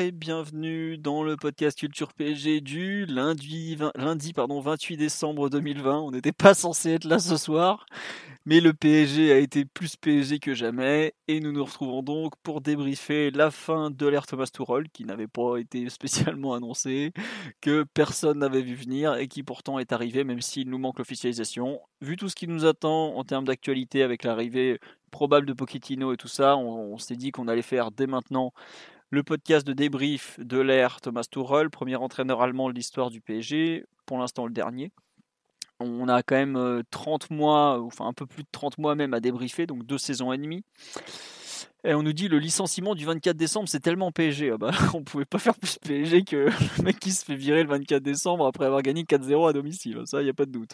Et bienvenue dans le podcast Culture PSG du lundi, 20 lundi pardon, 28 décembre 2020. On n'était pas censé être là ce soir, mais le PSG a été plus PSG que jamais et nous nous retrouvons donc pour débriefer la fin de l'ère Thomas Tuchel qui n'avait pas été spécialement annoncé, que personne n'avait vu venir et qui pourtant est arrivé même s'il nous manque l'officialisation. Vu tout ce qui nous attend en termes d'actualité avec l'arrivée probable de Pochettino et tout ça, on s'est dit qu'on allait faire dès maintenant le podcast de débrief de l'ère Thomas Tuchel, premier entraîneur allemand de l'histoire du PSG, pour l'instant le dernier. On a quand même 30 mois, enfin un peu plus de 30 mois même à débriefer, donc deux saisons et demie. Et on nous dit le licenciement du 24 décembre, c'est tellement PSG. Ah bah, on pouvait pas faire plus PSG que le mec qui se fait virer le 24 décembre après avoir gagné 4-0 à domicile. Ça, il n'y a pas de doute.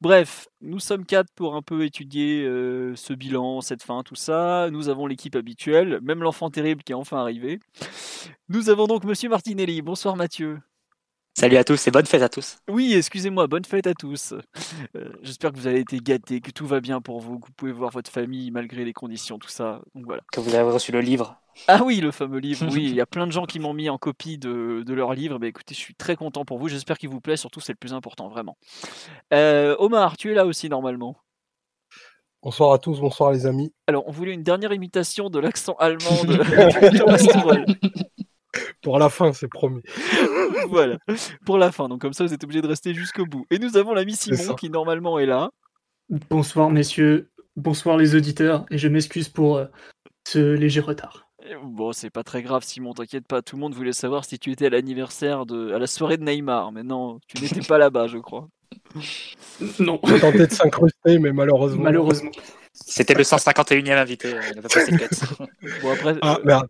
Bref, nous sommes quatre pour un peu étudier euh, ce bilan, cette fin, tout ça. Nous avons l'équipe habituelle, même l'enfant terrible qui est enfin arrivé. Nous avons donc Monsieur Martinelli. Bonsoir Mathieu. Salut à tous et bonne fête à tous. Oui, excusez-moi, bonne fête à tous. Euh, J'espère que vous avez été gâtés, que tout va bien pour vous, que vous pouvez voir votre famille malgré les conditions, tout ça. Donc voilà. Que vous avez reçu le livre. Ah oui, le fameux livre, oui. Il y a plein de gens qui m'ont mis en copie de, de leur livre. Mais écoutez, je suis très content pour vous. J'espère qu'il vous plaît. Surtout, c'est le plus important, vraiment. Euh, Omar, tu es là aussi normalement. Bonsoir à tous, bonsoir les amis. Alors, on voulait une dernière imitation de l'accent allemand de, de Thomas. Pour la fin, c'est promis. voilà, pour la fin. Donc comme ça, vous êtes obligés de rester jusqu'au bout. Et nous avons l'ami Simon qui normalement est là. Bonsoir messieurs, bonsoir les auditeurs, et je m'excuse pour euh, ce léger retard. Et Bon, c'est pas très grave, Simon, t'inquiète pas. Tout le monde voulait savoir si tu étais à l'anniversaire de, à la soirée de Neymar, mais non, tu n'étais pas là-bas, je crois. Non, J'ai tenté de s'incruster, mais malheureusement. malheureusement. C'était le 151e invité. euh. Bon après, Ah, merde,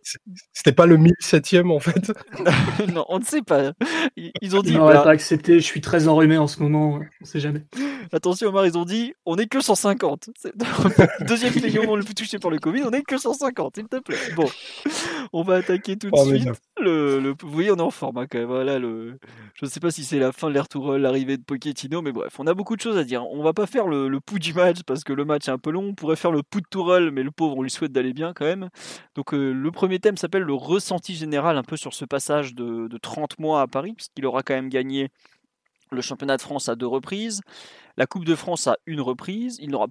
c'était pas le 1007ème en fait. non, on ne sait pas. Ils, ils ont dit, Non, voilà, pas accepté, je suis très enrhumé en ce moment, on sait jamais. attention Omar, ils ont dit, on n'est que 150. C'est- Deuxième monde le plus touché par le Covid, on n'est que 150, s'il te plaît. Bon, on va attaquer tout de suite. Formidable. Le, le, vous voyez, on est en forme hein, quand même. Voilà, le, je ne sais pas si c'est la fin de l'ère Tourelle, l'arrivée de Pochettino, mais bref, on a beaucoup de choses à dire. On va pas faire le, le pouls du match parce que le match est un peu long. On pourrait faire le Tourelle, mais le pauvre, on lui souhaite d'aller bien quand même. Donc, euh, le premier thème s'appelle le ressenti général, un peu sur ce passage de, de 30 mois à Paris, puisqu'il aura quand même gagné le championnat de France à deux reprises, la Coupe de France à une reprise. Il n'aura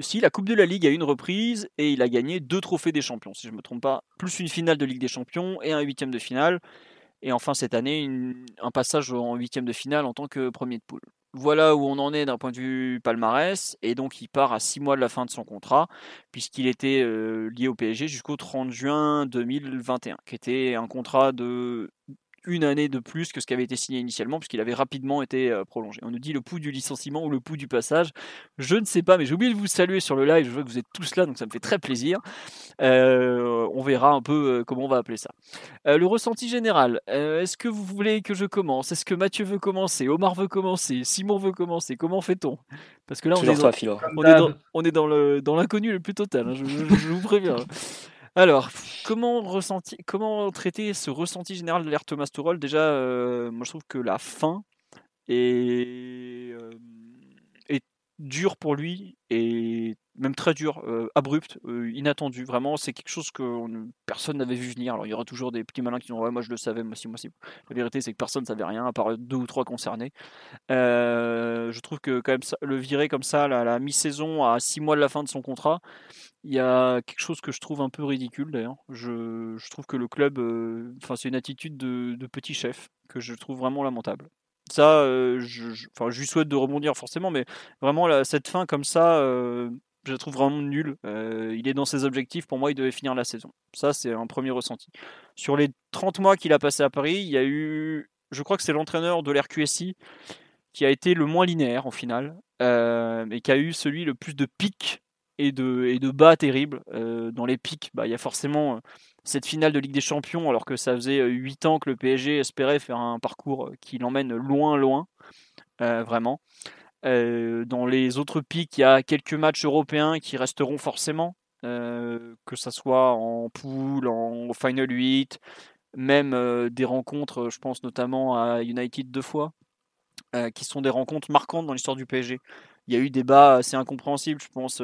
si, la Coupe de la Ligue à une reprise et il a gagné deux trophées des champions, si je ne me trompe pas, plus une finale de Ligue des Champions et un huitième de finale. Et enfin, cette année, un passage en huitième de finale en tant que premier de poule. Voilà où on en est d'un point de vue palmarès. Et donc, il part à six mois de la fin de son contrat, puisqu'il était euh, lié au PSG jusqu'au 30 juin 2021, qui était un contrat de une année de plus que ce qui avait été signé initialement, puisqu'il avait rapidement été euh, prolongé. On nous dit le pouls du licenciement ou le pouls du passage. Je ne sais pas, mais j'ai oublié de vous saluer sur le live. Je vois que vous êtes tous là, donc ça me fait très plaisir. Euh, on verra un peu euh, comment on va appeler ça. Euh, le ressenti général. euh, Est-ce que vous voulez que je commence? Est-ce que Mathieu veut commencer? Omar veut commencer? Simon veut commencer? Comment fait-on? Parce que là, on est, dans, toi, Philo. on est dans, on est dans le dans l'inconnu le plus total. hein, je, je- je vous préviens. Alors, comment ressenti, comment traiter ce ressenti général de l'ère Thomas Tuchel? Déjà, euh, moi je trouve que la fin est, euh, est dure pour lui et même très dure, euh, abrupte, euh, inattendue. Vraiment, c'est quelque chose que on- personne n'avait vu venir. Alors, il y aura toujours des petits malins qui diront ouais, moi je le savais, moi si, moi si. La vérité, c'est que personne ne savait rien à part deux ou trois concernés. Je trouve que quand même le virer comme ça, la, la mi-saison à six mois de la fin de son contrat, il y a quelque chose que je trouve un peu ridicule d'ailleurs. Je, trouve que le club, enfin c'est une attitude de, petit chef que je trouve vraiment lamentable. Ça, je, enfin, je lui souhaite de rebondir forcément, mais vraiment cette fin comme ça, je la trouve vraiment nulle. Euh, il est dans ses objectifs, pour moi il devait finir la saison. Ça c'est un premier ressenti. Sur les 30 mois qu'il a passé à Paris, il y a eu, je crois que c'est l'entraîneur de l'RQSI qui a été le moins linéaire au final, euh, et qui a eu celui le plus de pics et de, et de bas terribles. Euh, dans les pics, bah, il y a forcément euh, cette finale de Ligue des Champions, alors que ça faisait 8 ans que le PSG espérait faire un parcours qui l'emmène loin, loin, vraiment. Dans les autres pics, il y a quelques matchs européens qui resteront forcément, que ce soit en poule, en Final 8, même des rencontres, je pense notamment à United deux fois, qui sont des rencontres marquantes dans l'histoire du PSG. Il y a eu des bas assez incompréhensibles, je pense.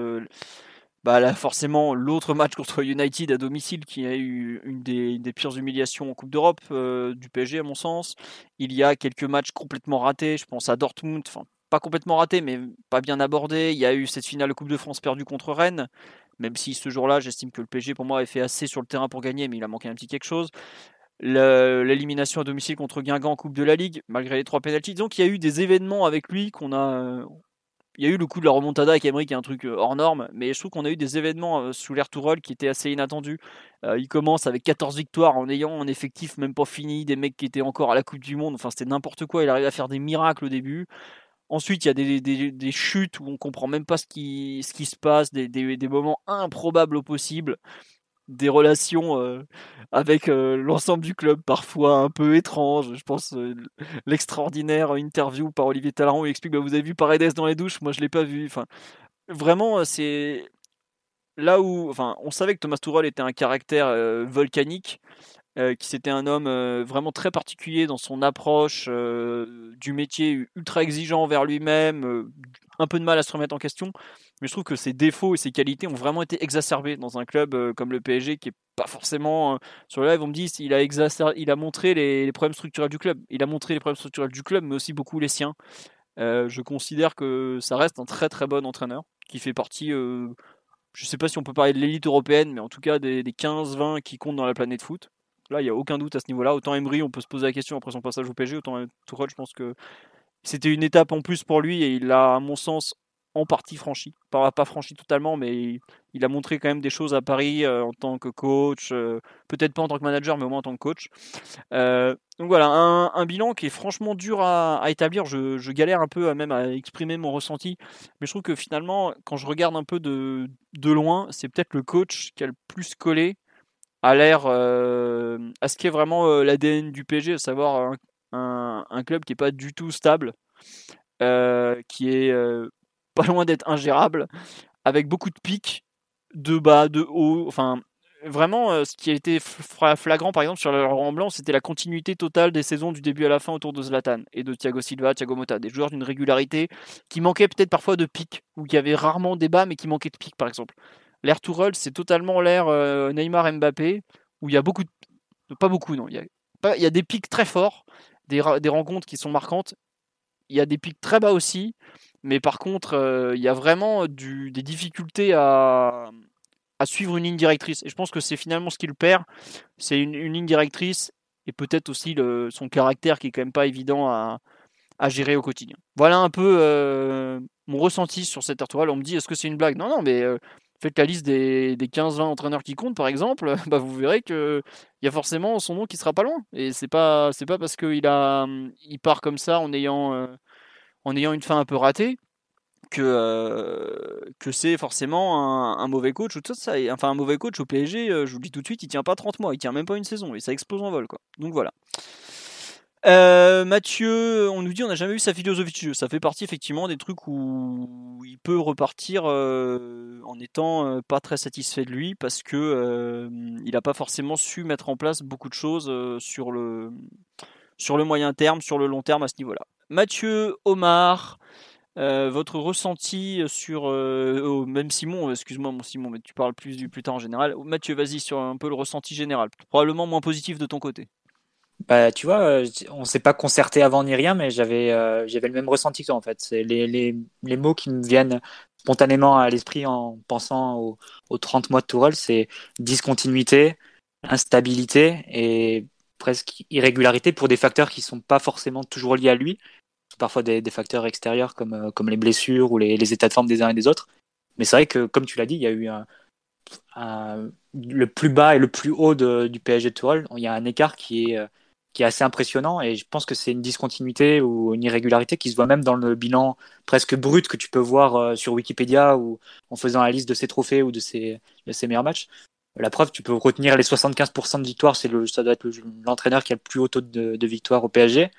bah forcément, l'autre match contre United à domicile qui a eu une des, des pires humiliations en Coupe d'Europe du PSG, à mon sens. Il y a quelques matchs complètement ratés, je pense à Dortmund, enfin, pas complètement ratés, mais pas bien abordés. Il y a eu cette finale Coupe de France perdue contre Rennes, même si ce jour-là, j'estime que le PSG, pour moi, avait fait assez sur le terrain pour gagner, mais il a manqué un petit quelque chose l'élimination à domicile contre Guingamp en Coupe de la Ligue, malgré les trois pénalties. Donc il y a eu des événements avec lui qu'on a. Il y a eu le coup de la remontada avec Emery qui est un truc euh, hors norme, mais je trouve qu'on a eu des événements euh, sous l'air Tourelle qui étaient assez inattendus. Euh, il commence avec 14 victoires en ayant un effectif même pas fini, des mecs qui étaient encore à la Coupe du Monde, enfin c'était n'importe quoi, il arrive à faire des miracles au début. Ensuite, il y a des, des, chutes où on comprend même pas ce qui, ce qui se passe, des, des moments improbables au possible des relations euh, avec euh, l'ensemble du club, parfois un peu étranges. Je pense euh, l'extraordinaire interview par Olivier Talaron où il explique bah, Vous avez vu Paredes dans les douches Moi, je l'ai pas vu. Enfin, vraiment, c'est là où. Enfin, on savait que Thomas Tuchel était un caractère volcanique. Qui c'était un homme vraiment très particulier dans son approche du métier, ultra exigeant envers lui-même, un peu de mal à se remettre en question. Mais je trouve que ses défauts et ses qualités ont vraiment été exacerbés dans un club euh, comme le PSG qui est pas forcément euh, sur le live. On me dit il a il a montré les, problèmes structurels du club. Il a montré les problèmes structurels du club mais aussi beaucoup les siens. Euh, je considère que ça reste un très très bon entraîneur qui fait partie je sais pas si on peut parler de l'élite européenne mais en tout cas des, des 15-20 qui comptent dans la planète foot il y a aucun doute à ce niveau là autant Emery on peut se poser la question après son passage au PSG autant Tourelle je pense que c'était une étape en plus pour lui et il a à mon sens en partie franchi. Pas, pas franchi totalement, mais il, a montré quand même des choses à Paris euh, en tant que coach, euh, peut-être pas en tant que manager, mais au moins en tant que coach. Euh, donc voilà, un, bilan qui est franchement dur à, établir. Je, galère un peu même à exprimer mon ressenti, mais je trouve que finalement, quand je regarde un peu de, de loin, c'est peut-être le coach qui a le plus collé à l'air à ce qui est vraiment l'ADN du PG, à savoir un, club qui n'est pas du tout stable. qui est pas loin d'être ingérable, avec beaucoup de pics, de bas, de haut. Enfin, vraiment, euh, ce qui a été flagrant, par exemple, sur le rang blanc, c'était la continuité totale des saisons du début à la fin autour de Zlatan et de Thiago Silva, Thiago Motta, des joueurs d'une régularité qui manquait peut-être parfois de pics, ou qui avait rarement des bas, mais qui manquait de pics, par exemple. L'air Tourelle, c'est totalement l'air euh, Neymar Mbappé, où il y a beaucoup de. Pas beaucoup, non. Il y a, des pics très forts, des, rencontres qui sont marquantes. Il y a des pics très bas aussi, mais par contre, euh, il y a vraiment des difficultés à, suivre une ligne directrice. Et je pense que c'est finalement ce qui le perd. C'est une, ligne directrice et peut-être aussi son caractère qui est quand même pas évident à, gérer au quotidien. Voilà un peu euh, mon ressenti sur cette toile. On me dit est-ce que c'est une blague? Non, non, mais faites la liste des, 15-20 entraîneurs qui comptent, par exemple, bah, vous verrez qu'il y a forcément son nom qui sera pas loin. Et c'est pas, pas parce qu'il a, il part comme ça en ayant en ayant une fin un peu ratée que, euh, que c'est forcément un, mauvais coach ou tout ça. Enfin, un mauvais coach au PSG, euh, je vous le dis tout de suite, il tient pas 30 mois, il tient même pas une saison et ça explose en vol. Quoi. Donc voilà. Euh, Mathieu, on nous dit on n'a jamais vu sa philosophie de jeu. Ça fait partie effectivement des trucs où il peut repartir en étant pas très satisfait de lui parce que il n'a pas forcément su mettre en place beaucoup de choses sur le sur le moyen terme, sur le long terme à ce niveau-là. Mathieu, Omar, euh, votre ressenti sur euh, oh, même Simon, excuse-moi mon Simon, mais tu parles plus du plus tard en général. Mathieu, vas-y sur un peu le ressenti général, probablement moins positif de ton côté. Bah, tu vois, euh, on s'est pas concerté avant ni rien, mais j'avais j'avais le même ressenti que toi en fait. C'est les, les, les, mots qui me viennent spontanément à l'esprit en pensant aux, 30 mois de Tourelle, c'est discontinuité, instabilité et presque irrégularité pour des facteurs qui sont pas forcément toujours liés à lui, parfois des, facteurs extérieurs comme, euh, comme les blessures ou les, états de forme des uns et des autres. Mais c'est vrai que, comme tu l'as dit, il y a eu un, le plus bas et le plus haut du PSG de Tourelle. Il y a un écart qui est, euh, qui est assez impressionnant et je pense que c'est une discontinuité ou une irrégularité qui se voit même dans le bilan presque brut que tu peux voir euh, sur Wikipédia ou en faisant la liste de ses trophées ou de ses, de ses meilleurs matchs. La preuve, tu peux retenir les 75% de victoires, c'est le, ça doit être l'entraîneur qui a le plus haut taux de, de victoires au PSG,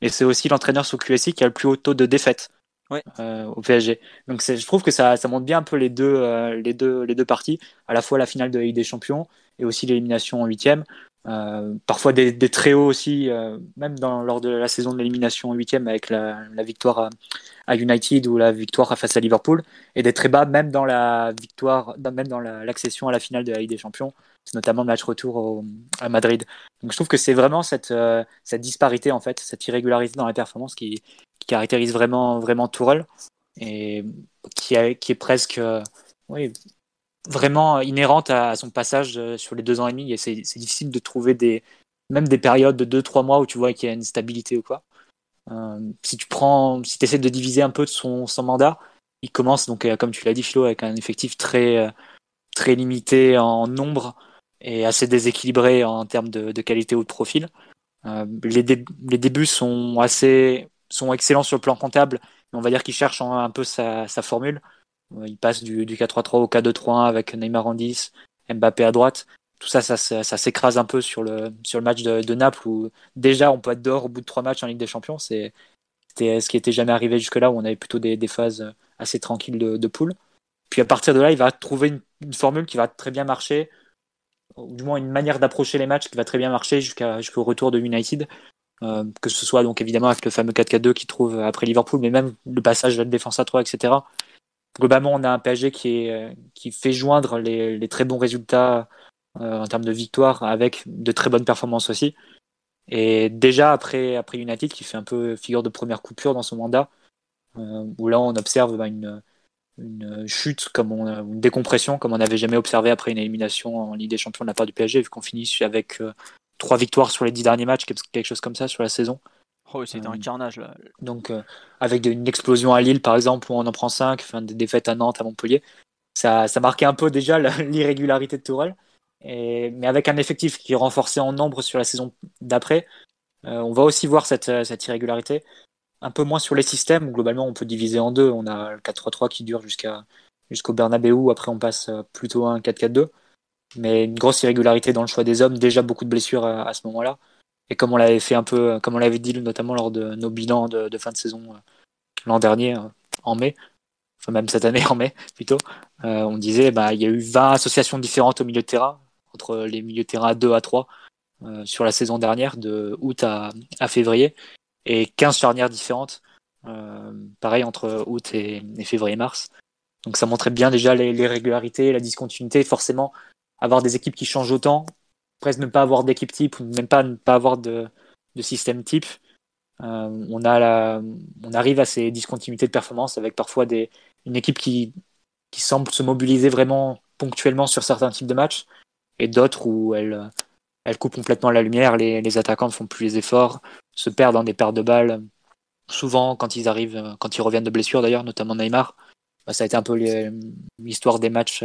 mais c'est aussi l'entraîneur sous QSI qui a le plus haut taux de défaites Ouais. euh, au PSG. Donc je trouve que ça, ça montre bien un peu les deux, euh, les deux, les deux parties, à la fois la finale de la Ligue des Champions et aussi l'élimination en huitième. Euh, parfois des, très hauts aussi, euh, même lors de la saison de l'élimination en huitième avec la, victoire à, United ou la victoire face à Liverpool, et des très bas même dans la victoire, même dans la- l'accession à la finale de la Ligue des Champions, notamment le match retour à Madrid. Donc je trouve que c'est vraiment cette, euh, cette disparité en fait, cette irrégularité dans la performance qui, caractérise vraiment vraiment Tourelle et qui, est presque vraiment inhérente à, son passage euh, sur les deux ans et demi. Et c'est difficile de trouver des même des périodes de deux trois mois où tu vois qu'il y a une stabilité ou quoi. Euh, si tu prends, si tu essaies de diviser un peu de son, son mandat, il commence donc euh, comme tu l'as dit Philo avec un effectif très euh, très limité en nombre et assez déséquilibré en termes de, de qualité ou de profil. Les, les débuts sont assez sont excellents sur le plan comptable, mais on va dire qu'il cherche un, un peu sa, sa formule. Euh, Il passe du, du 4-3-3 au 4-2-3-1 avec Neymar en 10, Mbappé à droite. Tout ça, ça, s'écrase un peu sur le, sur le match de, Naples où déjà on peut être dehors au bout de trois matchs en Ligue des Champions. C'était ce qui était jamais arrivé jusque-là où on avait plutôt des, phases assez tranquilles de, de poule. Puis à partir de là, il va trouver une, formule qui va très bien marcher, ou du moins une manière d'approcher les matchs qui va très bien marcher jusqu'au retour de United. Euh, que ce soit donc évidemment avec le fameux 4-4-2 qu'il trouve après Liverpool, mais même le passage de la défense à 3, etc. Globalement, on a un PSG qui, euh, qui fait joindre les, les très bons résultats euh, en termes de victoire avec de très bonnes performances aussi. Et déjà après, après United, qui fait un peu figure de première coupure dans son mandat, euh, où là on observe bah, une, une chute, comme on, une décompression comme on n'avait jamais observé après une élimination en Ligue des Champions de la part du PSG, vu qu'on finit avec trois victoires sur les dix derniers matchs, quelque chose comme ça sur la saison. Oh, c'était un Euh, carnage là. Donc euh, avec une explosion à Lille par exemple, où on en prend cinq, enfin, des défaites à Nantes, à Montpellier, ça, ça marquait un peu déjà la- l'irrégularité de Tourelle. Et, mais avec un effectif qui est renforcé en nombre sur la saison d'après, euh, on va aussi voir cette, cette irrégularité. Un peu moins sur les systèmes, où globalement on peut diviser en deux. On a le 4-3-3 qui dure jusqu'à jusqu'au Bernabeu, après on passe plutôt à un 4-4-2. Mais une grosse irrégularité dans le choix des hommes, déjà beaucoup de blessures à, à ce moment-là. Et comme on l'avait fait un peu, comme on l'avait dit notamment lors de nos bilans de, fin de saison euh, l'an dernier, euh, en mai, enfin même cette année en mai plutôt, euh, on disait bah il y a eu 20 associations différentes au milieu de terrain, entre les milieux de terrain à 2 à 3 euh, sur la saison dernière, de août à, février, et 15 charnières différentes, euh, pareil entre août et, février-mars. Donc ça montrait bien déjà les régularités, la discontinuité, forcément avoir des équipes qui changent autant, presque ne pas avoir d'équipe type, ou même pas ne pas avoir de, système type. Euh, on, a on arrive à ces discontinuités de performance avec parfois des, une équipe qui, qui semble se mobiliser vraiment ponctuellement sur certains types de matchs et d'autres où elle, elle coupe complètement la lumière, les, attaquants ne font plus les efforts, se perdent dans des pertes de balles. Souvent, quand ils arrivent, quand ils reviennent de blessure d'ailleurs, notamment Neymar, bah, ça a été un peu l'histoire des matchs,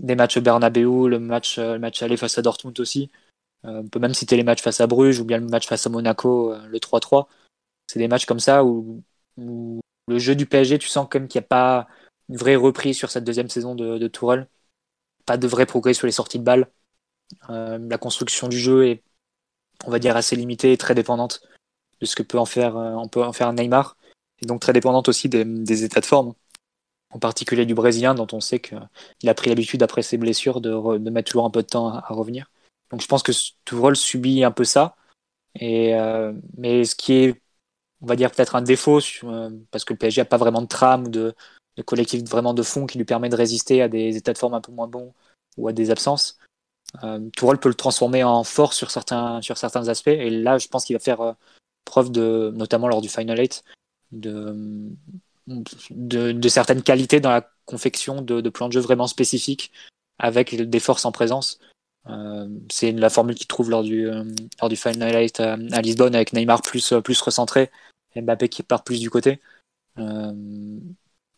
des matchs Bernabeu, le match, le match aller face à Dortmund aussi. Euh, on peut même citer les matchs face à Bruges ou bien le match face à Monaco, euh, le 3-3. C'est des matchs comme ça où, où le jeu du PSG, tu sens quand même qu'il n'y a pas une vraie reprise sur cette deuxième saison de, de Tourelle. Pas de vrai progrès sur les sorties de balles. Euh, la construction du jeu est, on va dire, assez limitée et très dépendante de ce que peut en faire, euh, on peut en faire Neymar. Et donc très dépendante aussi des, des états de forme. En particulier du Brésilien, dont on sait qu'il a pris l'habitude, après ses blessures, de, de mettre toujours un peu de temps à, revenir. Donc je pense que Tourelle subit un peu ça. Et, euh, mais ce qui est, on va dire, peut-être un défaut, euh, parce que le PSG n'a pas vraiment de trame ou de, de collectif vraiment de fond qui lui permet de résister à des états de forme un peu moins bons ou à des absences. Euh, Tourelle peut le transformer en force sur certains, sur certains aspects. Et là, je pense qu'il va faire euh, preuve de, notamment lors du Final 8, de, de, certaines qualités dans la confection de, plans de jeu vraiment spécifiques avec des forces en présence. Euh, c'est la formule qu'il trouve lors du, euh, lors du Final 8 à, Lisbonne avec Neymar plus, euh, plus recentré, et Mbappé qui part plus du côté.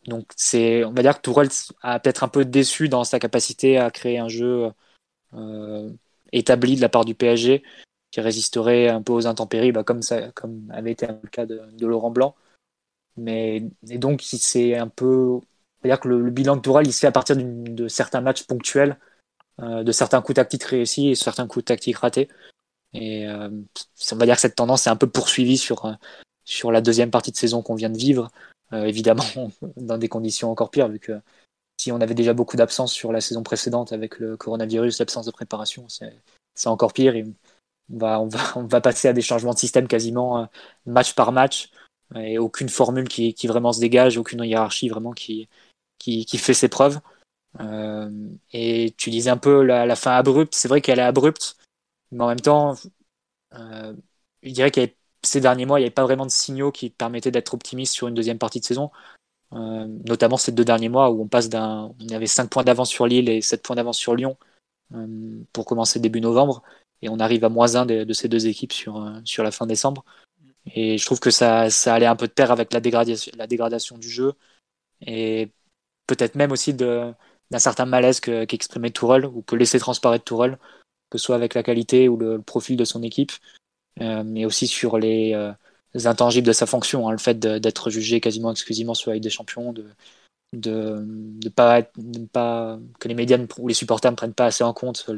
Donc c'est, on va dire que Tourelle a peut-être un peu déçu dans sa capacité à créer un jeu établi de la part du PSG qui résisterait un peu aux intempéries, bah, comme ça, comme avait été le cas de, de Laurent Blanc. Mais et donc c'est un peu, on va dire que le, le bilan de Tourelle il se fait à partir de certains matchs ponctuels de certains coups tactiques réussis et certains coups tactiques ratés. Et on va dire que cette tendance est un peu poursuivie sur, sur la deuxième partie de saison qu'on vient de vivre. évidemment, dans des conditions encore pires, vu que si on avait déjà beaucoup d'absences sur la saison précédente avec le coronavirus, l'absence de préparation, c'est encore pire. on, va, on, va, on va passer à des changements de système quasiment match par match et aucune formule qui, qui, vraiment se dégage, aucune hiérarchie vraiment qui, qui, qui fait ses preuves. Euh, et tu disais un peu la, la fin abrupte, c'est vrai qu'elle est abrupte, mais en même temps, euh, je dirais que ces derniers mois, il n'y avait pas vraiment de signaux qui permettaient d'être optimiste sur une deuxième partie de saison. Euh, notamment ces deux derniers mois où on passe d'un, on avait 5 points d'avance sur Lille et 7 points d'avance sur Lyon euh, pour commencer début novembre, et on arrive à moins 1 de, de ces deux équipes sur, euh, sur la fin décembre. Et je trouve que ça, ça allait un peu de pair avec la dégradation, du jeu et peut-être même aussi d'un certain malaise qu'exprimait Tourelle ou que laissait transparaître Tourelle, que ce soit avec la qualité ou le, profil de son équipe, euh, mais aussi sur les, euh, intangibles de sa fonction, hein, le fait d'être jugé quasiment exclusivement sur la Ligue des Champions, de, de, pas, pas que les médias ou les supporters ne prennent pas assez en compte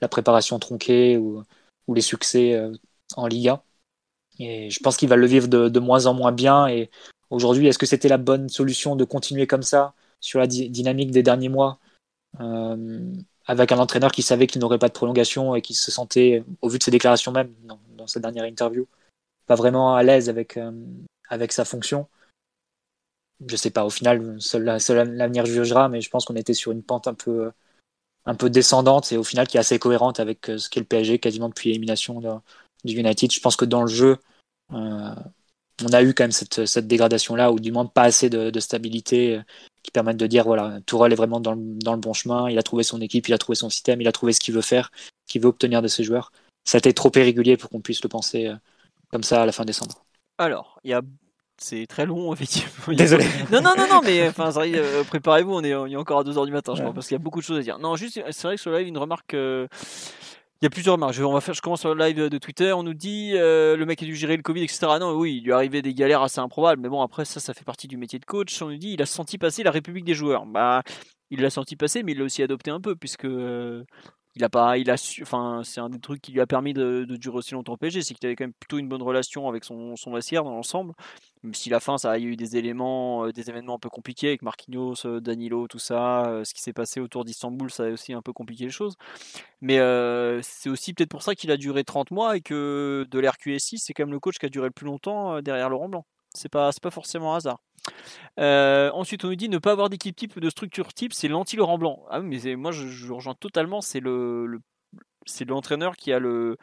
la préparation tronquée ou, ou les succès euh, en Liga. Et je pense qu'il va le vivre de, moins en moins bien. Et aujourd'hui, est-ce que c'était la bonne solution de continuer comme ça sur la dynamique des derniers mois euh, avec un entraîneur qui savait qu'il n'aurait pas de prolongation et qui se sentait, au vu de ses déclarations même dans, sa dernière interview, pas vraiment à l'aise avec, euh, avec sa fonction? Je sais pas, au final, seul, seul l'avenir jugera, mais je pense qu'on était sur une pente un peu, un peu descendante et au final qui est assez cohérente avec euh, ce qu'est le PSG quasiment depuis l'élimination du United. Je pense que dans le jeu, euh, on a eu quand même cette, cette dégradation-là, ou du moins pas assez de, de stabilité euh, qui permettent de dire voilà, Tourelle est vraiment dans le, dans le, bon chemin, il a trouvé son équipe, il a trouvé son système, il a trouvé ce qu'il veut faire, ce qu'il veut obtenir de ses joueurs. Ça a été trop irrégulier pour qu'on puisse le penser euh, comme ça à la fin décembre. Alors, il y a c'est très long, effectivement. Désolé. Non, non, non, non, mais enfin, euh, préparez-vous, on est, on est encore à 2h du matin, je crois, parce qu'il y a beaucoup de choses à dire. Non, juste, c'est vrai que sur le live, une remarque. Euh, il y a plusieurs remarques. Je, on va faire, je commence le live de Twitter. On nous dit euh, le mec a dû gérer le Covid, etc. Non, oui, il lui arrivait des galères assez improbables. Mais bon, après, ça, ça fait partie du métier de coach. On nous dit il a senti passer la République des joueurs. Bah, il l'a senti passer, mais il l'a aussi adopté un peu, puisque euh, il a pas, il a enfin, c'est un des trucs qui lui a permis de, durer aussi longtemps au PSG, c'est qu'il avait quand même plutôt une bonne relation avec son, son dans l'ensemble. Même si la fin, ça a eu des éléments, euh, des événements un peu compliqués avec Marquinhos, euh, Danilo, tout ça, euh, ce qui s'est passé autour d'Istanbul, ça a aussi un peu compliqué les choses. Mais c'est aussi peut-être pour ça qu'il a duré 30 mois et que de l'RQSI, c'est quand même le coach qui a duré le plus longtemps derrière Laurent Blanc. C'est pas, pas forcément un hasard. Euh, ensuite, on nous dit ne pas avoir d'équipe type, de structure type, c'est l'anti-Laurent Blanc. Ah oui, mais moi je, je, rejoins totalement, c'est le, le c'est l'entraîneur qui a le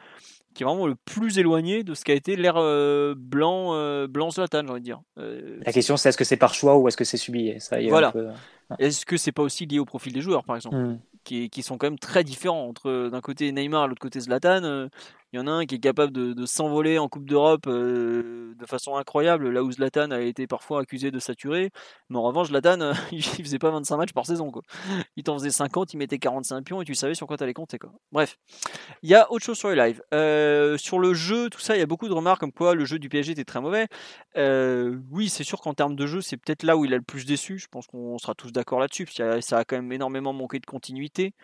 qui est vraiment le plus éloigné de ce qu'a été l'ère euh, blanc euh, blanc Zlatan, j'ai envie de dire. Euh, La question c'est est-ce que c'est par choix ou est-ce que c'est subi? Ça y est Voilà. Peu... Est-ce que c'est pas aussi lié au profil des joueurs, par exemple, Mm. qui, qui sont quand même très différents entre d'un côté Neymar, l'autre côté Zlatan. Il y en a un qui est capable de, s'envoler en Coupe d'Europe euh, de façon incroyable, là où Zlatan a été parfois accusé de saturer. Mais en revanche, Zlatan, euh, il faisait pas 25 matchs par saison. Il t'en faisait 50, il mettait 45 pions et tu savais sur quoi t'allais compter. Bref, il y a autre chose sur les lives. Euh, sur le jeu, tout ça, il y a beaucoup de remarques comme quoi le jeu du PSG était très mauvais. Euh, oui, c'est sûr qu'en termes de jeu, c'est peut-être là où il a le plus déçu. Je pense qu'on sera tous d'accord là-dessus, ça a quand même énormément manqué de continuité.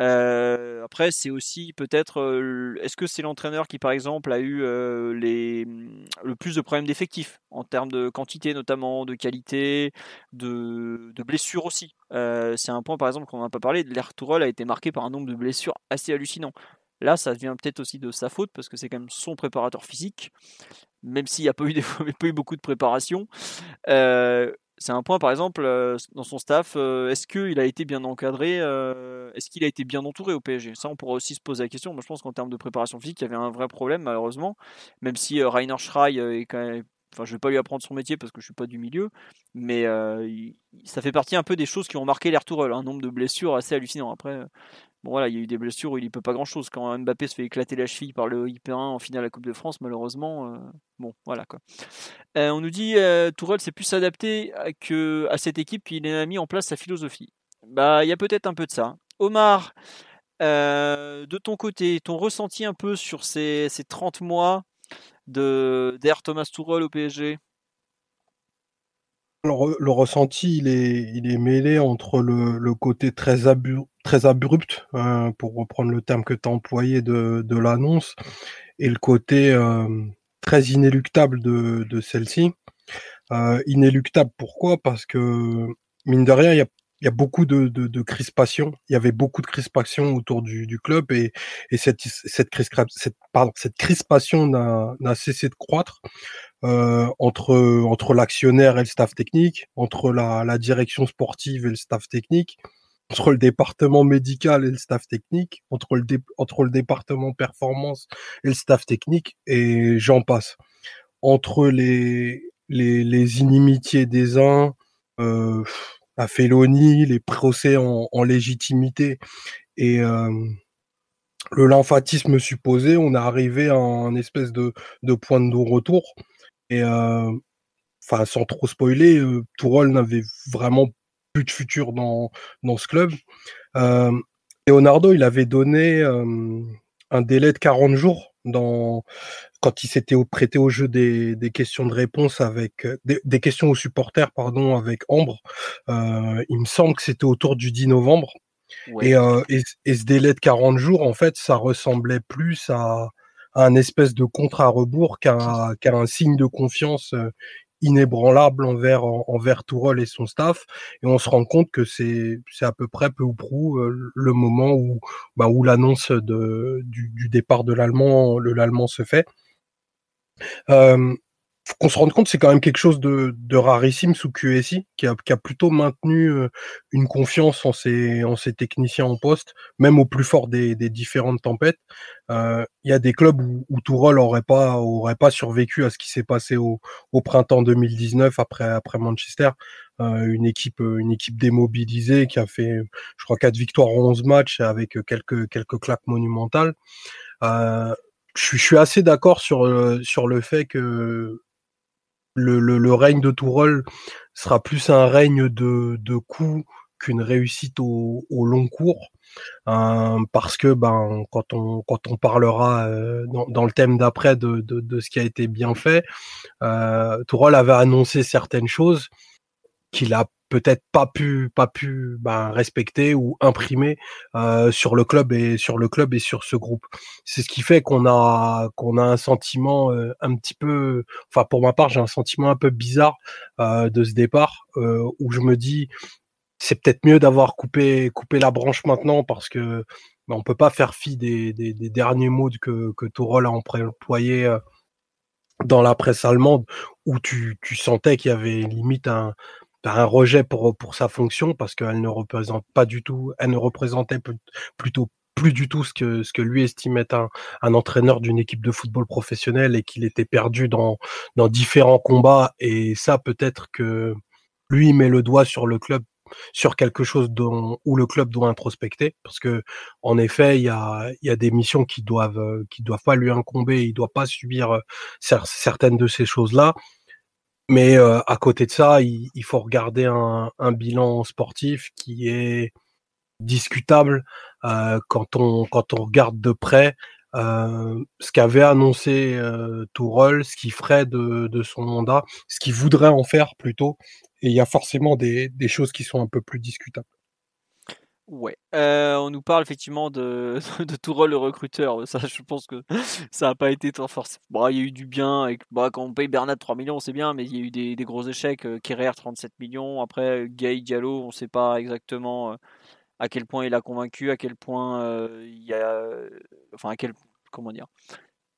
Euh, après, c'est aussi peut-être, euh, est-ce que c'est l'entraîneur qui, par exemple, a eu euh, le plus de problèmes d'effectifs en termes de quantité, notamment de qualité, de, blessures aussi? C'est un point, par exemple, qu'on n'a pas parlé. L'air Tourelle a été marqué par un nombre de blessures assez hallucinant. Là, ça vient peut-être aussi de sa faute parce que c'est quand même son préparateur physique, même s'il n'y a pas eu, beaucoup de préparation. C'est un point, par exemple, euh, dans son staff, euh, est-ce qu'il a été bien encadré euh, Est-ce qu'il a été bien entouré au PSG Ça, on pourrait aussi se poser la question. Moi, je pense qu'en termes de préparation physique, il y avait un vrai problème, malheureusement. Même si Rainer Schrei est quand même. Enfin, je vais pas lui apprendre son métier parce que je suis pas du milieu, mais ça fait partie un peu des choses qui ont marqué l'air Tourelle. Un nombre de blessures assez hallucinant. Après, bon voilà, il y a eu des blessures où il y peut pas grand chose. Quand Mbappé se fait éclater la cheville par le IP1 en finale de la Coupe de France, malheureusement, euh, bon voilà quoi. Euh, on nous dit euh, Tourelle s'est plus s'adapter à, à cette équipe qu'il a mis en place sa philosophie. Bah, il y a peut-être un peu de ça. Omar, euh, de ton côté, ton ressenti un peu sur ces, ces 30 mois d'Air Thomas Tourelle au PSG Le, ressenti, il est, il est mêlé entre le, côté très, abu, très abrupt, euh, pour reprendre le terme que tu as employé de, l'annonce, et le côté euh, très inéluctable de, de celle-ci. Euh, inéluctable, pourquoi? Parce que, mine de rien, il y a il y a beaucoup de, de, de crispation. Il y avait beaucoup de crispation autour du, du club et, et cette, cette, cette, pardon, cette crispation n'a cessé de croître euh, entre, entre l'actionnaire et le staff technique, entre la, la direction sportive et le staff technique, entre le département médical et le staff technique, entre le, entre le département performance et le staff technique, et j'en passe. Entre les, les, les inimitiés des uns, euh, la félonie, les procès en, légitimité et euh, le lymphatisme supposé, on est arrivé à un espèce de, point de non-retour. Et euh, enfin, sans trop spoiler, euh, Tourol n'avait vraiment plus de futur dans, dans ce club. Leonardo, il avait donné un délai de 40 jours dans quand il s'était prêté au jeu des, des, questions de réponse avec des, des, questions aux supporters pardon avec Ambre euh, il me semble que c'était autour du 10 novembre ouais. et, euh, et, et, ce délai de 40 jours en fait ça ressemblait plus à, à un espèce de contre à rebours qu'à qu un signe de confiance euh, inébranlable envers envers Tourol et son staff. Et on se rend compte que c'est c'est à peu près peu ou prou euh, le moment où bah, où l'annonce de du, du, départ de l'allemand le l'allemand se fait. Euh, qu'on se rende compte, c'est quand même quelque chose de, de rarissime sous QSI, qui a, qui a plutôt maintenu euh, une confiance en ses, en ses techniciens en poste, même au plus fort des, des différentes tempêtes. Euh, il y a des clubs où, où Tourol aurait pas, aurait pas survécu à ce qui s'est passé au, au printemps 2019 après, après Manchester. Euh, une équipe, une équipe démobilisée qui a fait, je crois, quatre victoires en 11 matchs avec quelques, quelques claques monumentales. Euh, je suis assez d'accord sur, sur le fait que le, le, règne de Tourol sera plus un règne de, de coups qu'une réussite au, long cours. Euh, parce que ben quand on quand on parlera euh, dans, le thème d'après de, de, de, ce qui a été bien fait, euh, Tourol avait annoncé certaines choses qu'il a peut-être pas pu pas pu ben, respecter ou imprimer euh, sur le club et sur le club et sur ce groupe. C'est ce qui fait qu'on a qu'on a un sentiment euh, un petit peu, enfin pour ma part j'ai un sentiment un peu bizarre euh, de ce départ euh, où je me dis c'est peut-être mieux d'avoir coupé coupé la branche maintenant parce que ben, on peut pas faire fi des, des, des derniers mots que que Tourol a employé euh, dans la presse allemande où tu, tu sentais qu'il y avait limite un un rejet pour, pour sa fonction parce qu'elle ne représente pas du tout, elle ne représentait plutôt plus du tout ce que, ce que lui estimait un, un entraîneur d'une équipe de football professionnel et qu'il était perdu dans, dans différents combats. Et ça, peut-être que lui met le doigt sur le club, sur quelque chose dont, où le club doit introspecter. Parce que, en effet, il y a, y a des missions qui doivent, qui doivent pas lui incomber. Il doit pas subir certaines de ces choses-là. Mais euh, à côté de ça, il, faut regarder un, bilan sportif qui est discutable euh, quand on quand on regarde de près euh, ce qu'avait annoncé euh, ce qu'il ferait de, son mandat, ce qu'il voudrait en faire plutôt. Et il y a forcément des choses qui sont un peu plus discutables. Ouais, euh, on nous parle effectivement de, de Tourelle le recruteur. Ça, je pense que ça n'a pas été tant force. Bon, il y a eu du bien. Bah, quand on paye Bernat 3 millions, c'est bien, mais il y a eu des, des gros échecs. Euh, Kerrer 37 millions. Après, Gay Diallo, on ne sait pas exactement euh, à quel point il a convaincu, à quel point il y a. Enfin, à quel. Comment dire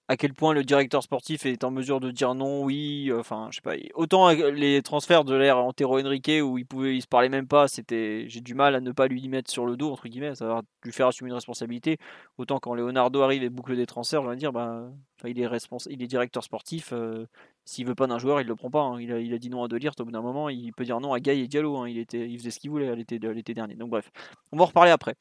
à quel point le directeur sportif est en mesure de dire non, oui, enfin, je sais pas. Autant les transferts de l'ère Antero Henrique où il pouvait, il se parlait même pas, c'était, j'ai du mal à ne pas lui mettre sur le dos entre guillemets, ça lui faire assumer une responsabilité. Autant quand Leonardo arrive et boucle des transferts, je vais dire, bah, il est responsable, il est directeur sportif. Euh, s'il veut pas d'un joueur, il le prend pas. Hein. Il, a, dit non à Delirte au bout d'un moment. Il peut dire non à Gaï et Diallo. Hein. Il, était, faisait ce qu'il voulait l'été dernier. Donc bref, on va en reparler après.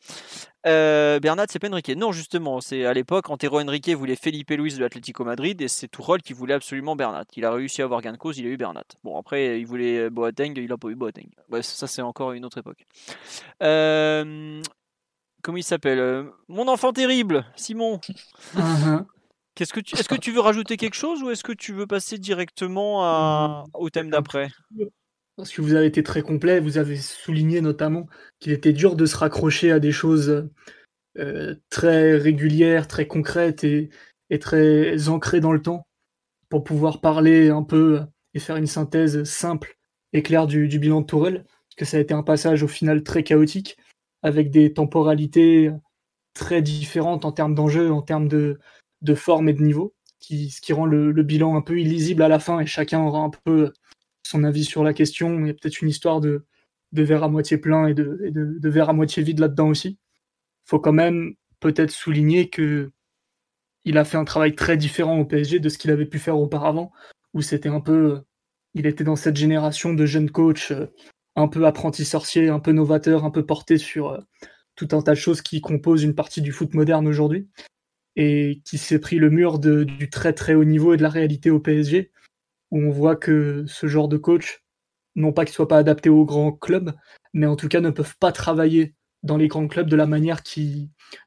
Euh, Bernat, c'est pas Enrique. Non, justement, c'est à l'époque, Antero Enrique voulait Felipe Luis de l'Atlético Madrid et c'est Tourol qui voulait absolument Bernat. Il a réussi à avoir gain de cause, il a eu Bernat. Bon, après, il voulait Boateng, il a pas eu Boateng. Ouais, ça, c'est encore une autre époque. Euh, comment il s'appelle? Euh, Mon enfant terrible, Simon. Est-ce que, tu, est que tu veux rajouter quelque chose ou est-ce que tu veux passer directement à, au thème d'après? Parce que vous avez été très complet. Vous avez souligné notamment qu'il était dur de se raccrocher à des choses euh, très régulières, très concrètes et, très ancrées dans le temps pour pouvoir parler un peu et faire une synthèse simple et claire du, bilan de Tourelle. Parce que ça a été un passage au final très chaotique avec des temporalités très différentes en termes d'enjeux, en termes de, forme et de niveau, qui, ce qui rend le, bilan un peu illisible à la fin et chacun aura un peu son avis sur la question. Il y a peut-être une histoire de, de verre à moitié plein et de, de, verre à moitié vide là-dedans aussi. Faut quand même peut-être souligner que il a fait un travail très différent au PSG de ce qu'il avait pu faire auparavant, où c'était un peu, il était dans cette génération de jeunes coachs euh, un peu apprentis sorciers, un peu novateurs, un peu portés sur euh, tout un tas de choses qui composent une partie du foot moderne aujourd'hui, et qui s'est pris le mur du très très haut niveau et de la réalité au PSG, où on voit que ce genre de coach, non pas qu'il soit pas adapté aux grands clubs, mais en tout cas ne peuvent pas travailler dans les grands clubs de la manière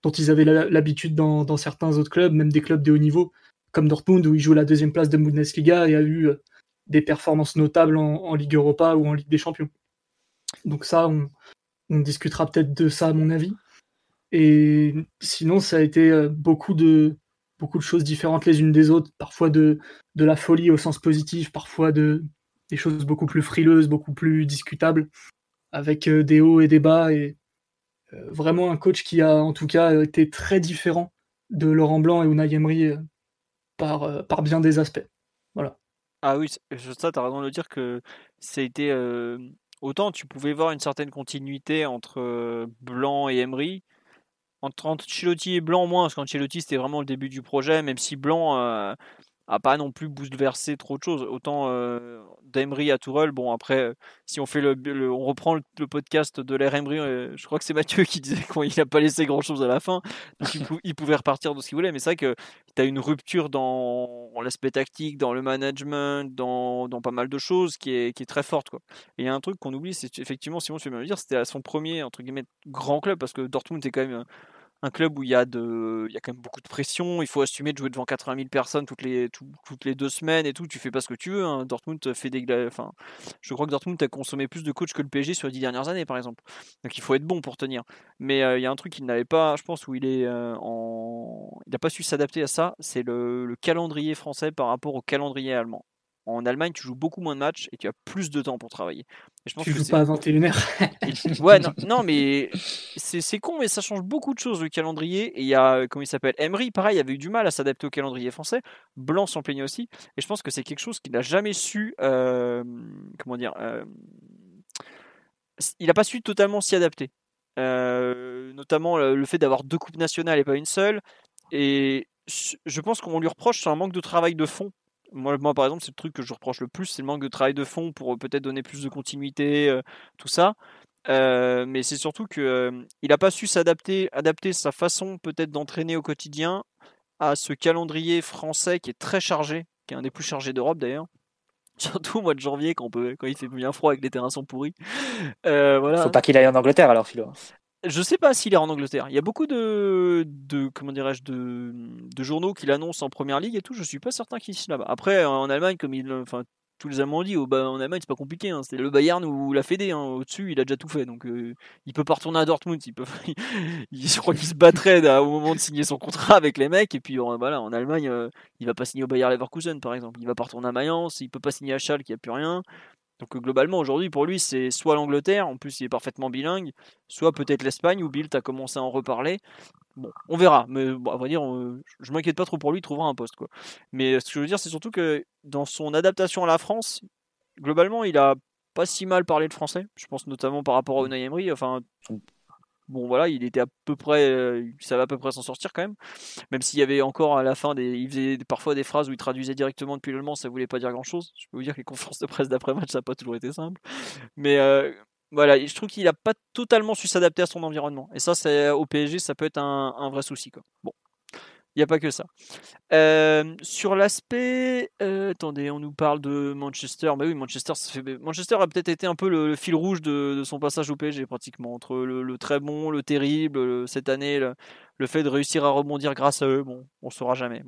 dont ils avaient l'habitude dans, certains autres clubs, même des clubs de haut niveau, comme Dortmund, où il joue la deuxième place de Bundesliga et a eu euh, des performances notables en, Ligue Europa ou en Ligue des Champions. Donc ça, on, discutera peut-être de ça à mon avis. Et sinon, ça a été euh, beaucoup de, beaucoup de choses différentes les unes des autres, parfois de, de la folie au sens positif, parfois de des choses beaucoup plus frileuses, beaucoup plus discutables, avec euh, des hauts et des bas, et euh, vraiment un coach qui a en tout cas été très différent de Laurent Blanc et Unai Emery par, par bien des aspects. Voilà. Ah oui, ça, tu as raison de le dire que été. autant tu pouvais voir une certaine continuité entre Blanc et Emery, entre Ancelotti et Blanc moins, parce qu'Ancelotti c'était vraiment le début du projet, même si Blanc euh, pas non plus bouleversé trop de choses. Autant euh, d'Emery à Tourelle, bon après, si on fait le, on reprend le, podcast de l'ère Emery, euh, je crois que c'est Mathieu qui disait qu'il n'a pas laissé grand chose à la fin, donc il, pouvait repartir de ce qu'il voulait, mais c'est vrai que tu as une rupture dans l'aspect tactique, dans le management, dans, dans, pas mal de choses qui est, qui est très forte. Quoi. Et il y a un truc qu'on oublie, c'est effectivement, Simon, tu veux bien le dire, c'était à son premier entre guillemets grand club, parce que Dortmund est quand même un club où il y, a y a quand même beaucoup de pression, il faut assumer de jouer devant 80 000 personnes toutes les, deux semaines et tout, tu fais pas ce que tu veux. Hein. Dortmund fait des. Enfin, je crois que Dortmund a consommé plus de coachs que le PSG sur les dix dernières années, par exemple. Donc il faut être bon pour tenir. Mais euh, il y a un truc qu'il n'avait pas, je pense, où il est euh. Il n'a pas su s'adapter à ça, c'est le calendrier français par rapport au calendrier allemand. En Allemagne, tu joues beaucoup moins de matchs et tu as plus de temps pour travailler. je pense tu joues pas à 21h. ouais, non, mais c'est con, mais ça change beaucoup de choses le calendrier. Et il y a, comment il s'appelle Emery, pareil, il avait eu du mal à s'adapter au calendrier français. Blanc s'en plaignait aussi. Et je pense que c'est quelque chose qu'il n'a jamais su, euh, comment dire, euh, il n'a pas su totalement s'y adapter. Euh, notamment le fait d'avoir deux coupes nationales et pas une seule. Et je pense qu'on lui reproche sur un manque de travail de fond moi, par exemple, c'est le truc que je reproche le plus, c'est le manque de travail de fond pour euh, peut-être donner plus de continuité, euh, tout ça. Euh, mais c'est surtout qu'il n'a pas su s'adapter, adapter sa façon peut-être d'entraîner au quotidien à ce calendrier français qui est très chargé, qui est un des plus chargés d'Europe d'ailleurs. Surtout au mois de janvier quand, on peut, quand il fait bien froid et que les terrains sont pourris. voilà. Faut pas qu'il aille en Angleterre alors, Philo. Je sais pas s'il est en Angleterre. Il y a beaucoup de, comment dirais-je, de, journaux qui l'annoncent en première ligue et tout. Je suis pas certain qu'il soit là-bas. Après, en Allemagne, comme il, enfin, tous les Allemands dit, en Allemagne, c'est pas compliqué. Hein. C'est le Bayern ou la Fédé. Hein. Au-dessus, il a déjà tout fait. Donc, euh, il peut pas retourner à Dortmund. Il peut, je crois qu'il se battrait au moment de signer son contrat avec les mecs. Et puis, voilà, en Allemagne, euh, il va pas signer au Bayern Leverkusen, par exemple. Il va pas retourner à Mayence. Il peut pas signer à Schalke, il n'y a plus rien. Donc globalement, aujourd'hui, pour lui, c'est soit l'Angleterre, en plus il est parfaitement bilingue, soit peut-être l'Espagne, où Bill a commencé à en reparler. Bon, on verra, mais à vrai dire, je m'inquiète pas trop pour lui, il trouvera un poste. Quoi. Mais ce que je veux dire, c'est surtout que dans son adaptation à la France, globalement, il a pas si mal parlé de français. Je pense notamment par rapport à Unai Emery. Enfin, bon voilà, il était à peu près, euh, ça va à peu près s'en sortir quand même. Même s'il y avait encore à la fin des, il faisait parfois des phrases où il traduisait directement depuis l'allemand, ça voulait pas dire grand chose. Je peux vous dire que les conférences de presse d'après match, ça n'a pas toujours été simple. Mais euh, voilà, je trouve qu'il n'a pas totalement su s'adapter à son environnement. Et ça, au PSG, ça peut être un, un vrai souci quoi. Bon, il n'y a pas que ça. Euh, sur l'aspect, euh, attendez, on nous parle de Manchester. Bah oui, Manchester, Manchester a peut-être été un peu le, fil rouge de, son passage au PSG pratiquement entre le, très bon, le terrible cette année, le, fait de réussir à rebondir grâce à eux. On ne saura jamais.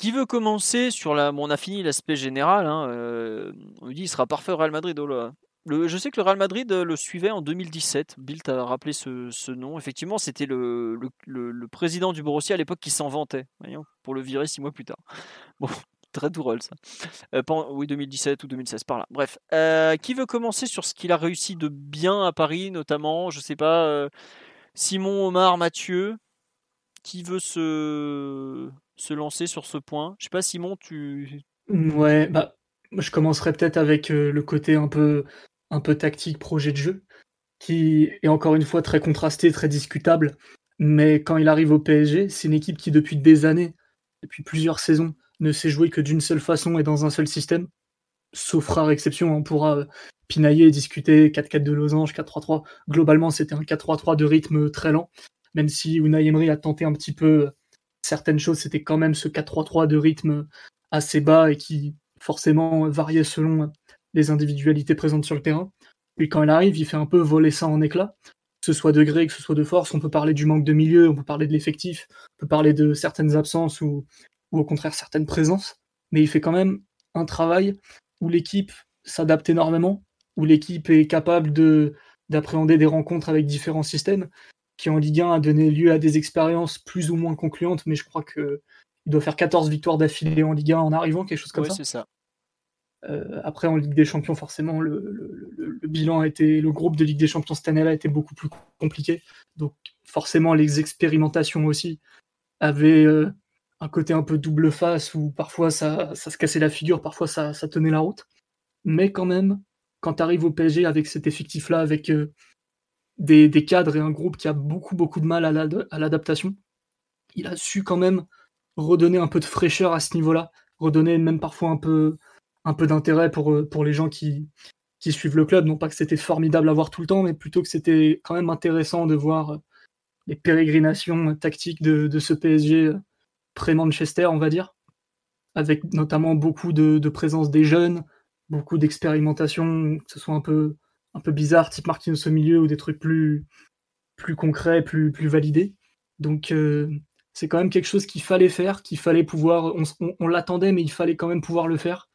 Qui veut commencer sur la. Bon, on a fini l'aspect général. Hein, euh, on nous dit il sera parfait au Real Madrid. Oh. Je sais que le Real Madrid euh, le suivait en 2017. Bill t'a rappelé ce, nom. Effectivement, c'était le, président du Borussia à l'époque qui s'en vantait, pour le virer six mois plus tard. Bon, très drôle ça. Euh, oui, 2017 ou 2016, par là. Bref, euh, qui veut commencer sur ce qu'il a réussi de bien à Paris, notamment Je sais pas, Simon, Omar, Mathieu. Qui veut se, se lancer sur ce point? Je sais pas, Simon, tu. Ouais, bah, je commencerai peut-être avec le côté un peu un peu tactique, projet de jeu, qui est encore une fois très contrasté, très discutable. Mais quand il arrive au PSG, c'est une équipe qui, depuis des années, depuis plusieurs saisons, ne sait jouer que d'une seule façon et dans un seul système. Sauf rare exception, on pourra euh, pinailler discuter 4-4 de losange, 4-3-3. Globalement, c'était un 4-3-3 de rythme très lent. Même si Unai Emery a tenté un petit peu certaines choses, c'était quand même ce 4-3-3 de rythme assez bas et qui forcément variait selon les individualités présentes sur le terrain. Puis quand il arrive, il fait un peu voler ça en éclats, que ce soit de gré, que ce soit de force. On peut parler du manque de milieu, on peut parler de l'effectif, on peut parler de certaines absences ou, ou au contraire certaines présences. Mais il fait quand même un travail où l'équipe s'adapte énormément, où l'équipe est capable de d'appréhender des rencontres avec différents systèmes, qui en Ligue 1 a donné lieu à des expériences plus ou moins concluantes, mais je crois que il doit faire 14 victoires d'affilée en Ligue 1 en arrivant, quelque chose comme ça. c'est ça. Euh, après, en Ligue des Champions, forcément, le, bilan a été, le groupe de Ligue des Champions cette année-là était beaucoup plus compliqué. Donc, forcément, les expérimentations aussi avaient euh, un côté un peu double face où parfois ça, se cassait la figure, parfois ça, tenait la route. Mais quand même, quand tu arrives au PSG avec cet effectif-là, avec euh, des, cadres et un groupe qui a beaucoup, beaucoup de mal à l'adaptation, il a su quand même redonner un peu de fraîcheur à ce niveau-là, redonner même parfois un peu, un peu d'intérêt pour, euh, pour les gens qui, qui suivent le club. Non pas que c'était formidable à voir tout le temps, mais plutôt que c'était quand même intéressant de voir euh, les pérégrinations tactiques de, ce PSG euh, pré-Manchester, on va dire, avec notamment beaucoup de, présence des jeunes, beaucoup d'expérimentation, que ce soit un peu, un bizarre, type Marquinhos au milieu, ou des trucs plus, plus concrets, plus, plus validés. Donc c'est quand même quelque chose qu'il fallait faire, qu'il fallait pouvoir, on l'attendait, mais il fallait quand même pouvoir le faire.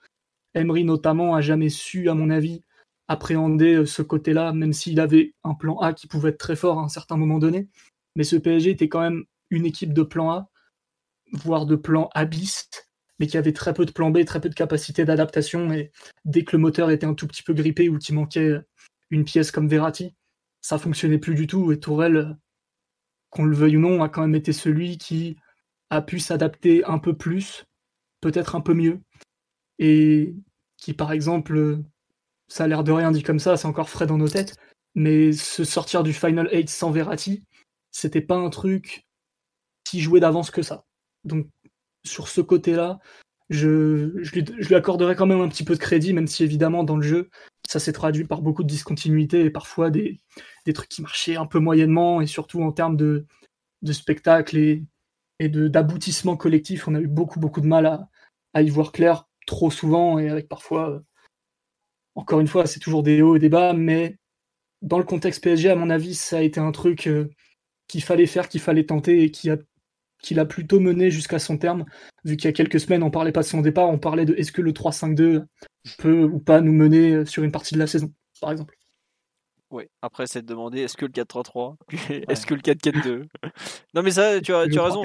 Emery notamment a jamais su, à mon avis, appréhender euh, ce côté-là, même s'il avait un plan A qui pouvait être très fort à un certain moment donné. Mais ce PSG était quand même une équipe de plan A, voire de plan A bis, mais qui avait très peu de plan B, très peu de capacité d'adaptation. Et dès que le moteur était un tout petit peu grippé ou qu'il manquait une pièce comme Verratti, ça fonctionnait plus du tout. Et Tourelle, qu'on le veuille ou non, a quand même été celui qui a pu s'adapter un peu plus, peut-être un peu mieux, et qui, par exemple, ça a l'air de rien dit comme ça, c'est encore frais dans nos têtes, mais se sortir du Final 8 sans Verratti, c'était pas un truc qui jouait d'avance que ça. Donc, sur ce côté-là, je, je, lui, accorderais quand même un petit peu de crédit, même si évidemment dans le jeu, ça s'est traduit par beaucoup de discontinuité et parfois des, des, trucs qui marchaient un peu moyennement, et surtout en termes de, de spectacle et, et d'aboutissement collectif, on a eu beaucoup beaucoup de mal à, à y voir clair trop souvent et avec parfois, euh, encore une fois, c'est toujours des hauts et des bas, mais dans le contexte PSG, à mon avis, ça a été un truc euh, qu'il fallait faire, qu'il fallait tenter et qui a qu'il a plutôt mené jusqu'à son terme, vu qu'il y a quelques semaines, on parlait pas de son départ, on parlait de est-ce que le 3-5-2 peut ou pas nous mener euh, sur une partie de la saison, par exemple. Oui, après c'est de demander est-ce que le 4-3-3 Est-ce que le 4-4-2 Non mais ça, tu as, tu as raison.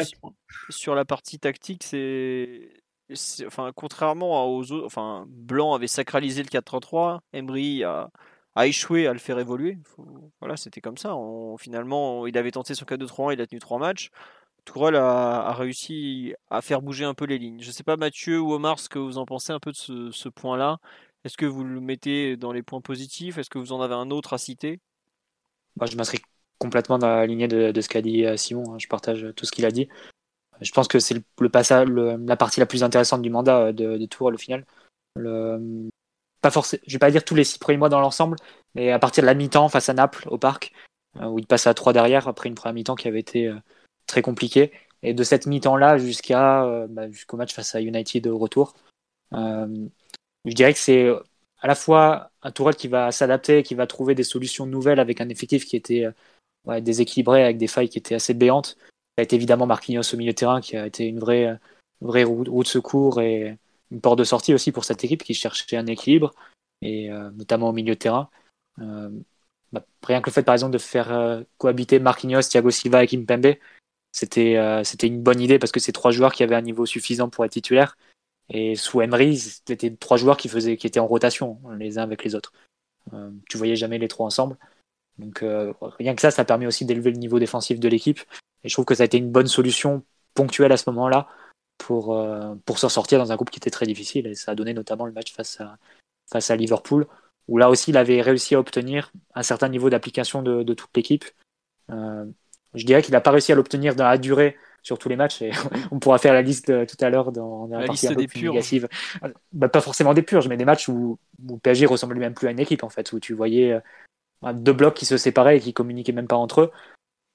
Sur la partie tactique, c'est enfin, contrairement aux autres, Blanc avait sacralisé le 4-3-3, Emery a, échoué à le faire évoluer. voilà, c'était comme ça. finalement, il avait tenté son 4-2-3-1, il a tenu 3 matchs. Tourelle a, réussi à faire bouger un peu les lignes. Je ne sais pas, Mathieu ou Omar, ce que vous en pensez un peu de ce, point-là. Est-ce que vous le mettez dans les points positifs? Est-ce que vous en avez un autre à citer? Je m'inscris complètement dans la lignée de, de ce qu'a dit euh, Simon. Hein. Je partage tout ce qu'il a dit je pense que c'est le, passage, la partie la plus intéressante du mandat euh, de, de Tour au final. Le, pas je vais pas dire tous les six premiers mois dans l'ensemble, mais à partir de la mi-temps face à Naples au parc, euh, où il passe à trois derrière après une première mi-temps qui avait été euh, très compliquée, et de cette mi-temps là jusqu'à bah, jusqu'au match face à United au retour. je dirais que c'est à la fois un Tourelle qui va s'adapter, qui va trouver des solutions nouvelles avec un effectif qui était déséquilibré, avec des failles qui étaient assez béantes, évidemment Marquinhos au milieu de terrain qui a été une vraie, vraie roue, de secours et une porte de sortie aussi pour cette équipe qui cherchait un équilibre, et notamment au milieu de terrain. Bah, rien que le fait, par exemple, de faire cohabiter Marquinhos, Thiago Silva et Kimpembe, c'était c'était une bonne idée parce que c'est trois joueurs qui avaient un niveau suffisant pour être titulaires. Et sous Emery, c'était trois joueurs qui, faisaient, qui étaient en rotation les uns avec les autres. Euh, tu voyais jamais les trois ensemble. Donc euh, rien que ça, ça a permis aussi d'élever le niveau défensif de l'équipe. Et je trouve que ça a été une bonne solution ponctuelle à ce moment-là pour, euh, pour s'en sortir dans un groupe qui était très difficile. Et ça a donné notamment le match face à, face à Liverpool, où là aussi il avait réussi à obtenir un certain niveau d'application de, de, toute l'équipe. Euh, je dirais qu'il n'a pas réussi à l'obtenir dans la durée sur tous les matchs. Et on pourra faire la liste euh, tout à l'heure dans, la, liste des purges. Bah, pas forcément des purges, mais des matchs où, où PSG ressemblait même plus à une équipe, en fait, où tu voyais euh, deux blocs qui se séparaient et qui communiquaient même pas entre eux.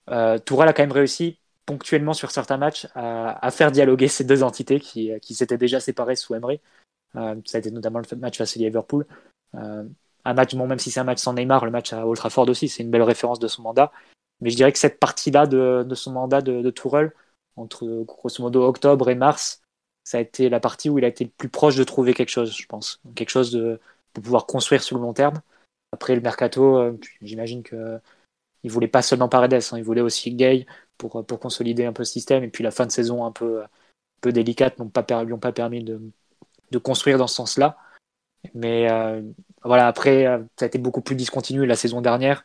Euh, Tourelle a quand même réussi ponctuellement sur certains matchs à, faire dialoguer ces deux entités qui, qui s'étaient déjà séparées sous Emery. Euh, ça a été notamment le match face à Liverpool. Euh, un match, bon, même si c'est un match sans Neymar, le match à Old Trafford aussi, c'est une belle référence de son mandat. Mais je dirais que cette partie-là de, son mandat de, de Tourelle, entre grosso modo octobre et mars, ça a été la partie où il a été le plus proche de trouver quelque chose, je pense. Quelque chose de, pouvoir construire sur le long terme. Après le mercato, euh, j'imagine que il voulait pas seulement Paredes, hein, il voulait aussi Gay pour, pour consolider un peu le système. Et puis la fin de saison un peu, un peu délicate n'ont pas, lui ont pas permis de, de construire dans ce sens-là. Mais euh, voilà, après, euh, ça a été beaucoup plus discontinu la saison dernière.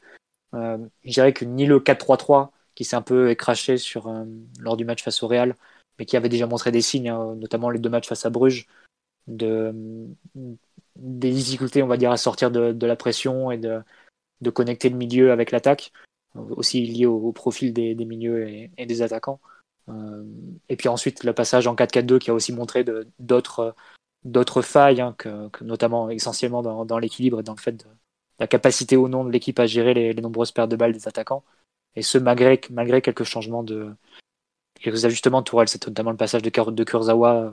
Euh, je dirais que ni le 4-3-3 qui s'est un peu écraché sur, euh, lors du match face au Real, mais qui avait déjà montré des signes, hein, notamment les deux matchs face à Bruges, de, des difficultés, on va dire, à sortir de, de la pression et de, de, connecter le milieu avec l'attaque, aussi lié au, profil des, milieux et, des attaquants. Euh, et puis ensuite, le passage en 4-4-2 qui a aussi montré d'autres failles, hein, que, notamment essentiellement dans, l'équilibre et dans le fait de la capacité ou non de l'équipe à gérer les, nombreuses pertes de balles des attaquants. Et ce, malgré, quelques changements de. quelques ajustements de Tourelle. C'est notamment le passage de, de Kurzawa, euh,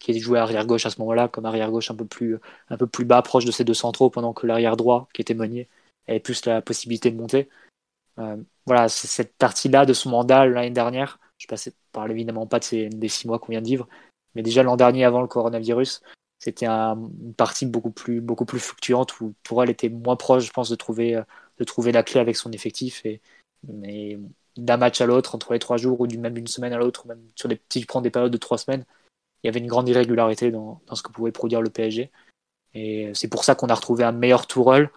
qui est joué arrière gauche à ce moment-là, comme arrière gauche un peu plus, un peu plus bas, proche de ses deux centraux, pendant que l'arrière droit, qui était Meunier, avait plus la possibilité de monter. Euh, voilà, cette partie-là de son mandat l'année dernière. Je ne parle évidemment pas de ces, des six mois qu'on vient de vivre, mais déjà l'an dernier, avant le coronavirus, c'était un, une partie beaucoup plus, beaucoup plus fluctuante où Tourelle était moins proche, je pense, de trouver, de trouver la clé avec son effectif mais d'un match à l'autre, entre les trois jours, ou même d'une semaine à l'autre, même sur des petits, prends des périodes de trois semaines, il y avait une grande irrégularité dans, dans ce que pouvait produire le PSG. Et c'est pour ça qu'on a retrouvé un meilleur Tourelle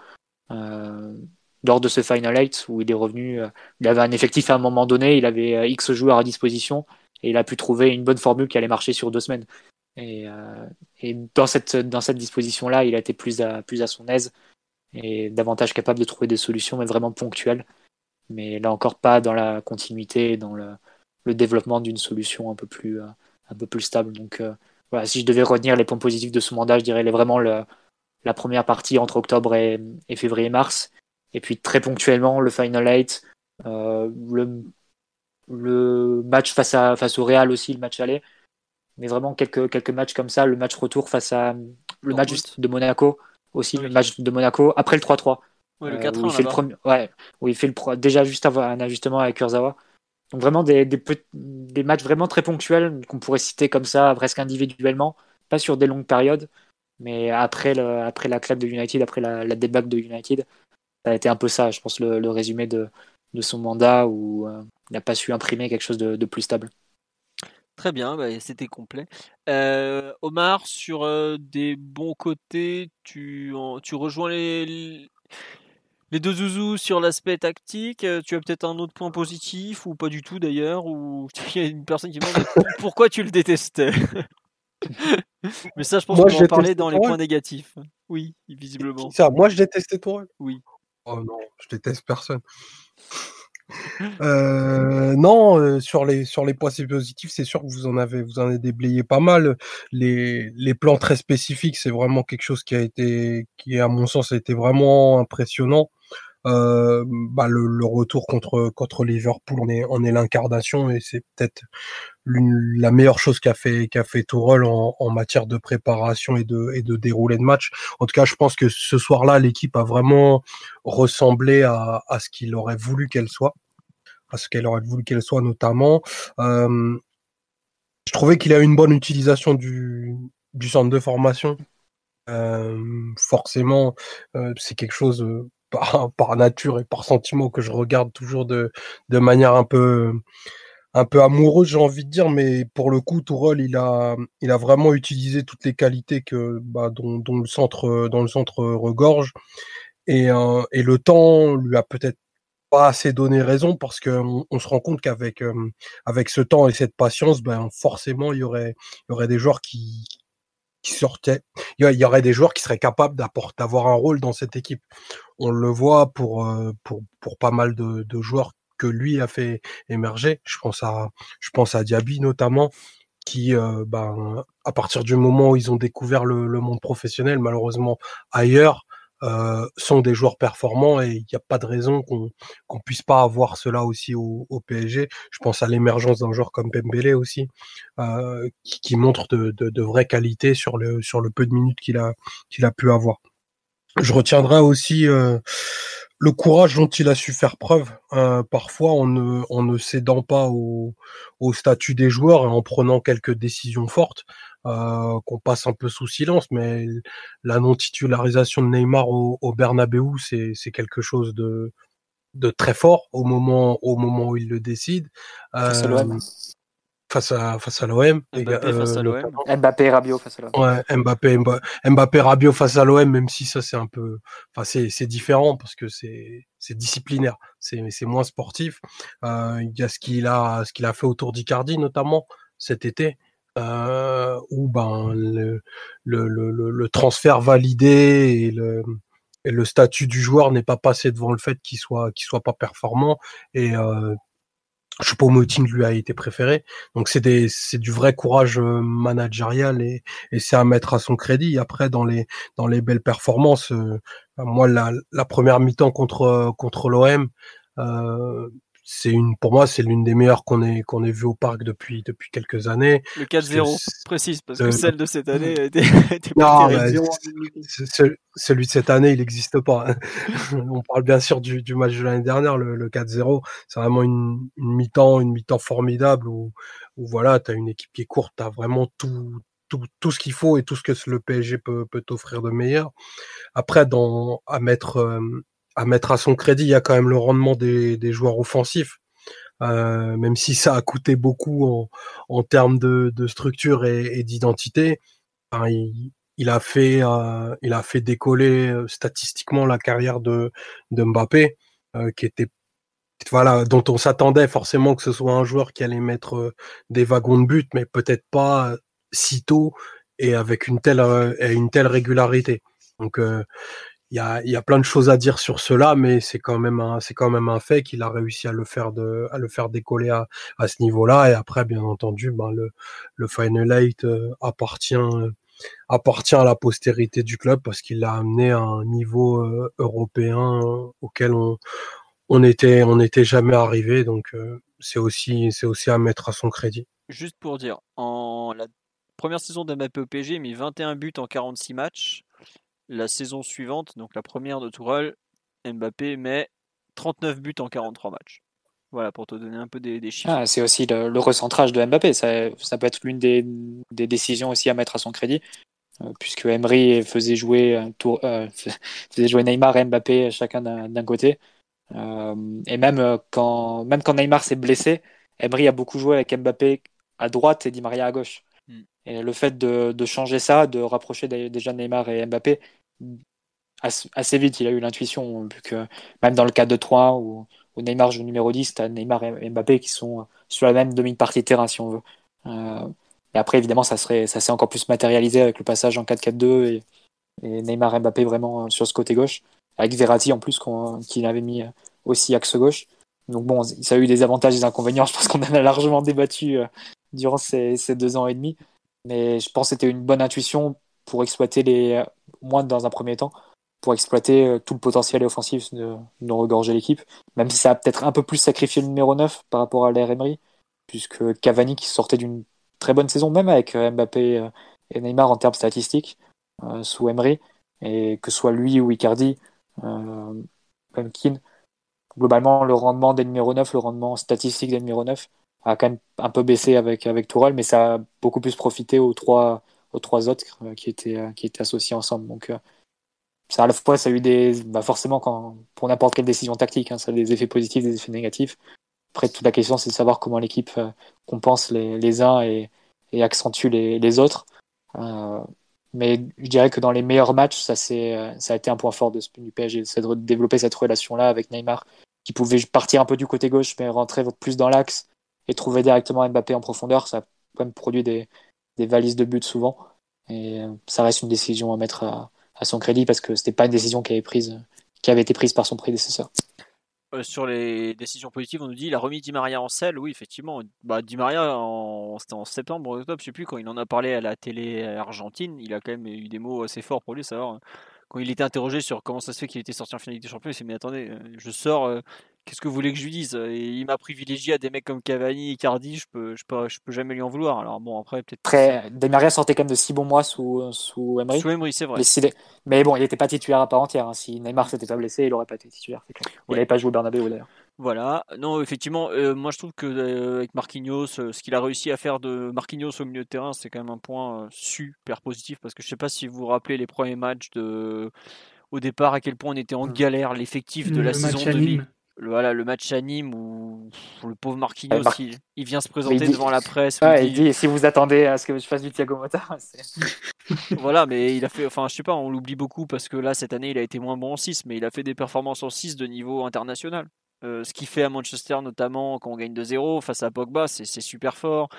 euh, lors de ce Final 8 où il est revenu. Euh, il avait un effectif à un moment donné, il avait euh, X joueurs à disposition et il a pu trouver une bonne formule qui allait marcher sur deux semaines. Et, euh, et dans cette, dans cette disposition-là, il a été plus à, plus à son aise et davantage capable de trouver des solutions, mais vraiment ponctuelles mais là encore pas dans la continuité, dans le, le développement d'une solution un peu plus, euh, un peu plus stable. Donc euh, voilà, si je devais retenir les points positifs de ce mandat, je dirais vraiment le, la première partie entre octobre et, et février-mars, et puis très ponctuellement le Final 8, euh, le, le match face, à, face au Real aussi, le match aller, mais vraiment quelques, quelques matchs comme ça, le match retour face à le match de Monaco aussi, oui. le match de Monaco, après le 3-3. Ouais, le 4 euh, où, il fait le premier... ouais, où il fait le déjà juste avant un ajustement avec Kurzawa. Donc vraiment des, des, des matchs vraiment très ponctuels qu'on pourrait citer comme ça, presque individuellement, pas sur des longues périodes, mais après, le, après la claque de United, après la, la débâcle de United, ça a été un peu ça, je pense, le, le résumé de, de son mandat où euh, il n'a pas su imprimer quelque chose de, de plus stable. Très bien, bah, c'était complet. Euh, Omar, sur euh, des bons côtés, tu, en, tu rejoins les, les deux zouzous sur l'aspect tactique, tu as peut-être un autre point positif ou pas du tout d'ailleurs Ou il y a une personne qui me demande pourquoi tu le détestais? Mais ça, je pense qu'on va en parler dans les points négatifs. Oui, visiblement. Ça, moi, je détestais toi. Oui. Oh non, je déteste personne. Euh, non, euh, sur les sur les points positifs, c'est sûr que vous en avez vous en avez déblayé pas mal. Les les plans très spécifiques, c'est vraiment quelque chose qui a été qui à mon sens a été vraiment impressionnant. Euh, bah le, retour contre contre Liverpool, on est on est l'incarnation et c'est peut-être la meilleure chose qu'a fait qu'a fait en, matière de préparation et de et de déroulé de match. En tout cas, je pense que ce soir-là, l'équipe a vraiment ressemblé à, à ce qu'il aurait voulu qu'elle soit, à ce qu'elle aurait voulu qu'elle soit notamment. Euh, je trouvais qu'il a une bonne utilisation du, du centre de formation. Euh, forcément, c'est quelque chose par, nature et par sentiment que je regarde toujours de, manière un peu un peu amoureuse, j'ai envie de dire, mais pour le coup, Tourelle, il a, il a vraiment utilisé toutes les qualités que, bah, dont, le centre, dont le centre regorge. Et, euh, et le temps lui a peut-être pas assez donné raison parce qu'on on se rend compte qu'avec avec ce temps et cette patience, ben forcément il aurait il y aurait des joueurs qui qui sortaient, il y aurait des joueurs qui seraient capables d'avoir un rôle dans cette équipe. On le voit pour pour pour pas mal de, joueurs que lui a fait émerger. Je pense à je pense à Diaby notamment qui, ben, à partir du moment où ils ont découvert le monde professionnel, malheureusement ailleurs, euh, sont des joueurs performants et il n'y a pas de raison qu'on qu'on puisse pas avoir cela aussi au, au PSG. Je pense à l'émergence d'un joueur comme Pembele aussi, euh, qui, qui, montre de, de, de vraies qualités sur le sur le peu de minutes qu'il a qu'il a pu avoir. Je retiendrai aussi euh, le courage dont il a su faire preuve, euh, parfois en ne, en ne cédant pas au, au statut des joueurs et en prenant quelques décisions fortes. Euh, qu'on passe un peu sous silence, mais la non-titularisation de Neymar au, au Bernabeu, c'est quelque chose de, de très fort au moment, au moment où il le décide. Face à l'OM. Euh, face à, face à l'OM. Mbappé euh, face à l'OM. Mbappé et Rabiot face à l'OM. Ouais, Mbappé, Mba- Mbappé, Rabiot face à l'OM, même si ça c'est un peu, enfin c'est c'est différent parce que c'est c'est disciplinaire, c'est c'est moins sportif. Euh, Il y a ce qu'il a ce qu'il a fait autour d'Icardi notamment cet été, euh, où ben le le, le le transfert validé et le et le statut du joueur n'est pas passé devant le fait qu'il soit qu'il soit pas performant et euh, Choupo-Moting lui a été préféré. Donc c'est des c'est du vrai courage euh, managérial et, et c'est à mettre à son crédit. Après dans les dans les belles performances, euh, moi la, la première mi-temps contre contre l'OM, euh, c'est une pour moi c'est l'une des meilleures qu'on ait qu'on ait vu au parc depuis depuis quelques années. Le Parce que 4-0, c'est- précise, parce euh, que celle de cette année était, était Non, pas celui de cette année, il n'existe pas. On parle bien sûr du, du match de l'année dernière, le, le 4-0. C'est vraiment une, une mi-temps, une mi-temps formidable où, où voilà, tu as une équipe qui est courte, tu as vraiment tout, tout, tout ce qu'il faut et tout ce que le PSG peut, peut t'offrir de meilleur. Après, dans, à mettre, euh, à mettre à son crédit, il y a quand même le rendement des, des joueurs offensifs. Euh, même si ça a coûté beaucoup en, en termes de, de structure et, et d'identité, enfin, il, il a fait, euh, il a fait décoller euh, statistiquement la carrière de, de Mbappé, euh, qui était, voilà, dont on s'attendait forcément que ce soit un joueur qui allait mettre euh, des wagons de but, mais peut-être pas si tôt et avec une telle, euh, une telle régularité. Donc, euh, il y a, y a plein de choses à dire sur cela, mais c'est quand même un, c'est quand même un fait qu'il a réussi à le faire de, à le faire décoller à, à ce niveau-là. Et après, bien entendu, ben le, le Final Eight appartient, euh, appartient à la postérité du club parce qu'il l'a amené à un niveau euh, européen auquel on, on était, on n'était jamais arrivé. Donc, euh, c'est aussi, c'est aussi à mettre à son crédit. Juste pour dire, en la première saison de PSG, il mis 21 buts en 46 matchs. La saison suivante, donc la première de Tourelle, Mbappé met 39 buts en 43 matchs. Voilà, pour te donner un peu des, des chiffres. Ah, c'est aussi le, le recentrage de Mbappé. Ça, ça peut être l'une des, des décisions aussi à mettre à son crédit, euh, puisque Emery faisait jouer, un tour, euh, faisait jouer Neymar et Mbappé chacun d'un côté. Euh, et même euh, quand, même quand Neymar s'est blessé, Emery a beaucoup joué avec Mbappé à droite et Di Maria à gauche. Mm. Et le fait de, de changer ça, de rapprocher dé- déjà Neymar et Mbappé, assez, vite, il a eu l'intuition, vu que même dans le cas de 3 où, où Neymar joue numéro 10, tu as Neymar et Mbappé qui sont sur la même demi-partie de terrain, si on veut. Euh, et après, évidemment, ça serait, ça s'est encore plus matérialisé avec le passage en 4-4-2 et, Neymar et Mbappé vraiment sur ce côté gauche, avec Verratti en plus qu'on- qu'il avait mis aussi axe gauche. Donc bon, ça a eu des avantages et des inconvénients. Je pense qu'on en a largement débattu euh, durant ces, ces deux ans et demi. Mais je pense que c'était une bonne intuition pour exploiter les, euh, moins dans un premier temps, pour exploiter euh, tout le potentiel offensif de, dont regorgeait l'équipe. Même si ça a peut-être un peu plus sacrifié le numéro 9 par rapport à l'ère Emery, puisque Cavani qui sortait d'une très bonne saison, même avec euh, Mbappé et Neymar en termes statistiques, sous Emery, et que ce soit lui ou Icardi, euh, même Keane, globalement, le rendement des numéros 9, le rendement statistique des numéros 9 a quand même un peu baissé avec, avec Tourelle, mais ça a beaucoup plus profité aux trois, aux trois autres qui, étaient, qui étaient associés ensemble. Donc, ça, à la fois, ça a eu des. Bah forcément, quand, pour n'importe quelle décision tactique, hein, ça a des effets positifs, des effets négatifs. Après, toute la question, c'est de savoir comment l'équipe compense les, les uns et, et accentue les, les autres. Euh, mais je dirais que dans les meilleurs matchs, ça, ça a été un point fort de, du PSG, c'est de développer cette relation-là avec Neymar, qui pouvait partir un peu du côté gauche, mais rentrer plus dans l'axe et trouver directement Mbappé en profondeur. Ça a quand même produit des, des valises de but souvent. Et euh, ça reste une décision à mettre à, son crédit parce que c'était pas une décision qui avait, prise, qui avait été prise par son prédécesseur. Euh, sur les décisions positives, on nous dit il a remis Di Maria en selle. Oui, effectivement. Bah, Di Maria, c'était en septembre octobre, je sais plus, quand il en a parlé à la télé argentine, il a quand même eu des mots assez forts pour lui, savoir quand il était interrogé sur comment ça se fait qu'il était sorti en finale des champions, il s'est dit mais attendez, euh, je sors, euh, qu'est-ce que vous voulez que je lui dise? Et il m'a privilégié à des mecs comme Cavani, Icardi, je peux, je peux, je peux jamais lui en vouloir. Alors bon, après peut-être. Après, Di Maria sortait quand même de six bons mois sous sous Emery. Sous Emery, c'est vrai. Mais, bon, il n'était pas titulaire à part entière. Hein. Si Neymar s'était pas blessé, il n'aurait pas été titulaire. Il n'avait pas joué au Bernabeu d'ailleurs. Voilà, non, effectivement, euh, moi je trouve que euh, avec Marquinhos, euh, ce qu'il a réussi à faire de Marquinhos au milieu de terrain, c'est quand même un point super positif parce que je sais pas si vous vous rappelez les premiers matchs de au départ à quel point on était en mmh. galère, l'effectif de la saison de le, voilà, le match anime où le pauvre Marquinhos, il, vient se présenter devant la presse. il dit si vous attendez à ce que je fasse du Thiago Motta. voilà, mais il a fait, enfin, je sais pas, on l'oublie beaucoup parce que là, cette année, il a été moins bon en 6, mais il a fait des performances en 6 de niveau international. Euh, ce qu'il fait à Manchester, notamment quand on gagne 2-0 face à Pogba, c'est super fort.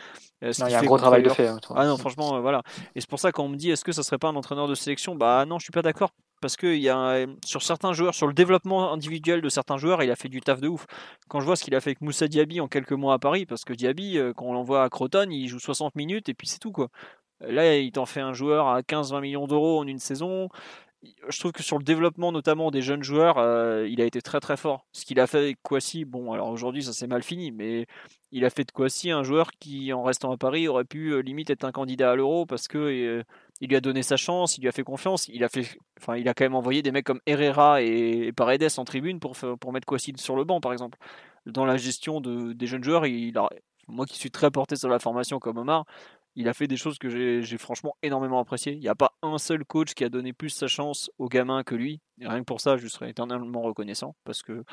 Euh, il y a un gros travail de fait. Hein, ah non, franchement, euh, voilà. Et c'est pour ça qu'on me dit, est-ce que ça serait pas un entraîneur de sélection? Bah non, je suis pas d'accord. Parce que y a, sur certains joueurs, sur le développement individuel de certains joueurs, il a fait du taf de ouf. Quand je vois ce qu'il a fait avec Moussa Diaby en quelques mois à Paris, parce que Diaby, quand on l'envoie à Croton, il joue 60 minutes et puis c'est tout quoi. Là, il t'en fait un joueur à 15-20 millions d'euros en une saison je trouve que sur le développement notamment des jeunes joueurs, euh, il a été très très fort. Ce qu'il a fait avec Kwasi, bon alors aujourd'hui ça s'est mal fini, mais il a fait de Kwasi un joueur qui en restant à Paris aurait pu euh, limite être un candidat à l'Euro parce que euh, il lui a donné sa chance, il lui a fait confiance, il a fait, enfin il a quand même envoyé des mecs comme Herrera et, Paredes en tribune pour pour mettre Kwasi sur le banc par exemple. Dans la gestion de, des jeunes joueurs, il a, moi qui suis très porté sur la formation comme Omar, il a fait des choses que j'ai franchement énormément appréciées. Il n'y a pas un seul coach qui a donné plus sa chance aux gamins que lui. Rien que pour ça, je serais éternellement reconnaissant parce que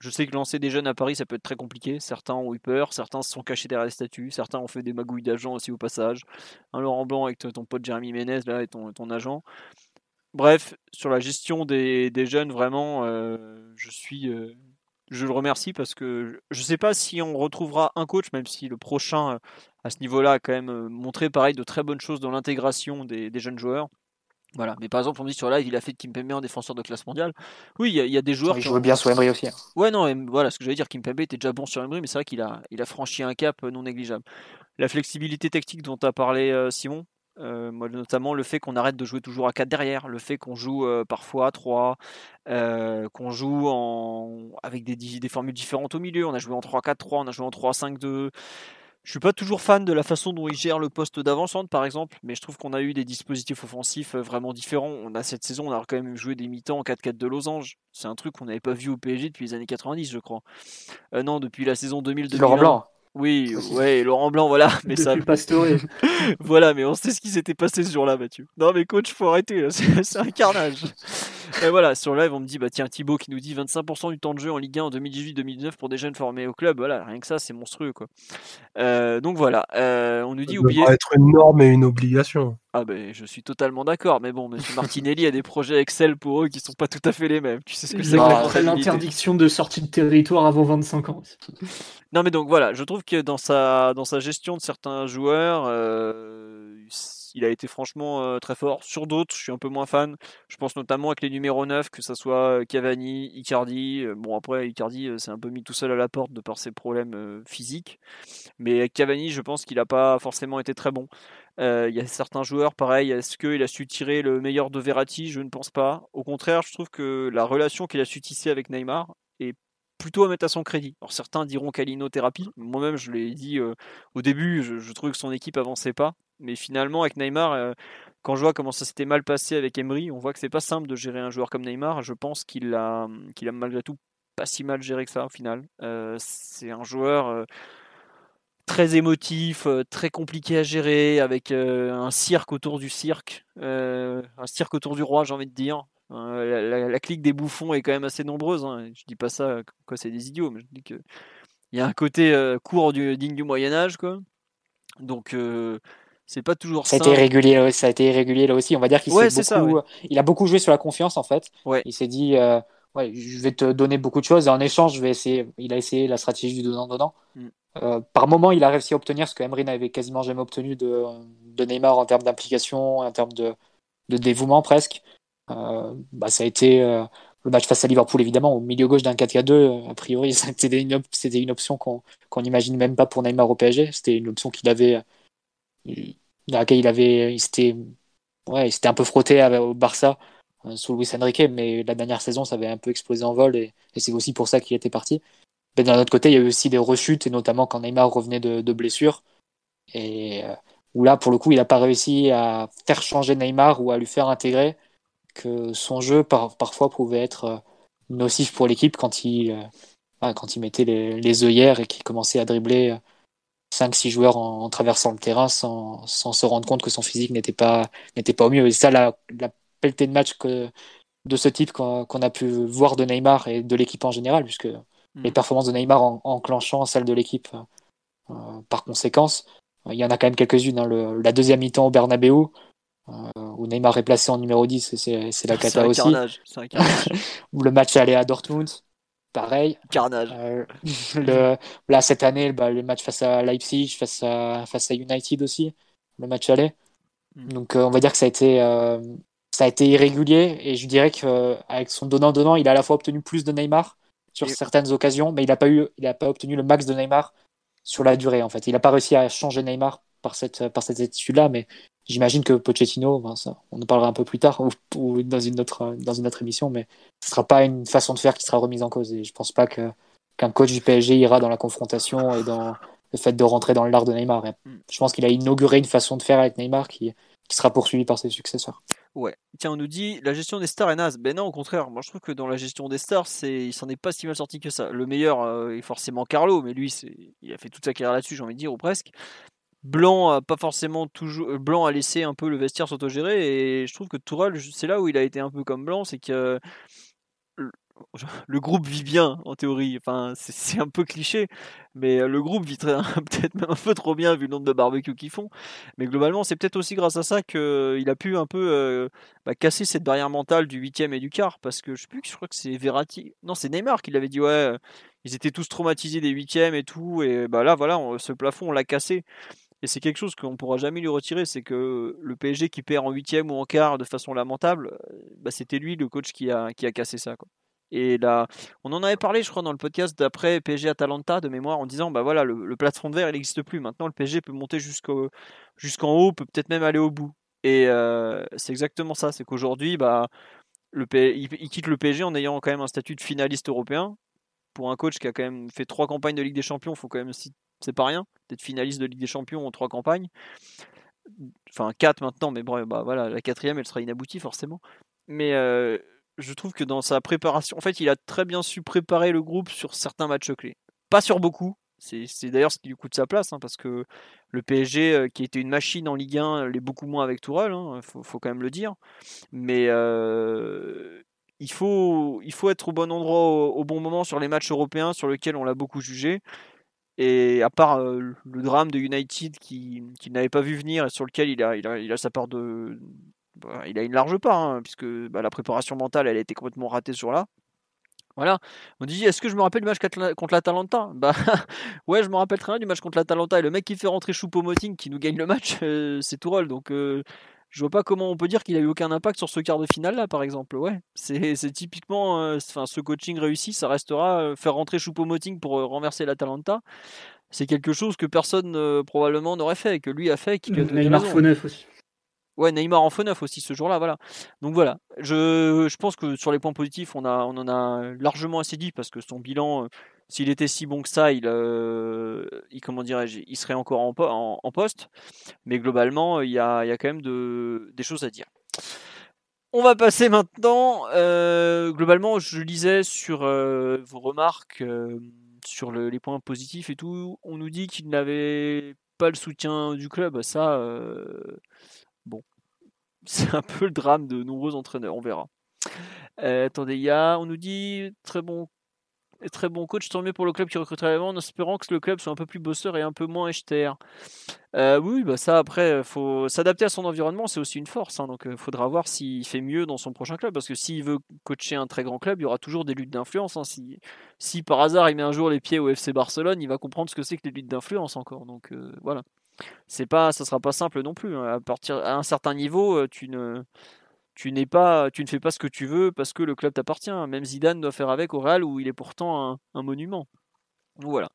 je sais que lancer des jeunes à Paris, ça peut être très compliqué. Certains ont eu peur, certains se sont cachés derrière les statues, certains ont fait des magouilles d'agents aussi au passage. Un Laurent Blanc avec ton pote Jérémy Ménez là et ton, agent. Bref, sur la gestion des, jeunes, vraiment, euh, je suis, euh, je le remercie parce que je ne sais pas si on retrouvera un coach, même si le prochain à ce niveau-là a quand même euh, montré pareil de très bonnes choses dans l'intégration des, jeunes joueurs. Voilà, mais par exemple, on dit sur live, il a fait Kimpembe en défenseur de classe mondiale. Oui, il y, a des joueurs. Il joue bien sur Emery aussi. Hein. Ouais, non, voilà, ce que j'allais dire, Kimpembe était déjà bon sur Emery, mais c'est vrai qu'il a, il a franchi un cap non négligeable. La flexibilité tactique dont a parlé euh, Simon, euh, notamment le fait qu'on arrête de jouer toujours à 4 derrière, le fait qu'on joue parfois à 3, qu'on joue en... avec des, des, formules différentes au milieu. On a joué en 3-4-3, on a joué en 3-5-2. Je suis pas toujours fan de la façon dont il gère le poste d'avant-centre, par exemple, mais je trouve qu'on a eu des dispositifs offensifs euh, vraiment différents. On a cette saison, on a quand même joué des mi-temps en 4-4 de losange. C'est un truc qu'on n'avait pas vu au PSG depuis les années 90, je crois. Euh, non, depuis la saison 2000 Laurent Blanc. Oui, ouais, Laurent Blanc, voilà. Mais ça. voilà, mais on sait ce qui s'était passé ce jour-là, Mathieu. Non, mais coach, faut arrêter, c'est un carnage. Et voilà, sur live, on me dit, bah tiens, Thibaut qui nous dit 25% du temps de jeu en Ligue 1 en 2018-2019 pour des jeunes formés au club. Voilà, rien que ça, c'est monstrueux, quoi. Euh, donc voilà, euh, on nous dit, oubliez. Ça être une norme et une obligation. Ah ben, je suis totalement d'accord, mais bon, Monsieur Martinelli a des projets Excel pour eux qui sont pas tout à fait les mêmes. Tu sais ce que c'est que l'interdiction de sortie de territoire avant 25 ans. non, mais donc voilà, je trouve que dans sa dans sa gestion de certains joueurs, euh, il a été franchement euh, très fort. Sur d'autres, je suis un peu moins fan. Je pense notamment avec les numéros 9, que ce soit euh, Cavani, Icardi. Euh, bon, après, Icardi c'est un peu mis tout seul à la porte de par ses problèmes physiques. Mais avec Cavani, je pense qu'il n'a pas forcément été très bon. Il y a certains joueurs, pareil, est-ce qu'il a su tirer le meilleur de Verratti? Je ne pense pas. Au contraire, je trouve que la relation qu'il a su tisser avec Neymar est plutôt à mettre à son crédit. Alors certains diront thérapie Moi-même, je l'ai dit au début, je, je, trouvais que son équipe avançait pas. Mais finalement, avec Neymar, euh, quand je vois comment ça s'était mal passé avec Emery, on voit que c'est pas simple de gérer un joueur comme Neymar. Je pense qu'il a, qu'il a malgré tout pas si mal géré que ça au final. Euh, c'est un joueur. Euh, très émotif, très compliqué à gérer, avec un cirque autour du cirque, un cirque autour du roi, j'ai envie de dire. La, clique des bouffons est quand même assez nombreuse. Hein. Je dis pas ça quoi c'est des idiots, mais je dis que il y a un côté court du, digne du Moyen Âge, quoi. Donc c'est pas toujours ça. A été irrégulier, ça a été irrégulier là aussi. On va dire qu'il beaucoup, il a beaucoup joué sur la confiance en fait. Il s'est dit, ouais, je vais te donner beaucoup de choses et en échange, je vais essayer. Il a essayé la stratégie du donnant-donnant. Mm. Euh, par moment, il a réussi à obtenir ce que Emery n'avait quasiment jamais obtenu de, de Neymar en termes d'implication, en termes de, de, dévouement presque. Euh, bah, ça a été euh, le match face à Liverpool, évidemment, au milieu gauche d'un 4-4-2. A priori, c'était une, c'était une option qu'on n'imagine même pas pour Neymar au PSG. C'était une option qu'il avait, dans laquelle il avait, il s'était, ouais, il s'était un peu frotté au Barça sous Luis Enrique, mais la dernière saison, ça avait un peu explosé en vol et, c'est aussi pour ça qu'il était parti. Mais d'un autre côté, il y a eu aussi des rechutes, et notamment quand Neymar revenait de, de blessure. Et euh, où là, pour le coup, il n'a pas réussi à faire changer Neymar ou à lui faire intégrer que son jeu par, parfois pouvait être euh, nocif pour l'équipe quand il, euh, quand il mettait les œillères et qu'il commençait à dribbler 5-6 joueurs en, traversant le terrain sans, sans, se rendre compte que son physique n'était pas, n'était pas au mieux. Et ça, la, la pelletée de match que, de ce type qu'on, a pu voir de Neymar et de l'équipe en général, puisque Mm. les performances de Neymar en, enclenchant celles de l'équipe euh, par conséquence. Il y en a quand même quelques-unes. Hein. la deuxième mi-temps au Bernabeu, euh, où Neymar est placé en numéro 10, c'est la cata aussi. Carnage, un carnage. le match allait à Dortmund, pareil. Carnage. Euh, le, là, cette année, bah, le match face à Leipzig, face à, face à United aussi, le match allait. Mm. Donc, on va dire que ça a été, ça a été irrégulier. Et je dirais qu'avec son donnant-donnant, il a à la fois obtenu plus de Neymar sur certaines occasions, mais il n'a pas, eu, il a pas obtenu le max de Neymar sur la durée. En fait, il n'a pas réussi à changer Neymar par cette, par cette attitude-là, mais j'imagine que Pochettino, ben ça, on en parlera un peu plus tard ou, dans, une autre, dans une autre émission, mais ce ne sera pas une façon de faire qui sera remise en cause. Et je ne pense pas que, qu'un coach du PSG ira dans la confrontation et dans le fait de rentrer dans l'art de Neymar. Mm. je pense qu'il a inauguré une façon de faire avec Neymar qui, qui sera poursuivie par ses successeurs. Ouais. Tiens, on nous dit la gestion des stars est naze. Ben non, au contraire. Moi, je trouve que dans la gestion des stars, c'est, il s'en est pas si mal sorti que ça. Le meilleur euh, est forcément Carlo, mais lui, c'est, il a fait toute sa carrière là-dessus, j'ai envie de dire, ou presque. Blanc a pas forcément toujours. Euh, Blanc a laissé un peu le vestiaire s'autogérer, et je trouve que Tourelle, c'est là où il a été un peu comme Blanc, c'est que le groupe vit bien en théorie. Enfin, c'est un peu cliché, mais euh, le groupe vit peut-être même un peu trop bien vu le nombre de barbecues qu'ils font. Mais globalement, c'est peut-être aussi grâce à ça qu'il a pu un peu euh, bah, casser cette barrière mentale du 8 et du quart. Parce que je sais crois que c'est Verratti. Non, c'est Neymar qui l'avait dit, ouais, ils étaient tous traumatisés des 8 et tout. Et bah là, voilà, ce plafond, on l'a cassé. Et c'est quelque chose qu'on pourra jamais lui retirer, c'est que le PSG qui perd en huitième ou en quart de façon lamentable, euh, bah, c'était lui le coach qui a, qui a cassé ça. Et là, on en avait parlé, je crois, dans le podcast d'après PSG Atalanta de mémoire, en disant bah voilà, le, le plafond de verre, il n'existe plus. Maintenant, le PSG peut monter jusqu'au, jusqu'en haut, peut peut-être même aller au bout. Et euh, c'est exactement ça. C'est qu'aujourd'hui, bah, il, quitte le PSG en ayant quand même un statut de finaliste européen. Pour un coach qui a quand même fait trois campagnes de Ligue des Champions, faut quand même c'est pas rien d'être finaliste de Ligue des Champions en trois campagnes. Enfin quatre maintenant, mais bon, bah voilà, la quatrième, elle sera inaboutie forcément. Mais euh, je trouve que dans sa préparation, en fait, il a très bien su préparer le groupe sur certains matchs clés. Pas sur beaucoup. C'est d'ailleurs ce qui lui coûte sa place, hein, parce que le PSG, euh, qui était une machine en Ligue 1, l'est beaucoup moins avec Tourelle, hein, faut, quand même le dire. Mais euh, il faut être au bon endroit au, bon moment sur les matchs européens sur lesquels on l'a beaucoup jugé. Et à part euh, le drame de United qui, n'avait pas vu venir et sur lequel il a, sa part de, bah, il a une large part, hein, puisque bah, la préparation mentale, elle a été complètement ratée sur là. Voilà. On dit, est-ce que je me rappelle du match contre l'Atalanta? Bah ouais, je me rappelle très bien du match contre l'Atalanta. Et le mec qui fait rentrer Choupo-Moting, qui nous gagne le match, euh, c'est Tourelle. Donc euh, je vois pas comment on peut dire qu'il a eu aucun impact sur ce quart de finale là, par exemple. Ouais, c'est typiquement, euh, enfin, ce coaching réussi, ça restera faire rentrer Choupo-Moting pour renverser l'Atalanta. C'est quelque chose que personne probablement n'aurait fait, que lui a fait, qui lui a donné Neymar aussi. Ouais, Neymar en faux neuf aussi ce jour-là, voilà. Donc voilà, je, je, pense que sur les points positifs, on, a, on en a largement assez dit parce que son bilan, euh, s'il était si bon que ça, il, euh, comment dirais-je, il serait encore en, poste. Mais globalement, il y a, quand même de, des choses à dire. On va passer maintenant. Euh, globalement, je lisais sur vos remarques sur les points positifs et tout, on nous dit qu'il n'avait pas le soutien du club. Ça, bon, c'est un peu le drame de nombreux entraîneurs, on verra. attendez, il y a, on nous dit très bon très bon coach, tant mieux pour le club qui recrutera avant, en espérant que le club soit un peu plus bosseur et un peu moins Echter. Euh, oui, bah ça après, faut s'adapter à son environnement, c'est aussi une force. Hein, donc il faudra voir s'il fait mieux dans son prochain club, parce que s'il veut coacher un très grand club, il y aura toujours des luttes d'influence. Hein. Si, si par hasard il met un jour les pieds au FC Barcelone, il va comprendre ce que c'est que les luttes d'influence encore. Donc voilà, c'est pas, ça sera pas simple non plus. Hein. À partir à un certain niveau, tu ne tu n'es pas, tu ne fais pas ce que tu veux parce que le club t'appartient. Même Zidane doit faire avec au Real où il est pourtant un, monument. Voilà.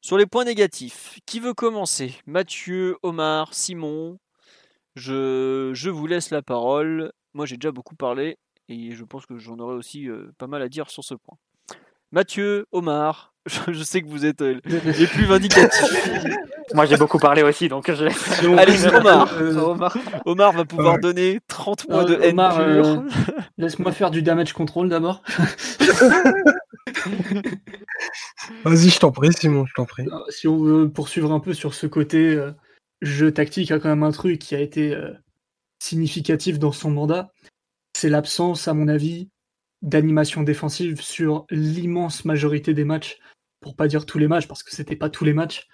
Sur les points négatifs, qui veut commencer? Mathieu, Omar, Simon je, je, vous laisse la parole. Moi j'ai déjà beaucoup parlé et je pense que j'en aurai aussi euh, pas mal à dire sur ce point. Mathieu, Omar, je sais que vous êtes euh, les plus vindicatifs. Moi, j'ai beaucoup parlé aussi, donc je Allez, Omar. Omar. Omar va pouvoir donner 30 points de haine euh, Laisse-moi faire du damage control d'abord. Vas-y, je t'en prie, Simon, je t'en prie. Si on veut poursuivre un peu sur ce côté euh, jeu tactique, il y a quand même un truc qui a été significatif dans son mandat. C'est l'absence, à mon avis, d'animation défensive sur l'immense majorité des matchs, pour pas dire tous les matchs, parce que c'était pas tous les matchs,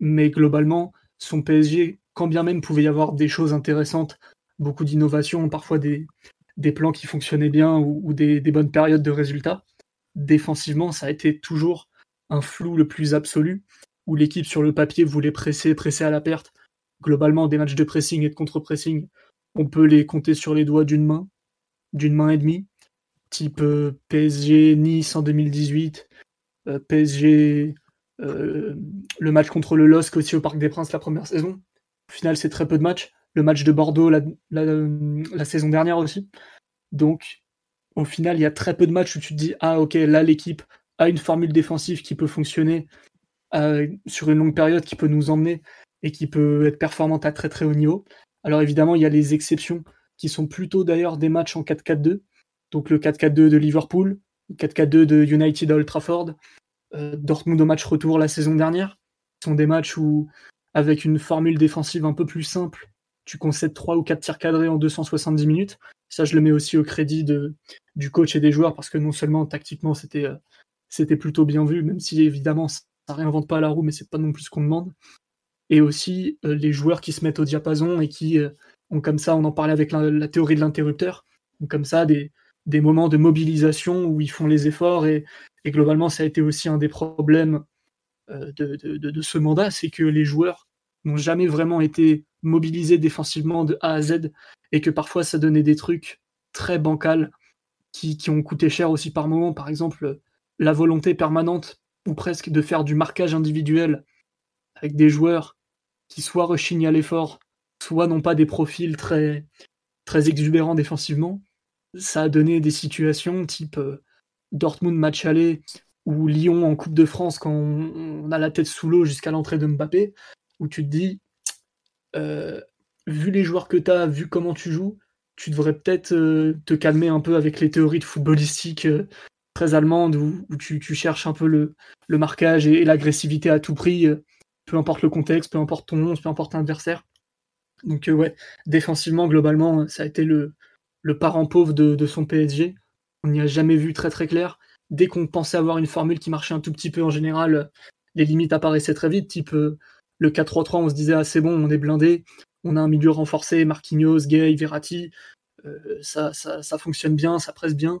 mais globalement, son PSG, quand bien même pouvait y avoir des choses intéressantes, beaucoup d'innovations, parfois des, des plans qui fonctionnaient bien ou, des, bonnes périodes de résultats, défensivement, ça a été toujours un flou le plus absolu, où l'équipe sur le papier voulait presser, presser à la perte. Globalement, des matchs de pressing et de contre-pressing, on peut les compter sur les doigts d'une main, d'une main et demie type euh, PSG Nice en 2018, euh, PSG euh, le match contre le LOSC aussi au Parc des Princes la première saison. Au final, c'est très peu de matchs. Le match de Bordeaux la, la, saison dernière aussi. Donc, au final, il y a très peu de matchs où tu te dis Ah, ok, là, l'équipe a une formule défensive qui peut fonctionner sur une longue période, qui peut nous emmener et qui peut être performante à très très haut niveau. Alors, évidemment, il y a les exceptions qui sont plutôt d'ailleurs des matchs en 4-4-2 donc le 4-4-2 de Liverpool, le 4-4-2 de United à Old Trafford, euh, Dortmund au match retour la saison dernière. Ce sont des matchs où, avec une formule défensive un peu plus simple, tu concèdes 3 ou 4 tirs cadrés en 270 minutes. Ça, je le mets aussi au crédit de, du coach et des joueurs, parce que non seulement tactiquement, c'était euh, plutôt bien vu, même si évidemment, ça réinvente pas la roue, mais c'est pas non plus ce qu'on demande. Et aussi euh, les joueurs qui se mettent au diapason et qui ont comme ça, on en parlait avec la théorie de l'interrupteur, ont comme ça des, des moments de mobilisation où ils font les efforts et, globalement ça a été aussi un des problèmes euh, de, ce mandat, c'est que les joueurs n'ont jamais vraiment été mobilisés défensivement de A à Z et que parfois ça donnait des trucs très bancals qui, ont coûté cher aussi par moment. Par exemple, la volonté permanente ou presque de faire du marquage individuel avec des joueurs qui soit rechignent à l'effort, soit n'ont pas des profils très, très exubérants défensivement ça a donné des situations type euh, Dortmund match aller ou Lyon en Coupe de France quand on, a la tête sous l'eau jusqu'à l'entrée de Mbappé, où tu te dis, euh, vu les joueurs que tu as, vu comment tu joues, tu devrais peut-être euh, te calmer un peu avec les théories de footballistique très allemandes où, tu, cherches un peu le, marquage et, l'agressivité à tout prix, peu importe le contexte, peu importe ton 11, peu importe l'adversaire. Donc ouais, défensivement, globalement, ça a été le, le parent pauvre de, son PSG. On n'y a jamais vu très très clair. Dès qu'on pensait avoir une formule qui marchait un tout petit peu en général, les limites apparaissaient très vite. Type euh, le 4-3-3, on se disait ah c'est bon, on est blindé, on a un milieu renforcé, Marquinhos, Gay, Verratti, euh, ça, fonctionne bien, ça presse bien.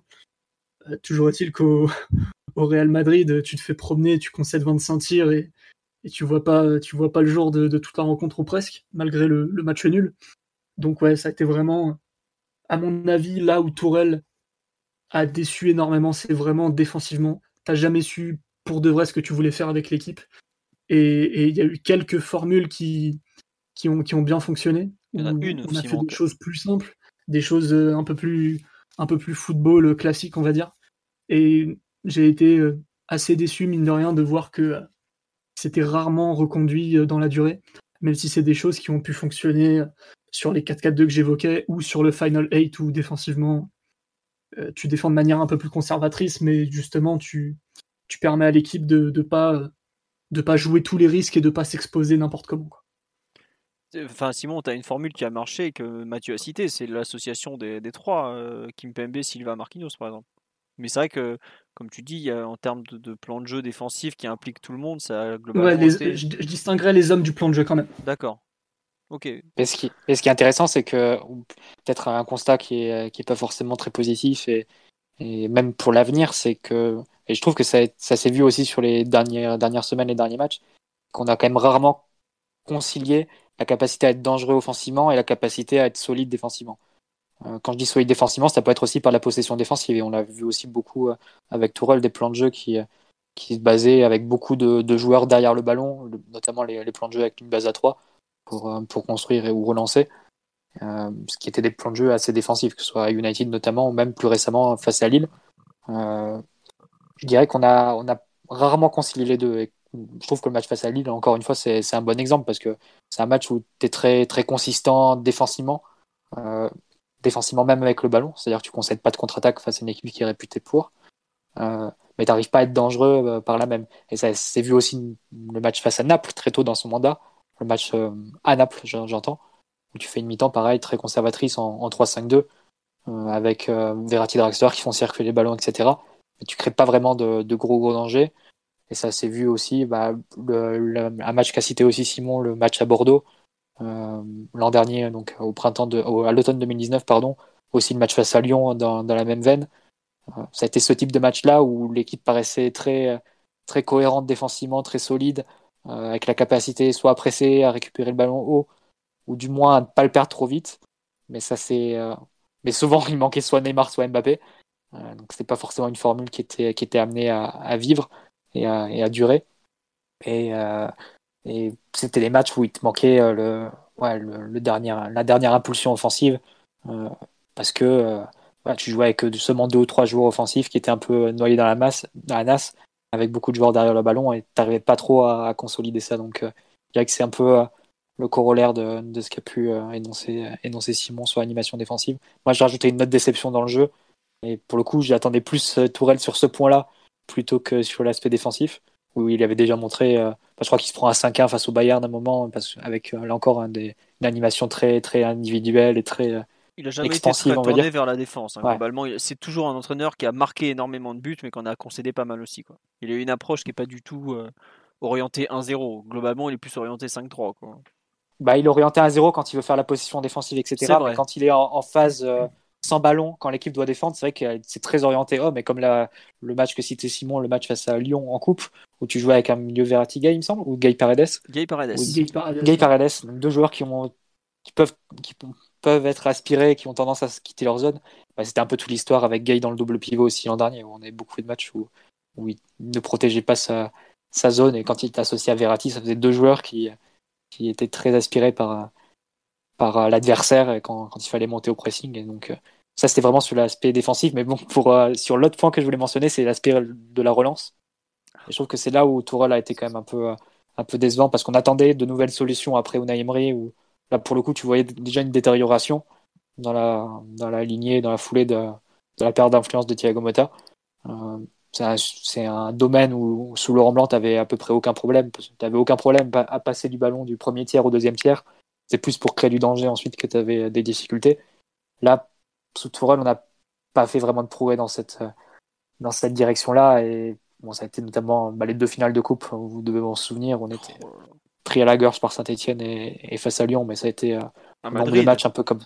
Euh, toujours est-il qu'au au Real Madrid, tu te fais promener, tu concèdes 25 tirs et, et tu vois pas, tu vois pas le jour de, toute la rencontre ou presque, malgré le match nul. Donc ouais, ça a été vraiment à mon avis, là où Tourelle a déçu énormément, c'est vraiment défensivement. T'as jamais su pour de vrai ce que tu voulais faire avec l'équipe. Et il y a eu quelques formules qui, qui, ont, qui ont bien fonctionné. Il y en a une on a fait des choses plus simples, des choses euh, un peu plus, un peu plus football euh, classique, on va dire. Et j'ai été euh, assez déçu, mine de rien, de voir que c'était rarement reconduit dans la durée, même si c'est des choses qui ont pu fonctionner sur les 4-4-2 que j'évoquais ou sur le Final 8 où défensivement euh, tu défends de manière un peu plus conservatrice, mais justement tu, permets à l'équipe de ne pas, de pas jouer tous les risques et de pas s'exposer n'importe comment. Quoi. Enfin, Simon, tu as une formule qui a marché que Mathieu a cité, c'est l'association des, des trois, euh, Kimpembe, Silva, Marquinhos, par exemple. Mais c'est vrai que, comme tu dis, en termes de, plan de jeu défensif qui implique tout le monde, ça globalement. Ouais, je, je, distinguerais les hommes du plan de jeu quand même. D'accord. Ok. Et ce, qui, et ce qui est intéressant, c'est que peut-être un constat qui est, qui est pas forcément très positif et, et même pour l'avenir, c'est que et je trouve que ça, ça s'est vu aussi sur les dernières, dernières semaines et derniers matchs, qu'on a quand même rarement concilié la capacité à être dangereux offensivement et la capacité à être solide défensivement. Euh, quand je dis solide défensivement, ça peut être aussi par la possession défensive. Et on l'a vu aussi beaucoup euh, avec Tourelle, des plans de jeu qui, euh, qui se basaient avec beaucoup de, joueurs derrière le ballon, notamment les, plans de jeu avec une base à 3 pour, pour construire ou relancer. Ce qui était des plans de jeu assez défensifs, que ce soit à United notamment, ou même plus récemment face à Lille. Je dirais qu'on a, on a rarement concilié les deux. Et je trouve que le match face à Lille, encore une fois, c'est un bon exemple parce que c'est un match où tu es très, très consistant défensivement, défensivement même avec le ballon, c'est-à-dire que tu concèdes pas de contre-attaque face à une équipe qui est réputée pour, euh, mais tu n'arrives pas à être dangereux euh, par là même. Et ça s'est vu aussi le match face à Naples très tôt dans son mandat, le match euh, à Naples, j'entends, où tu fais une mi-temps pareil, très conservatrice en, en 3-5-2, euh, avec Verratti Draxler qui font circuler les ballons, etc mais tu crées pas vraiment de, gros gros dangers. Et ça s'est vu aussi, bah, le, un match qu'a cité aussi Simon, le match à Bordeaux l'an dernier, donc au printemps à l'automne 2019, pardon, aussi le match face à Lyon dans, la même veine. Euh, ça a été ce type de match-là où l'équipe paraissait très cohérente défensivement, très solide, euh, avec la capacité soit à presser, à récupérer le ballon haut, ou du moins à ne pas le perdre trop vite. Mais ça c'est, euh, mais souvent il manquait soit Neymar, soit Mbappé. Euh, donc c'était pas forcément une formule qui était, amenée à, vivre et à, durer. Et, euh, et c'était les matchs où il te manquait euh, le, ouais, le, le la dernière impulsion offensive euh, parce que euh, tu jouais avec seulement deux ou trois joueurs offensifs qui étaient un peu noyés dans la masse, dans la nasse, avec beaucoup de joueurs derrière le ballon et t'arrivais pas trop à, consolider ça. Donc, euh, je dirais que c'est un peu le corollaire de, ce qu'a pu énoncer, Simon sur l'animation défensive. Moi, j'ai rajouté une note déception dans le jeu. Et pour le coup, j'attendais plus Tourelle sur ce point-là plutôt que sur l'aspect défensif, où il avait déjà montré, je crois qu'il se prend un 5-1 face au Bayern d'un moment, parce, avec euh, là encore un des, une animation très, très individuelle et très. Euh, il a jamais été très tourné vers la défense. Hein. Ouais. Globalement, c'est toujours un entraîneur qui a marqué énormément de buts, mais qu'on a concédé pas mal aussi. Quoi. Il a une approche qui n'est pas du tout euh, orientée 1-0. Globalement, il est plus orienté 5-3. Quoi. Bah, il est orienté 1-0 quand il veut faire la position défensive, etc. Mais quand il est en, en phase euh, sans ballon quand l'équipe doit défendre, c'est vrai que c'est très orienté homme. Et comme la, le match que citait Simon, le match face à Lyon en coupe, où tu jouais avec un milieu Verratti Gay, il me semble, ou Gay Paredes. Gay Paredes. Gay Paredes. Gay Paredes. Donc deux joueurs qui, ont, qui, peuvent, qui peuvent être aspirés, qui ont tendance à quitter leur zone. Bah, C'était un peu toute l'histoire avec Gay dans le double pivot aussi l'an dernier, où on avait beaucoup de matchs où, où il ne protégeait pas sa, sa zone. Et quand il était associé à Verratti, ça faisait deux joueurs qui, qui étaient très aspirés par par l'adversaire quand, quand, il fallait monter au pressing. Et donc, ça, c'était vraiment sur l'aspect défensif. Mais bon, pour, euh, sur l'autre point que je voulais mentionner, c'est l'aspect de la relance. Je trouve que c'est là où Tourelle a été quand même un peu, un peu décevant parce qu'on attendait de nouvelles solutions après Unai Emery où là, pour le coup, tu voyais déjà une détérioration dans la, dans la lignée, dans la foulée de, la perte d'influence de Thiago Motta. Euh, c'est un, un, domaine où, sous Laurent Blanc, tu n'avais à peu près aucun problème. Tu n'avais aucun problème à passer du ballon du premier tiers au deuxième tiers c'est plus pour créer du danger ensuite que tu avais des difficultés. Là, sous Tourelle, on n'a pas fait vraiment de progrès dans cette, dans cette direction-là. Et bon, ça a été notamment bah, les deux finales de coupe, vous devez vous en souvenir. On était pris à la gorge par Saint-Etienne et, et, face à Lyon, mais ça a été euh, un nombre de matchs un peu comme.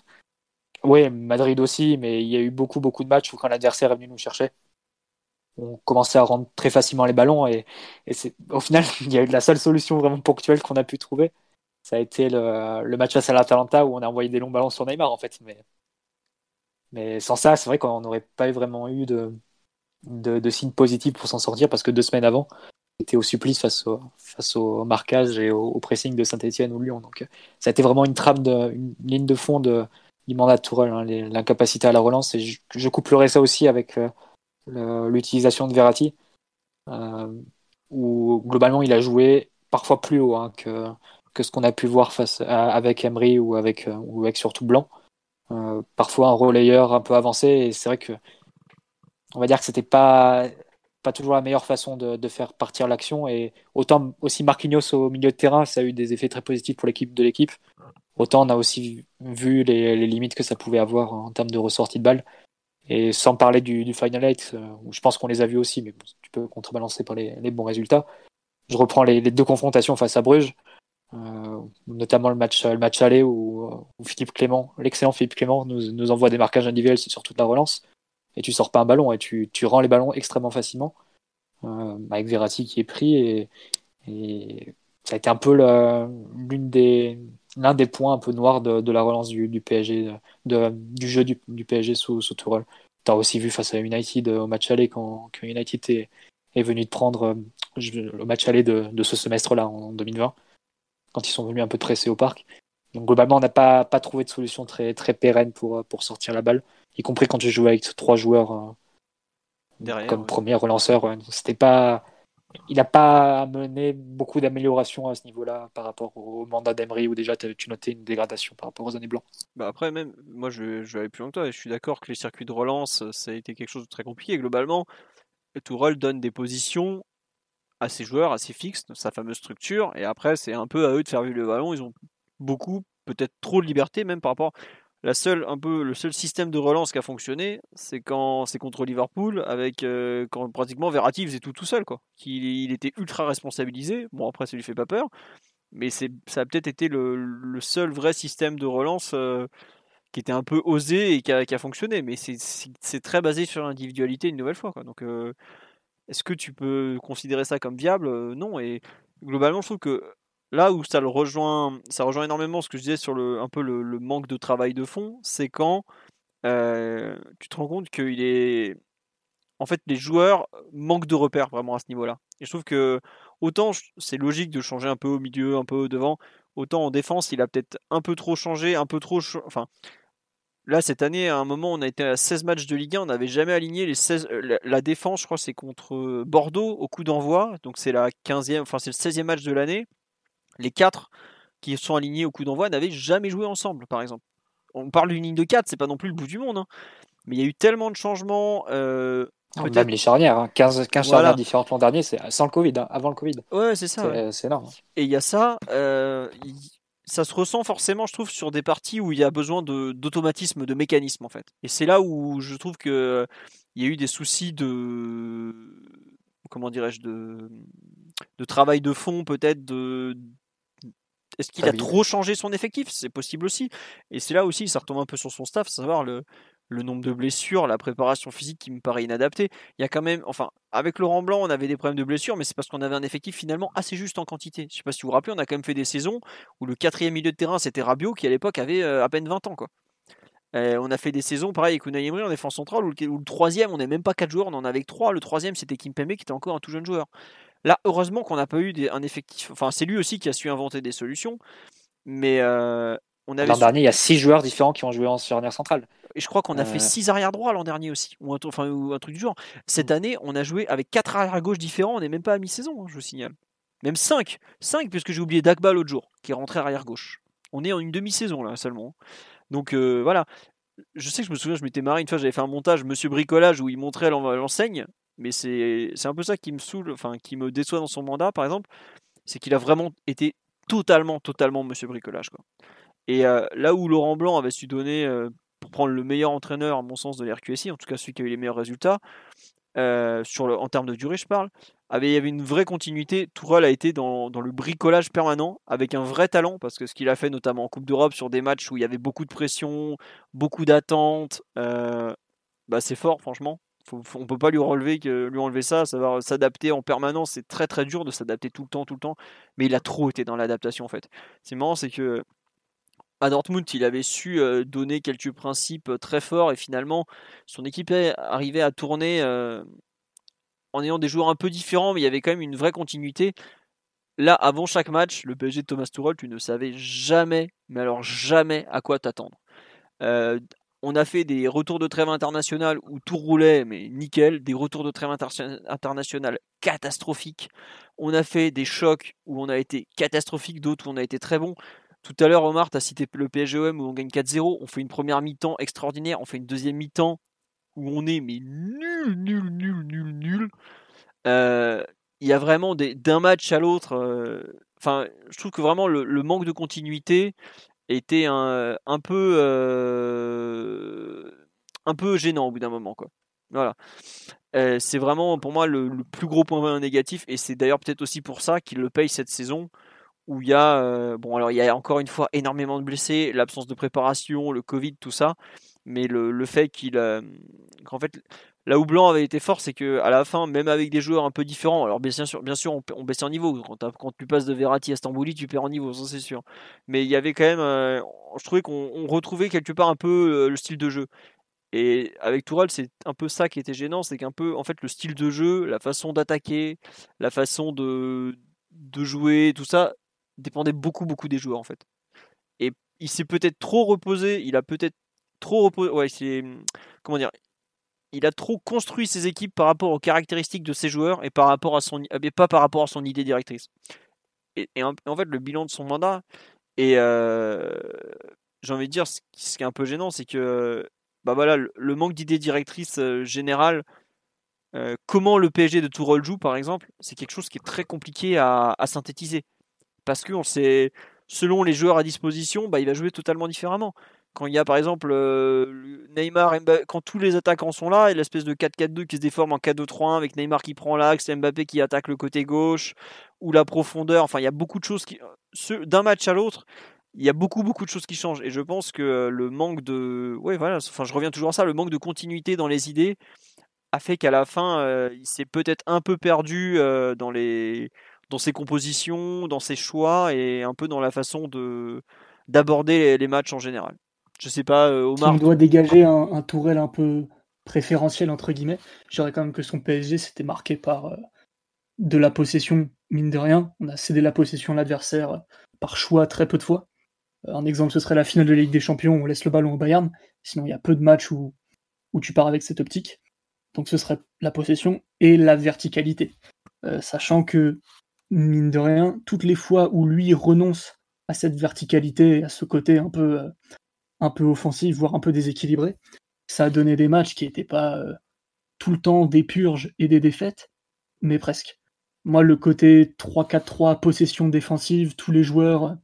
Oui, Madrid aussi, mais il y a eu beaucoup, beaucoup de matchs où quand l'adversaire est venu nous chercher, on commençait à rendre très facilement les ballons. Et, au final, il y a eu la seule solution vraiment ponctuelle qu'on a pu trouver ça a été le, le match face à l'Atalanta où on a envoyé des longs ballons sur Neymar en fait. Mais, mais sans ça, c'est vrai qu'on n'aurait pas vraiment eu de, de, de signes positifs pour s'en sortir parce que deux semaines avant, était au supplice face au, marquage et au, pressing de Saint-Etienne ou Lyon. Donc ça a été vraiment une trame, de, une ligne de fond de, du mandat de Tourelle, hein, l'incapacité à la relance. Et je, je couplerai ça aussi avec euh, l'utilisation de Verratti, euh, où globalement il a joué parfois plus haut hein, que ce qu'on a pu voir face avec Emery euh, ou avec surtout Blanc. Euh, parfois un relayeur un peu avancé et c'est vrai que on va dire que c'était pas pas toujours la meilleure façon de, faire partir l'action. Et autant aussi Marquinhos au milieu de terrain, ça a eu des effets très positifs pour l'équipe de l'équipe. Autant on a aussi vu les, limites que ça pouvait avoir en termes de ressortie de balle. Et sans parler du, Final Eight, euh, où je pense qu'on les a vus aussi, mais tu peux contrebalancer par les, bons résultats. Je reprends les, deux confrontations face à Bruges, euh, notamment le match, le match aller où, Philippe Clément, l'excellent Philippe Clément, nous, nous envoie des marquages individuels sur toute la relance. Et tu sors pas un ballon et tu, tu rends les ballons extrêmement facilement. Euh, avec Verratti qui est pris et, ça a été un peu des l'un des points un peu noirs de, la relance du, PSG de, du jeu du, PSG sous, sous. Tu as aussi vu face à United au match aller quand, United est, est, venu de prendre euh, le match aller de, de ce semestre-là en 2020 quand ils sont venus un peu presser au parc. Donc globalement, on n'a pas, pas trouvé de solution très, très pérenne pour, pour sortir la balle y compris quand tu jouais avec trois joueurs euh, comme premier relanceur. C'était pas, il n'a pas amené beaucoup d'amélioration à ce niveau-là par rapport au mandat d'Emery où déjà tu notais une dégradation par rapport aux années blancs. Bah après même, moi je, je vais aller plus loin que toi. Je suis d'accord que les circuits de relance ça a été quelque chose de très compliqué. Globalement, Tourelle donne des positions à ses joueurs assez fixes, sa fameuse structure, et après c'est un peu à eux de faire vivre le ballon. Ils ont beaucoup, peut-être trop de liberté même par rapport la seule, un peu, le seul système de relance qui a fonctionné, c'est quand c'est contre Liverpool, avec euh, quand pratiquement Verratti faisait tout tout seul, quoi. Il, était ultra responsabilisé. Bon, après, ça lui fait pas peur, mais ça a peut-être été le, seul vrai système de relance euh, qui était un peu osé et qui a, fonctionné. Mais c'est, très basé sur l'individualité une nouvelle fois. Donc, euh, est-ce que tu peux considérer ça comme viable? Non. Et globalement, je trouve que là où ça le rejoint, ça rejoint énormément ce que je disais sur le, un peu le, manque de travail de fond, c'est quand euh, tu te rends compte qu'il est. En fait, les joueurs manquent de repères vraiment à ce niveau-là. Et je trouve que autant c'est logique de changer un peu au milieu, un peu devant, autant en défense, il a peut-être un peu trop changé, un peu trop. Enfin, là, cette année, à un moment, on a été à 16 matchs de Ligue 1, on n'avait jamais aligné les 16. Euh, la, défense, je crois, c'est contre Bordeaux au coup d'envoi. Donc, c'est la 15e, enfin, c'est le 16e match de l'année les quatre qui sont alignés au coup d'envoi n'avaient jamais joué ensemble, par exemple. On parle d'une ligne de 4, c'est pas non plus le bout du monde. Hein. Mais il y a eu tellement de changements. Euh, même les charnières, 15, hein. 15 charnières différentes l'an dernier, c'est sans le Covid, hein, avant le Covid. Ouais, c'est ça. C'est énorme. Et il y a ça, euh, ça se ressent forcément, je trouve, sur des parties où il y a besoin d'automatisme, de, mécanisme, en fait. Et c'est là où je trouve que il y a eu des soucis de. Comment dirais-je de, de travail de fond, peut-être, de, est-ce qu'il a trop changé son effectif? C'est possible aussi. Et c'est là aussi, ça retombe un peu sur son staff, savoir le, le nombre de blessures, la préparation physique qui me paraît inadaptée. Il y a quand même, enfin, avec Laurent Blanc, on avait des problèmes de blessures, mais c'est parce qu'on avait un effectif finalement assez juste en quantité. Je sais pas si vous vous rappelez, on a quand même fait des saisons où le quatrième milieu de terrain c'était Rabiot, qui à l'époque avait euh, à peine 20 ans, on a fait des saisons pareil avec Unai Emery en défense centrale où le, troisième, on n'est même pas quatre joueurs, on en avait que trois. Le troisième, c'était Kim Pembe qui était encore un tout jeune joueur. Là, heureusement qu'on n'a pas eu un effectif. Enfin, c'est lui aussi qui a su inventer des solutions. Mais euh, on avait. L'an dernier, il y a six joueurs différents qui ont joué en charnière centrale. Et je crois qu'on a fait euh. six arrière droits l'an dernier aussi, ou un, enfin, un truc du genre. Cette mm. année, on a joué avec quatre arrière gauche différents. On n'est même pas à mi-saison, hein, je vous signale. Même 5 5 puisque j'ai oublié Dagba l'autre jour, qui est rentré arrière gauche. On est en une demi-saison là seulement. Donc euh, voilà. Je sais que je me souviens, je m'étais marré une fois, j'avais fait un montage Monsieur Bricolage où il montrait l'enseigne mais c'est un peu ça qui me saoule, enfin qui me déçoit dans son mandat, par exemple, c'est qu'il a vraiment été totalement, totalement Monsieur Bricolage. Quoi. Et euh, là où Laurent Blanc avait su donner, euh, pour prendre le meilleur entraîneur, à mon sens, de l'RQSI, en tout cas celui qui a eu les meilleurs résultats, euh, sur en termes de durée, je parle, avait, il y avait une vraie continuité. Tourelle a été dans, dans, le bricolage permanent, avec un vrai talent, parce que ce qu'il a fait notamment en Coupe d'Europe, sur des matchs où il y avait beaucoup de pression, beaucoup d'attentes, bah, c'est fort, franchement on on peut pas lui lui enlever ça, savoir s'adapter en permanence, c'est très très dur de s'adapter tout le temps, tout le temps. Mais il a trop été dans l'adaptation en fait. C'est marrant, c'est que à Dortmund, il avait su donner quelques principes très forts et finalement son équipe arrivait à tourner en ayant des joueurs un peu différents, mais il y avait quand même une vraie continuité. Là, avant chaque match, le PSG de Thomas Tuchel, tu ne savais jamais, mais alors jamais à quoi t'attendre. On a fait des retours de trêve internationale où tout roulait, mais nickel. Des retours de trêve internationale catastrophiques. On a fait des chocs où on a été catastrophique, d'autres où on a été très bon. Tout à l'heure, Omar, tu cité le PSGOM où on gagne 4-0. On fait une première mi-temps extraordinaire. On fait une deuxième mi-temps où on est mais nul, nul, nul, nul, nul. euh, il y a vraiment d'un match à l'autre. Euh, enfin, je trouve que vraiment le, manque de continuité était un, un peu gênant au bout d'un moment, c'est vraiment pour moi le, plus gros point négatif et c'est d'ailleurs peut-être aussi pour ça qu'il le paye cette saison où il y a bon alors il y a encore une fois énormément de blessés, l'absence de préparation, le Covid, tout ça, mais le, le fait qu'il qu'en fait là où Blanc avait été fort, c'est que à la fin, même avec des joueurs un peu différents, alors bien sûr, bien sûr on, on baissait en niveau. Quand, tu passes de Verratti à Stambouli, tu perds en niveau, ça c'est sûr. Mais il y avait quand même, je trouvais qu'on retrouvait quelque part un peu le style de jeu. Et avec Tourelle, c'est un peu ça qui était gênant, c'est qu'un peu, en fait, le style de jeu, la façon d'attaquer, la façon de, de jouer, tout ça, dépendait beaucoup, beaucoup des joueurs, en fait. Et il s'est peut-être trop reposé, il a peut-être trop reposé, ouais, comment dire, il a trop construit ses équipes par rapport aux caractéristiques de ses joueurs et par rapport à son, mais pas par rapport à son idée directrice. Et, en, fait, le bilan de son mandat, et euh, j'ai envie de dire, ce qui est un peu gênant, c'est que bah voilà, le, manque d'idées directrices euh, générales, euh, comment le PSG de Tourelle joue par exemple, c'est quelque chose qui est très compliqué à, synthétiser. Parce que on sait, selon les joueurs à disposition, bah, il va jouer totalement différemment. Quand il y a par exemple euh, Neymar, quand tous les attaquants sont là, et l'espèce de 4-4-2 qui se déforme en 4-2-3-1 avec Neymar qui prend l'axe, Mbappé qui attaque le côté gauche, ou la profondeur, enfin il y a beaucoup de choses qui. D'un match à l'autre, il y a beaucoup beaucoup de choses qui changent et je pense que le manque de ouais voilà enfin je reviens toujours à ça le manque de continuité dans les idées a fait qu'à la fin euh, il s'est peut-être un peu perdu euh, dans les dans ses compositions dans ses choix et un peu dans la façon de d'aborder les, matchs en général je sais pas euh, Omar on doit dégager un, un Tourelle un peu préférentiel entre guillemets j'aurais quand même que son PSG c'était marqué par de la possession mine de rien on a cédé la possession à l'adversaire par choix très peu de fois un exemple, ce serait la finale de la Ligue des Champions, où on laisse le ballon au Bayern. Sinon, il y a peu de matchs où, où tu pars avec cette optique. Donc ce serait la possession et la verticalité. Euh, sachant que, mine de rien, toutes les fois où lui renonce à cette verticalité, à ce côté un peu, euh, un peu offensif, voire un peu déséquilibré, ça a donné des matchs qui n'étaient pas euh, tout le temps des purges et des défaites, mais presque. Moi, le côté 3-4-3, possession défensive, tous les joueurs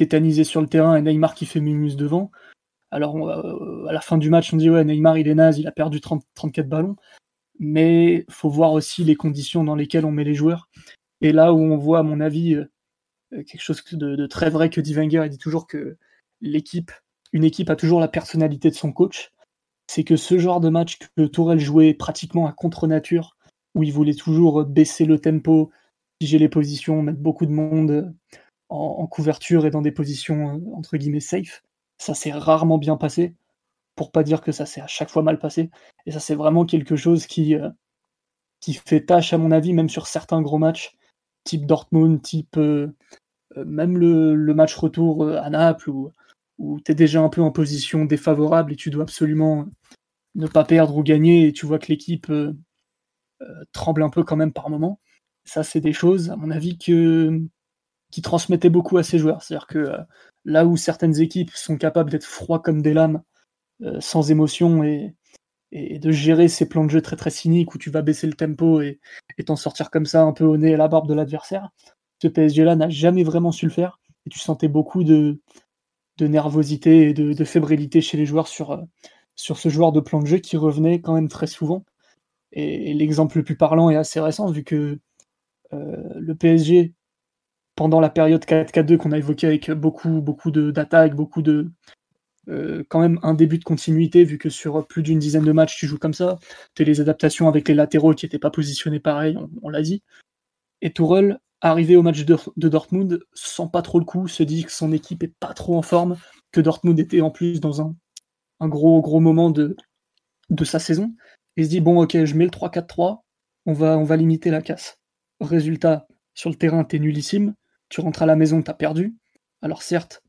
tétanisé sur le terrain et Neymar qui fait Mimus devant. Alors euh, à la fin du match, on dit ouais Neymar il est naze, il a perdu 30, 34 ballons, mais faut voir aussi les conditions dans lesquelles on met les joueurs. Et là où on voit à mon avis euh, quelque chose de, très vrai que dit Wenger, il dit toujours que l'équipe, une équipe a toujours la personnalité de son coach. C'est que ce genre de match que Tourelle jouait pratiquement à contre-nature, où il voulait toujours baisser le tempo, figer les positions, mettre beaucoup de monde en, couverture et dans des positions euh, entre guillemets safe. Ça s'est rarement bien passé, pour pas dire que ça s'est à chaque fois mal passé. Et ça c'est vraiment quelque chose qui, euh, qui fait tâche à mon avis, même sur certains gros matchs, type Dortmund, type euh, même le, match retour à Naples, où, où tu es déjà un peu en position défavorable et tu dois absolument ne pas perdre ou gagner, et tu vois que l'équipe tremble un peu quand même par moment. Ça, c'est des choses, à mon avis, qui transmettait beaucoup à ses joueurs. C'est-à-dire que euh, là où certaines équipes sont capables d'être froids comme des lames, euh, sans émotion et, et, de gérer ces plans de jeu très très cyniques où tu vas baisser le tempo et t'en sortir comme ça un peu au nez et à la barbe de l'adversaire, ce PSG-là n'a jamais vraiment su le faire. Et tu sentais beaucoup de, de nervosité et de, fébrilité chez les joueurs sur, euh, ce joueur de plan de jeu qui revenait quand même très souvent. Et, l'exemple le plus parlant est assez récent, vu que le PSG pendant la période 4-4-2 qu'on a évoqué avec beaucoup, beaucoup d'attaques, beaucoup de. Euh, quand même un début de continuité, vu que sur plus d'une dizaine de matchs, tu joues comme ça. Tu as les adaptations avec les latéraux qui n'étaient pas positionnés pareil, on, l'a dit. Et Tourelle, arrivé au match de, Dortmund, sent pas trop le coup, se dit que son équipe est pas trop en forme, que Dortmund était en plus dans un, gros, gros moment de, de sa saison. Et se dit, bon, ok, je mets le 3-4-3, on va, on va limiter la casse. Résultat, sur le terrain, t'es nullissime tu rentres à la maison, t'as perdu. Alors certes,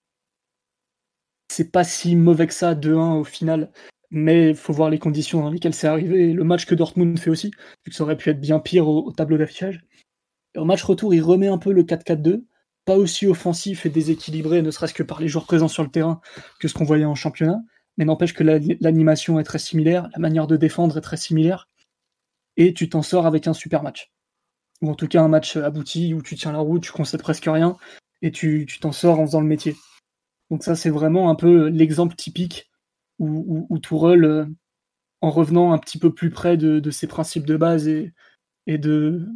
c'est pas si mauvais que ça, 2-1 au final, mais il faut voir les conditions dans lesquelles c'est arrivé, le match que Dortmund fait aussi, vu que ça aurait pu être bien pire au, tableau d'affichage. Au match retour, il remet un peu le 4-4-2, pas aussi offensif et déséquilibré, ne serait-ce que par les joueurs présents sur le terrain, que ce qu'on voyait en championnat, mais n'empêche que l'animation est très similaire, la manière de défendre est très similaire, et tu t'en sors avec un super match. ou en tout cas un match abouti où tu tiens la route, tu concèdes presque rien et tu t'en sors en faisant le métier. Donc ça, c'est vraiment un peu l'exemple typique où, où, euh, en revenant un petit peu plus près de, ses principes de base et, de,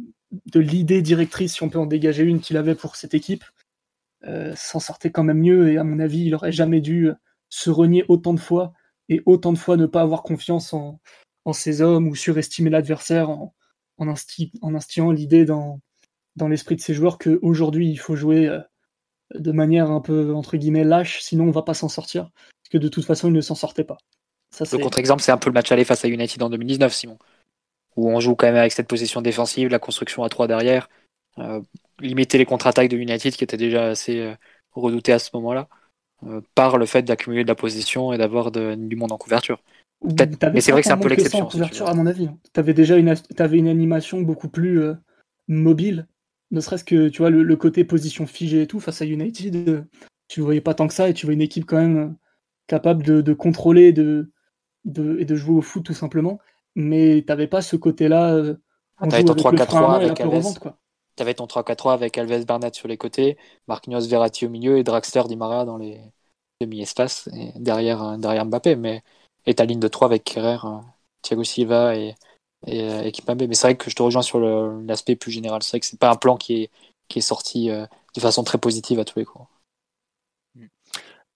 l'idée directrice, si on peut en dégager une qu'il avait pour cette équipe, euh, s'en sortait quand même mieux. Et à mon avis, il aurait jamais dû se renier autant de fois et autant de fois ne pas avoir confiance en, ses hommes ou surestimer l'adversaire en, instillant l'idée dans, dans l'esprit de ses joueurs qu'aujourd'hui il faut jouer euh, de manière un peu entre guillemets lâche, sinon on va pas s'en sortir. Parce que de toute façon, il ne s'en sortait pas. Ça, le contre-exemple, c'est un peu le match aller face à United en 2019, Simon. Où on joue quand même avec cette position défensive, la construction à 3 derrière, euh, limiter les contre-attaques de United qui étaient déjà assez euh, redoutées à ce moment-là, euh, par le fait d'accumuler de la position et d'avoir du monde en couverture. Mais c'est vrai que c'est un peu l'exception. couverture, à mon avis. Tu avais déjà une, avais une animation beaucoup plus mobile ne serait-ce que tu vois le, côté position figée et tout face à United, euh, tu voyais pas tant que ça et tu vois une équipe quand même euh, capable de, contrôler de, et de jouer au foot tout simplement. Mais t'avais pas ce côté-là. Euh, ah, t'avais ton 3-4-3 avec Alves. T'avais ton 3-4-3 avec Alves Bernat sur les côtés, Marquinhos Verratti au milieu et Draxler Di Maria dans les demi-espaces derrière, derrière Mbappé. Mais et ta ligne de 3 avec Kerrer, Thiago Silva et, et, euh, Mais c'est vrai que je te rejoins sur l'aspect plus général. C'est vrai que c'est pas un plan qui est, qui est sorti euh, de façon très positive à tous les coups.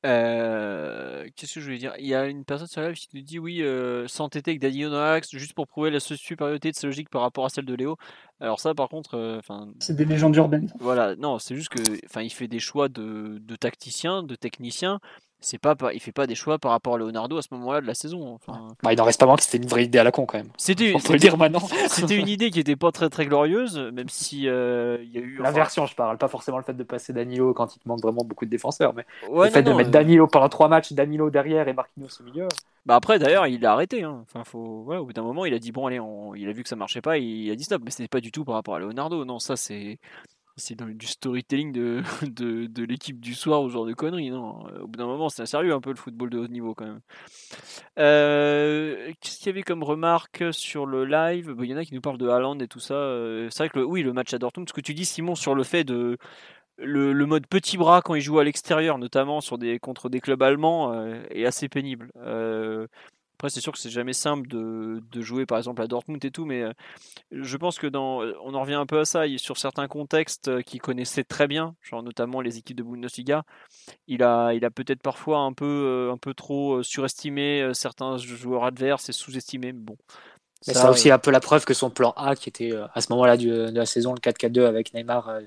Euh, qu'est-ce que je voulais dire? Il y a une personne sur la live qui nous dit oui, euh, s'entêter avec Danilo Noax juste pour prouver la supériorité de sa logique par rapport à celle de Léo. Alors ça, par contre, enfin, c'est des légendes urbaines. Voilà, non, c'est juste que, enfin, il fait des choix de, de tacticien, de technicien c'est pas il fait pas des choix par rapport à Leonardo à ce moment-là de la saison. Enfin... Bah, il n'en reste pas moins que c'était une vraie idée à la con quand même. C'était, on peut le dire maintenant. c'était une idée qui était pas très très glorieuse, même si euh, il y a eu l'inversion, je parle, pas forcément le fait de passer Danilo quand il te manque vraiment beaucoup de défenseurs, mais le fait de mettre euh, Danilo pendant trois matchs, Danilo derrière et Marquinhos au milieu. Bah après d'ailleurs il a arrêté. Hein. Enfin faut, au bout d'un moment il a dit bon allez, il a vu que ça marchait pas, il a dit stop. Mais c'était pas du tout par rapport à Leonardo. Non ça c'est c'est du storytelling de, de, l'équipe du soir ou genre de conneries. Non? Au bout d'un moment, c'est sérieux un peu le football de haut niveau quand même. Euh, qu'est-ce qu'il y avait comme remarque sur le live? Il y en a qui nous parlent de Haaland et tout ça. Euh, c'est vrai que oui, le match à Dortmund, ce que tu dis Simon sur le fait de le, mode petit bras quand il joue à l'extérieur, notamment sur des, contre des clubs allemands, euh, est assez pénible. Après, c'est sûr que c'est jamais simple de, jouer par exemple à Dortmund et tout, mais euh, je pense que dans, euh, on en revient un peu à ça. Sur certains contextes euh, qu'il connaissait très bien, genre notamment les équipes de Bundesliga, il a, il a peut-être parfois un peu, un peu trop surestimé certains joueurs adverses et sous-estimé. Bon. Ça, ça aussi un peu la preuve que son plan A, qui était à ce moment-là de la saison, le 4-4-2 avec Neymar,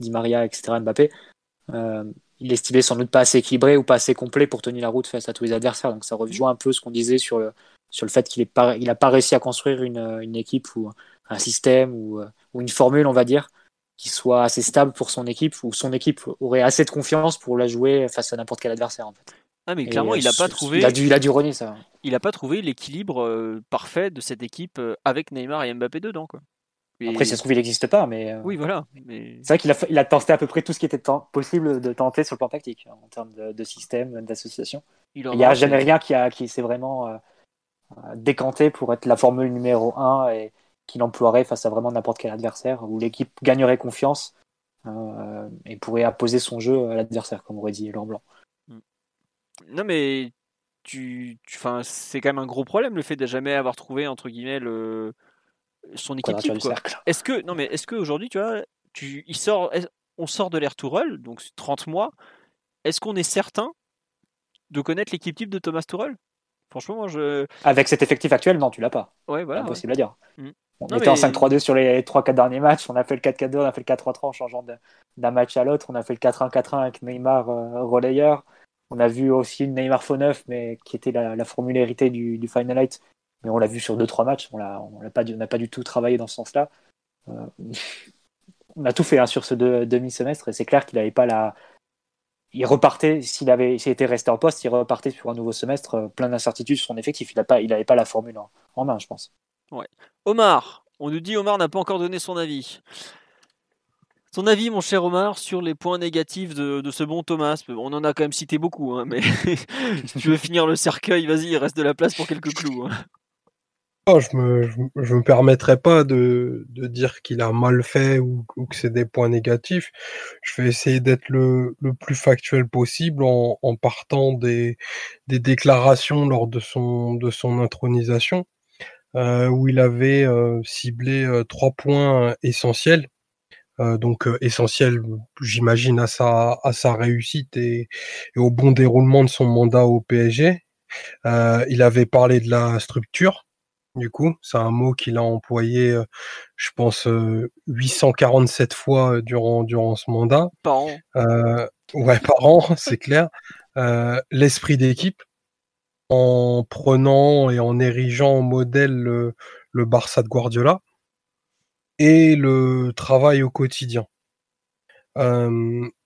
Di Maria, etc., Mbappé, il estimait sans doute pas assez équilibré ou pas assez complet pour tenir la route face à tous les adversaires. Donc ça rejoint un peu ce qu'on disait sur le, sur le fait qu'il n'a pas, pas réussi à construire une, une, équipe ou un système ou, ou, une formule, on va dire, qui soit assez stable pour son équipe ou son équipe aurait assez de confiance pour la jouer face à n'importe quel adversaire. En fait. Ah mais clairement, il n'a pas trouvé. Il a dû, il a dû renier ça. Il n'a pas trouvé l'équilibre euh, parfait de cette équipe euh, avec Neymar et Mbappé dedans, quoi. Après, si ça se trouve, il n'existe pas, mais. Euh, oui, voilà. C'est vrai qu'il a, il a tenté à peu près tout ce qui était possible de tenter sur le plan tactique, en termes de, système, d'association. Il n'y a jamais rien qui, a, qui s'est vraiment euh, décanté pour être la formule numéro 1 et qu'il emploierait face à vraiment n'importe quel adversaire, où l'équipe gagnerait confiance euh, et pourrait apposer son jeu à l'adversaire, comme aurait dit Laurent Blanc. Mm. Non, mais tu, tu c'est quand même un gros problème le fait de jamais avoir trouvé, entre guillemets, le son équipe Est-ce que non mais est-ce que aujourd'hui tu vois tu il sort on sort de l'ère Tourelle donc 30 mois est-ce qu'on est certain de connaître l'équipe type de Thomas Tourelle? Franchement moi je avec cet effectif actuel non tu l'as pas. Ouais voilà. Impossible à dire. Mm. On était en 5-3-2 sur les 3-4 derniers matchs, on a fait le 4-4-2, on a fait le 4-3-3 en changeant d'un match à l'autre, on a fait le 4-1-4-1 avec Neymar euh, relayeur. On a vu aussi Neymar faux 9 mais qui était la, la formule héritée du, du Final Eight mais on l'a vu sur deux trois matchs, on n'a pas, du tout travaillé dans ce sens-là. Euh, on a tout fait hein, sur ce demi-semestre et c'est clair qu'il n'avait pas la. Il repartait, s'il avait s'il était resté en poste, il repartait sur un nouveau semestre euh, plein d'incertitudes sur son effectif. Il n'avait pas, il pas la formule en, main, je pense. Omar, on nous dit Omar n'a pas encore donné son avis. Ton avis, mon cher Omar, sur les points négatifs de, ce bon Thomas? On en a quand même cité beaucoup, hein, mais si tu veux finir le cercueil, vas-y, il reste de la place pour quelques clous. Hein. Oh, je me, je, me permettrai pas de, de dire qu'il a mal fait ou, que c'est des points négatifs. Je vais essayer d'être le, le plus factuel possible en, en partant des, des déclarations lors de son, de son intronisation, euh, où il avait euh, ciblé euh, trois points essentiels. donc essentiels, j'imagine, à sa, à sa réussite et, et, au bon déroulement de son mandat au PSG. il avait parlé de la structure, du coup. C'est un mot qu'il a employé, je pense, 847 fois durant, durant ce mandat. Par an. ouais, par an, c'est clair. L'esprit d'équipe, en prenant et en érigeant en modèle le, le, Barça de Guardiola, et le travail au quotidien.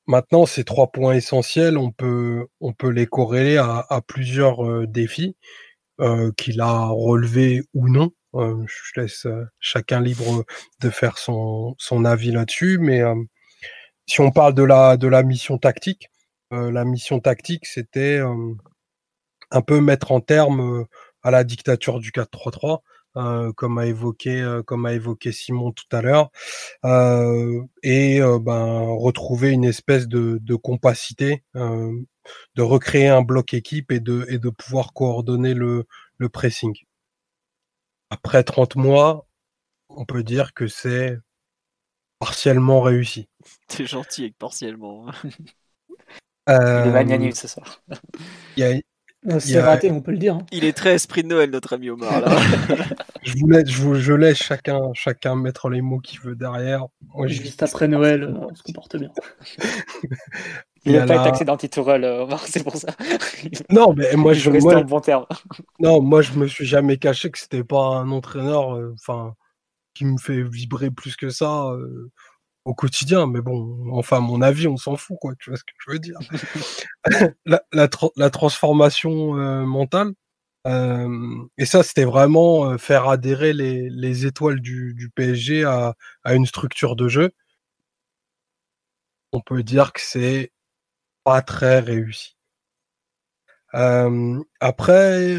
maintenant, ces trois points essentiels, on peut, on peut les corréler à, à plusieurs défis euh, qu'il a relevé ou non. Euh, je laisse euh, chacun libre de faire son, son avis là-dessus. Mais si on parle de la, de la mission tactique, la mission tactique, c'était un peu mettre en terme à la dictature du 4-3-3. Euh, comme a évoqué euh, comme a évoqué Simon tout à l'heure euh, et ben retrouver une espèce de, de compacité de recréer un bloc équipe et de, et de pouvoir coordonner le, le pressing. Après 30 mois, on peut dire que c'est partiellement réussi. T'es gentil avec partiellement. Euh, Il est magnanime ce soir. Il y a, c'est raté, on peut le dire. Hein. Il est très esprit de Noël, notre ami Omar. Là. je, vous laisse, je, laisse chacun, chacun mettre les mots qu'il veut derrière. Moi, Juste après Noël, on se comporte bien. Il n'a pas été accès d'anti-Tourelle, Omar, c'est pour ça. Non, mais moi, je, reste en bon terme. Non, moi, je me suis jamais caché que c'était pas un entraîneur, euh, enfin, qui me fait vibrer plus que ça. Euh, au quotidien, mais bon, enfin, mon avis, on s'en fout, quoi, tu vois ce que je veux dire. la, la, transformation euh, mentale, euh, et ça, c'était vraiment euh, faire adhérer les, les étoiles du, PSG à, à, une structure de jeu. On peut dire que c'est pas très réussi. après,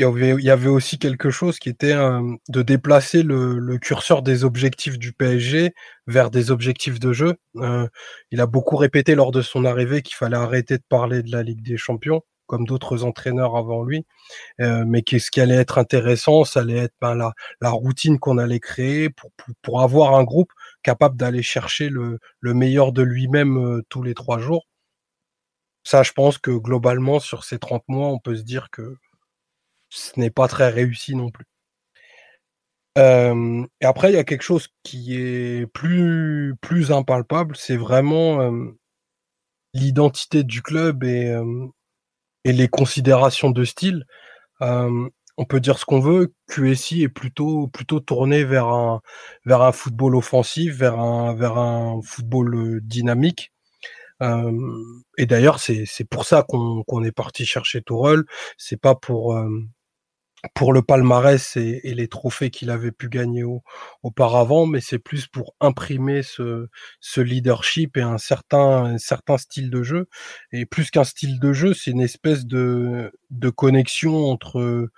il y avait aussi quelque chose qui était euh, de déplacer le, curseur des objectifs du PSG vers des objectifs de jeu. Euh, il a beaucoup répété lors de son arrivée qu'il fallait arrêter de parler de la Ligue des Champions, comme d'autres entraîneurs avant lui. Euh, mais qu'est-ce qui allait être intéressant, ça allait être ben, la, routine qu'on allait créer pour, avoir un groupe capable d'aller chercher le, le, meilleur de lui-même tous les trois jours. Ça, je pense que globalement, sur ces 30 mois, on peut se dire que ce n'est pas très réussi non plus. et après, il y a quelque chose qui est plus, plus impalpable, c'est vraiment l'identité du club et, et, les considérations de style. on peut dire ce qu'on veut, QSI est plutôt, plutôt tourné vers un, vers un football offensif, vers un, vers un football dynamique. et d'ailleurs, c'est pour ça qu'on est parti chercher Tourelle. C'est pas pour pour le palmarès et, les trophées qu'il avait pu gagner auparavant, mais c'est plus pour imprimer ce, ce leadership et un certain, un certain style de jeu. Et plus qu'un style de jeu, c'est une espèce de, de connexion entre,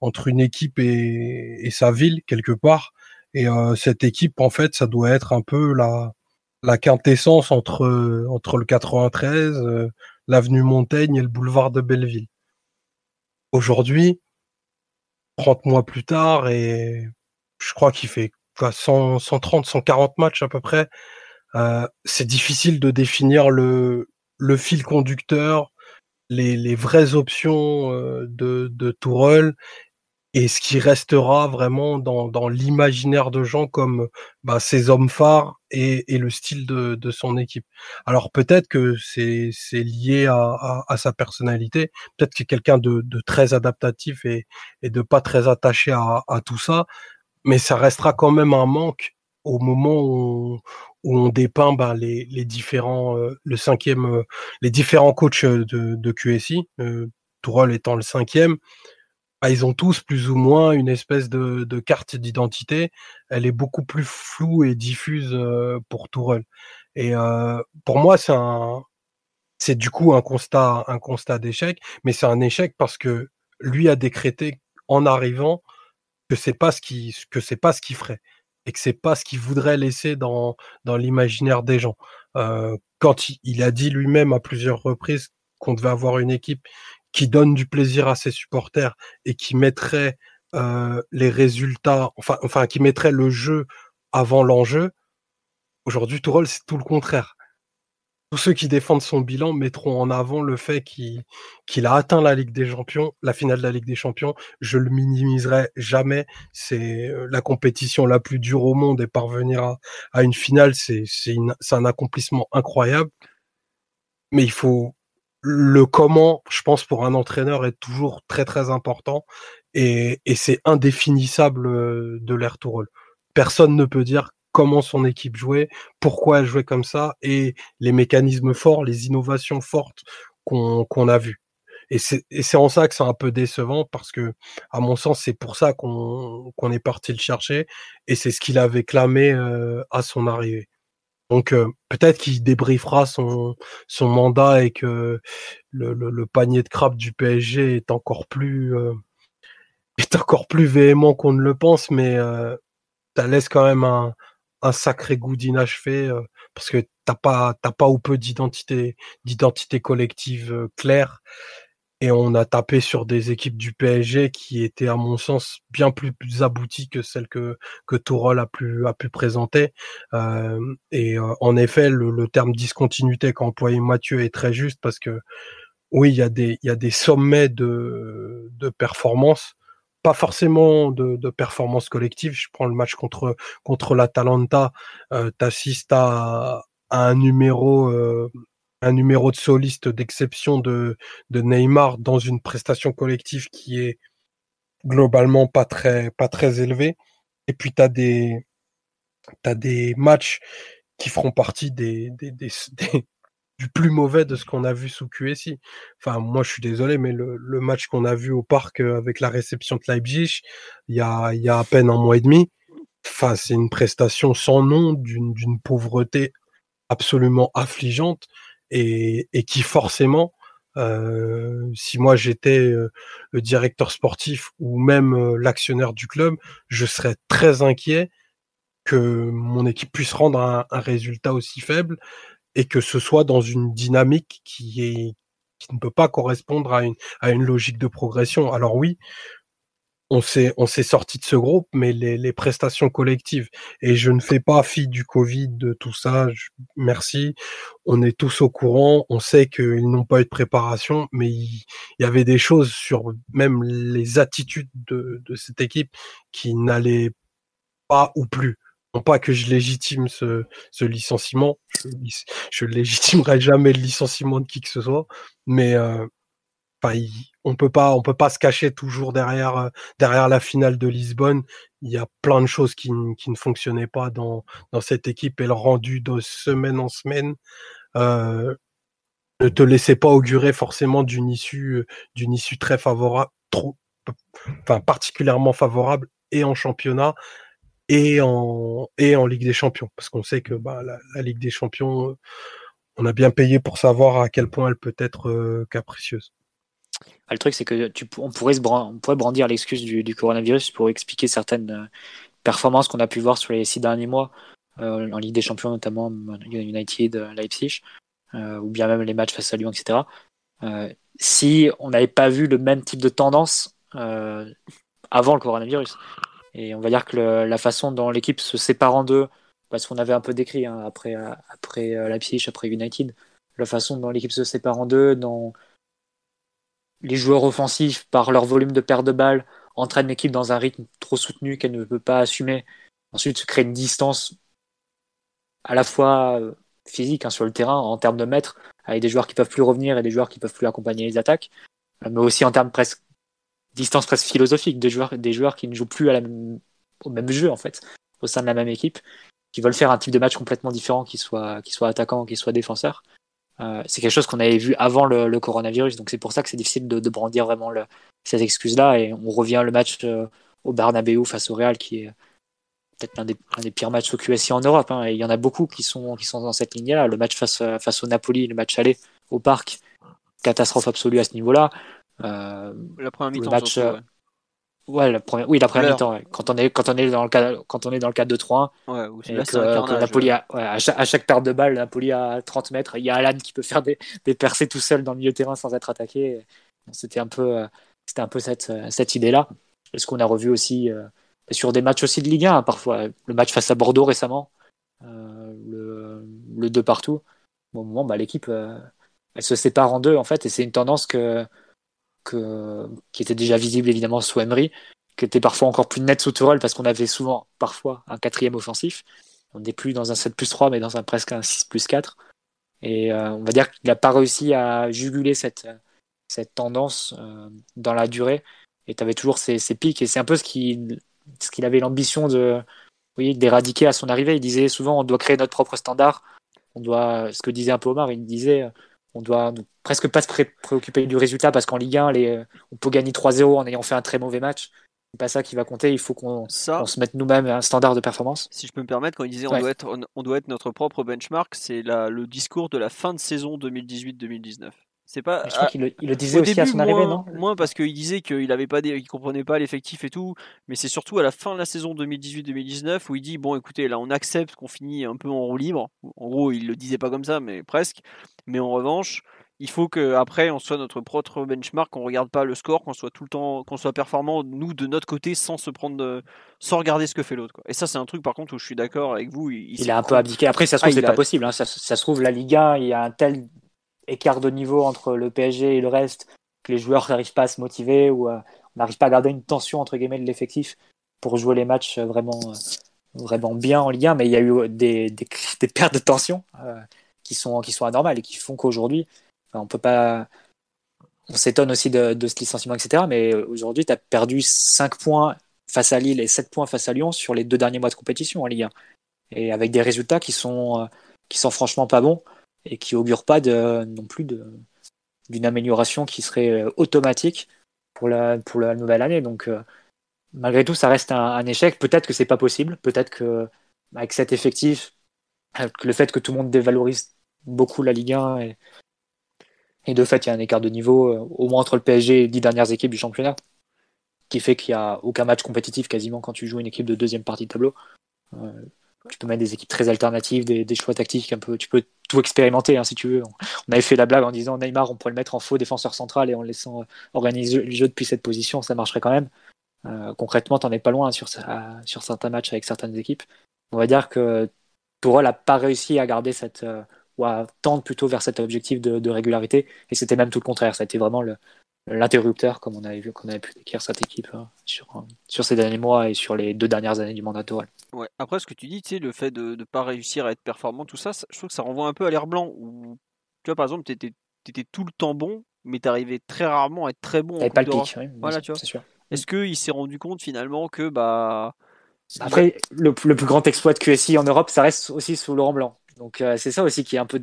entre une équipe et, et sa ville, quelque part. Et euh, cette équipe, en fait, ça doit être un peu la, la quintessence entre, entre le 93, euh, l'avenue Montaigne et le boulevard de Belleville. Aujourd'hui, 30 mois plus tard et je crois qu'il fait quoi, 130, 140 matchs à peu près. Euh, c'est difficile de définir le, le fil conducteur, les, les vraies options euh, de, de et ce qui restera vraiment dans, dans l'imaginaire de gens comme bah, ses hommes phares et, et le style de, de, son équipe. Alors peut-être que c'est lié à, à, à, sa personnalité, peut-être qu'il est quelqu'un de, de, très adaptatif et, et de pas très attaché à, à, tout ça, mais ça restera quand même un manque au moment où, où on dépeint bah, les, les, différents, euh, le cinquième, euh, les différents coachs de, de QSI, euh, Tourelle étant le cinquième. Bah, ils ont tous plus ou moins une espèce de, de carte d'identité. Elle est beaucoup plus floue et diffuse euh, pour Tourelle. Et euh, pour moi, c'est un, c'est du coup un constat, un constat d'échec, mais c'est un échec parce que lui a décrété en arrivant que c'est pas ce qui que c'est pas ce qu'il ferait et que c'est pas ce qu'il voudrait laisser dans dans l'imaginaire des gens. Euh, quand il, a dit lui-même à plusieurs reprises qu'on devait avoir une équipe qui donne du plaisir à ses supporters et qui mettrait euh, les résultats, enfin, enfin, qui mettrait le jeu avant l'enjeu. Aujourd'hui, Tourelle, c'est tout le contraire tous ceux qui défendent son bilan mettront en avant le fait qu'il a atteint la Ligue des Champions, la finale de la Ligue des Champions. Je le minimiserai jamais. C'est euh, la compétition la plus dure au monde et parvenir à, une finale, c'est un accomplissement incroyable. Mais il faut le comment, je pense, pour un entraîneur est toujours très très important et, et c'est indéfinissable de l'air Tourelle. Personne ne peut dire comment son équipe jouait, pourquoi elle jouait comme ça, et les mécanismes forts, les innovations fortes qu'on a vues. Et c'est en ça que c'est un peu décevant parce que, à mon sens, c'est pour ça qu'on est parti le chercher et c'est ce qu'il avait clamé euh, à son arrivée. Donc euh, peut-être qu'il débriefera son, son mandat et que le, le, panier de crabes du PSG est encore plus euh, est encore plus véhément qu'on ne le pense, mais ça laisse quand même un, un sacré goût d'inachevé euh, parce que t'as pas t'as pas ou peu d'identité d'identité collective euh, claire et on a tapé sur des équipes du PSG qui étaient à mon sens bien plus, abouties que celles que que Tourol a pu a pu présenter euh, et en effet le, le terme discontinuité qu'a employé Mathieu est très juste parce que oui il y a des il y a des sommets de de performance pas forcément de, de, performance collective. Je prends le match contre contre l'Atalanta, euh, t'assistes à, à, un numéro euh, un numéro de soliste d'exception de, Neymar dans une prestation collective qui est globalement pas très pas très élevée. Et puis tu as des t'as des matchs qui feront partie des, des, des, du plus mauvais de ce qu'on a vu sous QSI. Enfin, moi, je suis désolé, mais le, match qu'on a vu au parc euh, avec la réception de Leipzig, il y a, y a à peine un mois et demi, enfin, c'est une prestation sans nom, d'une pauvreté absolument affligeante et, qui forcément, euh, si moi j'étais euh, le directeur sportif ou même euh, l'actionnaire du club, je serais très inquiet que mon équipe puisse rendre un, résultat aussi faible et que ce soit dans une dynamique qui ne peut pas correspondre à une logique de progression. Alors oui, on s'est on s'est sorti de ce groupe, mais les, les, prestations collectives. Et je ne fais pas fi du Covid, de tout ça. merci, on est tous au courant. On sait qu'ils n'ont pas eu de préparation, mais il, y avait des choses sur même les attitudes de, de cette équipe qui n'allaient pas ou plus. Pas que je légitime ce, ce licenciement, je, légitimerai jamais le licenciement de qui que ce soit, mais euh, on peut pas, on peut pas se cacher toujours derrière euh, derrière la finale de Lisbonne. Il y a plein de choses qui, qui ne fonctionnaient pas dans dans cette équipe et le rendu de semaine en semaine. Euh, ne te laissez pas augurer forcément d'une issue d'une issue très favorable, trop, enfin particulièrement favorable et en championnat et en, et en Ligue des Champions. Parce qu'on sait que bah, la, Ligue des Champions, euh, on a bien payé pour savoir à quel point elle peut être euh, capricieuse. Le truc, c'est que on, pourrait se on pourrait brandir l'excuse du, coronavirus pour expliquer certaines euh, performances qu'on a pu voir sur les six derniers mois, en Ligue des Champions, notamment United, Leipzig, ou bien même les matchs face à Lyon, etc. si on n'avait pas vu le même type de tendance avant le coronavirus. Et on va dire que la façon dont l'équipe se sépare en deux, parce qu'on avait un peu décrit hein, après, après euh, Leipzig, après United, la façon dont l'équipe se sépare en deux, dont les joueurs offensifs, par leur volume de perte de balles, entraînent l'équipe dans un rythme trop soutenu qu'elle ne peut pas assumer. Ensuite, se crée une distance à la fois euh, physique hein, sur le terrain, en termes de mètres, avec des joueurs qui peuvent plus revenir et des joueurs qui peuvent plus accompagner les attaques, mais aussi en termes presque distance presque philosophique des joueurs, des joueurs qui ne jouent plus au même jeu en fait, au sein de la même équipe, qui veulent faire un type de match complètement différent, qui soit, qui soit attaquant, qui soit défenseur. Euh, c'est quelque chose qu'on avait vu avant le, coronavirus, donc c'est pour ça que c'est difficile de, brandir vraiment le, cette excuse-là. Et on revient le match euh, au Bernabeu face au Real, qui est peut-être l'un des, des, pires matchs au QSI en Europe. Hein, et il y en a beaucoup qui sont, qui sont dans cette ligne-là. Le match face, face au Napoli, le match aller au Parc, catastrophe absolue à ce niveau-là. Euh, la première mi-temps, match, euh, Ouais, la première, oui, la première mi-temps. Quand on est quand on est dans le cadre quand on est dans le cadre de 3 ouais, et que, que Napoli a, ouais, à, chaque, à, chaque, perte de balle, Napoli à 30 mètres, il y a Alan qui peut faire des, des percées tout seul dans le milieu de terrain sans être attaqué. C'était un peu c'était un peu cette cette idée là. Est-ce qu'on a revu aussi euh, sur des matchs aussi de Ligue 1 parfois le match face à Bordeaux récemment, euh, le, le 2 partout. Au moment, bah, l'équipe euh, elle se sépare en deux en fait et c'est une tendance que qui était déjà visible évidemment sous Emery, qui était parfois encore plus net sous Tourelle parce qu'on avait souvent, parfois, un quatrième offensif. On n'est plus dans un 7 plus 3, mais dans un presque un 6 plus 4. Et euh, on va dire qu'il n'a pas réussi à juguler cette, tendance euh, dans la durée. Et tu avais toujours ces, pics. Et c'est un peu ce qu'il avait l'ambition de d'éradiquer à son arrivée. Il disait souvent on doit créer notre propre standard. On doit, ce que disait un peu Omar, il disait on doit presque pas se préoccuper du résultat parce qu'en Ligue 1, les, on peut gagner 3-0 en ayant fait un très mauvais match. C'est pas ça qui va compter. Il faut qu'on se mette nous-mêmes un standard de performance. Si je peux me permettre, quand il disait on, doit être, on, doit être notre propre benchmark, c'est le discours de la fin de saison 2018-2019. C'est pas. je crois qu'il le, disait aussi à son arrivée, non? Moins parce qu'il disait qu'il avait pas, il comprenait pas l'effectif et tout, mais c'est surtout à la fin de la saison 2018-2019 où il dit bon, écoutez, là, on accepte qu'on finit un peu en roue libre. En gros, il le disait pas comme ça, mais presque. Mais en revanche, il faut qu'après on soit notre propre benchmark, qu'on regarde pas le score, qu'on soit tout le temps, qu'on soit performant nous de notre côté sans se prendre, sans regarder ce que fait l'autre. Et ça c'est un truc par contre où je suis d'accord avec vous. Il, il, est un peu abdiqué. Après ça se trouve ah, c'est pas possible. Hein. Ça, ça, se trouve la Ligue 1, il y a un tel écart de niveau entre le PSG et le reste que les joueurs n'arrivent pas à se motiver ou euh, on n'arrive pas à garder une tension entre guillemets de l'effectif pour jouer les matchs vraiment, euh, vraiment bien en Ligue 1. Mais il y a eu des, des, des pertes de tension. Euh, qui sont, qui sont anormales et qui font qu'aujourd'hui, on peut pas. On s'étonne aussi de, ce licenciement, etc. Mais aujourd'hui, tu as perdu 5 points face à Lille et 7 points face à Lyon sur les deux derniers mois de compétition en Ligue 1. Et avec des résultats qui sont, euh, qui sont franchement pas bons et qui augurent pas non plus d'une amélioration qui serait euh, automatique pour la, pour la nouvelle année. Donc, euh, malgré tout, ça reste un, échec. Peut-être que c'est pas possible. Peut-être que, avec cet effectif, le fait que tout le monde dévalorise beaucoup la Ligue 1 et, de fait, il y a un écart de niveau, euh, au moins entre le PSG et les dix dernières équipes du championnat, qui fait qu'il n'y a aucun match compétitif quasiment quand tu joues une équipe de deuxième partie de tableau. Tu peux mettre des équipes très alternatives, des, choix tactiques un peu. Tu peux tout expérimenter hein, si tu veux. On, avait fait la blague en disant Neymar, on pourrait le mettre en faux défenseur central et en le laissant euh, organiser le jeu depuis cette position, ça marcherait quand même. concrètement, t'en es pas loin sur, certains matchs avec certaines équipes. On va dire que Tourelle n'a pas réussi à garder cette, ou à tendre plutôt vers cet objectif de, régularité. Et c'était même tout le contraire. Ça a été vraiment l'interrupteur, comme on avait vu, qu'on avait pu décrire cette équipe hein, sur, sur ces derniers mois et sur les deux dernières années du mandat. Ouais. Après, ce que tu dis, tu sais, le fait de ne pas réussir à être performant, tout ça, je trouve que ça renvoie un peu à l'air blanc. Où, tu vois, par exemple, tu étais, étais, tout le temps bon, mais tu arrivais très rarement à être très bon. Et pas le pic, voilà, tu vois. Sûr. Est-ce qu'il s'est rendu compte finalement que bah après, le, le, plus grand exploit de QSI en Europe, ça reste aussi sous Laurent Blanc. Donc euh, c'est ça aussi qui est un peu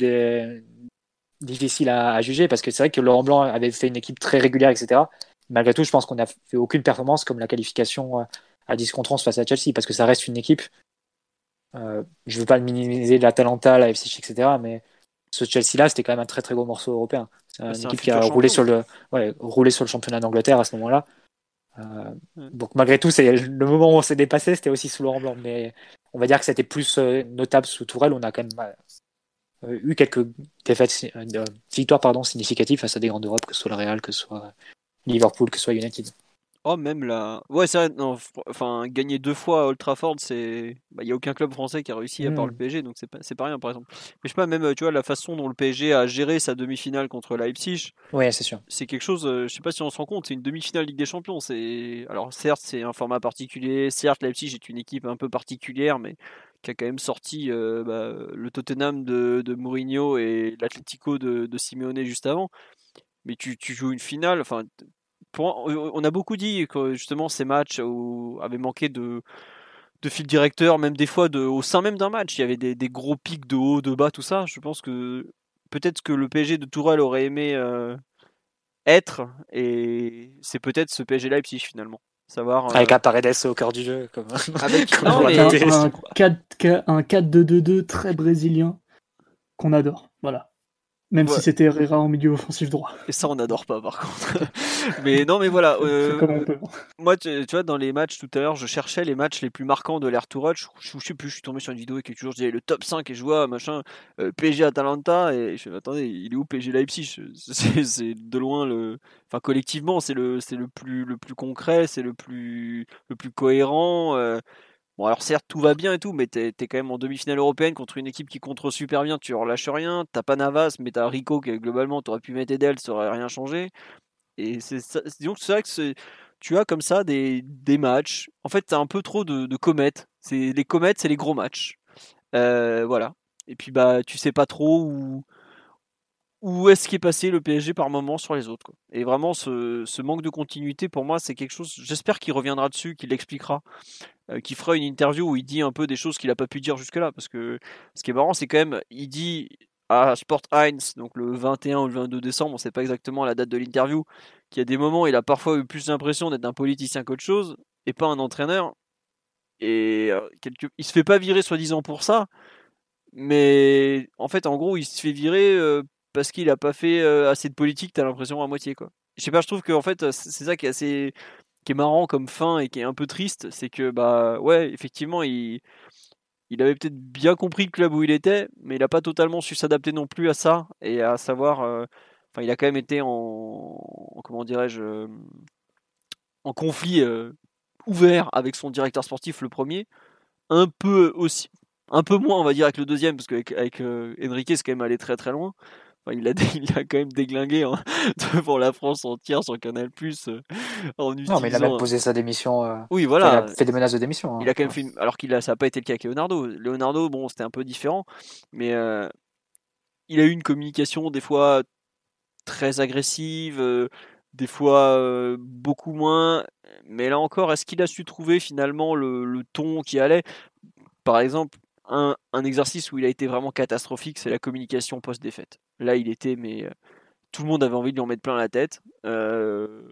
difficile à, juger parce que c'est vrai que Laurent Blanc avait fait une équipe très régulière, etc. Malgré tout, je pense qu'on n'a fait aucune performance comme la qualification euh, à 10 contre 11 face à Chelsea parce que ça reste une équipe. Euh, je ne veux pas le minimiser la Talenta, la FC, etc. Mais ce Chelsea-là, c'était quand même un très très gros morceau européen. C'est une équipe qui a roulé sur, le, ouais, roulé sur le championnat d'Angleterre à ce moment-là. donc malgré tout, c'est le moment où on s'est dépassé, c'était aussi sous Laurent Blanc. Mais on va dire que c'était plus euh, notable sous Tourelle. On a quand même euh, eu quelques défaites, euh, victoires pardon, significatives face à des grandes d'Europe, que ce soit le Real, que ce soit Liverpool, que ce soit United. Oh, même là. Ouais, c'est vrai. enfin, gagner deux fois à Old Trafford, c'est. Il n'y a aucun club français qui a réussi à part le hmm. PSG, donc c'est pas, pas rien, par exemple. Mais je sais pas, même, tu vois, la façon dont le PSG a géré sa demi-finale contre Leipzig. Ouais, c'est sûr. C'est quelque chose, je sais pas si on se rend compte, c'est une demi-finale Ligue des Champions. C'est. Alors, certes, c'est un format particulier. Certes, Leipzig est une équipe un peu particulière, mais qui a quand même sorti euh, bah, le Tottenham de, Mourinho et l'Atlético de, Simeone juste avant. Mais tu, joues une finale, enfin, on a beaucoup dit que justement ces matchs avaient manqué de, de fil directeur, même des fois au sein même d'un match, il y avait des, gros pics de haut, de bas, tout ça. Je pense que peut-être que le PSG de Tourelle aurait aimé euh, être, et c'est peut-être ce PSG Leipzig finalement. Savoir, euh, Avec un Paredes au cœur du jeu. Comme... un 4-2-2-2 très brésilien qu'on adore. Voilà. Même Ouais. si c'était Herrera en milieu offensif droit. Et ça, on n'adore pas, par contre. mais non, mais voilà. Euh, fait comme on peut. moi, tu, tu vois, dans les matchs tout à l'heure, je cherchais les matchs les plus marquants de l'Air Tourelle. Je, je, je sais plus, je suis tombé sur une vidéo et quelque chose, je disais le top 5 et je vois machin, euh, PSG Atalanta. Et je me attendez, il est où PSG Leipzig? C'est de loin le. Enfin, collectivement, c'est le, le, plus, le plus concret, c'est le plus, le plus cohérent. euh. Bon, alors certes, tout va bien et tout, mais t'es es quand même en demi-finale européenne contre une équipe qui contre super bien, tu relâches rien. T'as pas Navas, mais t'as Rico qui, globalement, t'aurais pu mettre Edel, ça aurait rien changé. Et c'est que c'est vrai que tu as comme ça des, matchs. En fait, t'as un peu trop de, de comètes. C'est les comètes, c'est les gros matchs. Euh, voilà. Et puis bah, tu sais pas trop où où est-ce qu'est passé le PSG par moment sur les autres. Et vraiment, ce, ce manque de continuité, pour moi, c'est quelque chose. J'espère qu'il reviendra dessus, qu'il l'expliquera, euh, qu'il fera une interview où il dit un peu des choses qu'il n'a pas pu dire jusque-là. Parce que ce qui est marrant, c'est quand même, il dit à Sport Heinz, donc le 21 ou le 22 décembre, on ne sait pas exactement la date de l'interview, qu'il y a des moments, il a parfois eu plus l'impression d'être un politicien qu'autre chose, et pas un entraîneur. Et euh, quelque... il se fait pas virer soi-disant pour ça, mais en fait, en gros, il se fait virer euh, parce qu'il a pas fait assez de politique, t'as l'impression à moitié quoi. Je sais pas, je trouve que en fait, c'est ça qui est assez qui est marrant comme fin et qui est un peu triste, c'est que bah ouais, effectivement, il il avait peut-être bien compris le club où il était, mais il a pas totalement su s'adapter non plus à ça et à savoir euh, enfin, il a quand même été en, en- comment dirais-je euh, en conflit euh, ouvert avec son directeur sportif le premier, un peu aussi un peu moins on va dire avec le deuxième parce qu'avec avec, Enrique c'est quand même allé très très loin. Enfin, il, a, dé- il a quand même déglingué hein, devant la France entière sur Canal Plus euh, en utilisant. Non, mais il a même posé sa démission. euh, Oui, enfin, voilà. il a fait des menaces de démission. hein. Il a quand même fait une... Alors qu'il a... ça n'a pas été le cas avec Leonardo. Leonardo, bon, c'était un peu différent, mais euh, il a eu une communication des fois très agressive, euh, des fois euh, beaucoup moins. Mais là encore, est-ce qu'il a su trouver finalement le, le ton qui allait? Par exemple, un, exercice où il a été vraiment catastrophique, c'est la communication post-défaite. Là, il était, mais euh, tout le monde avait envie de lui en mettre plein la tête. Euh,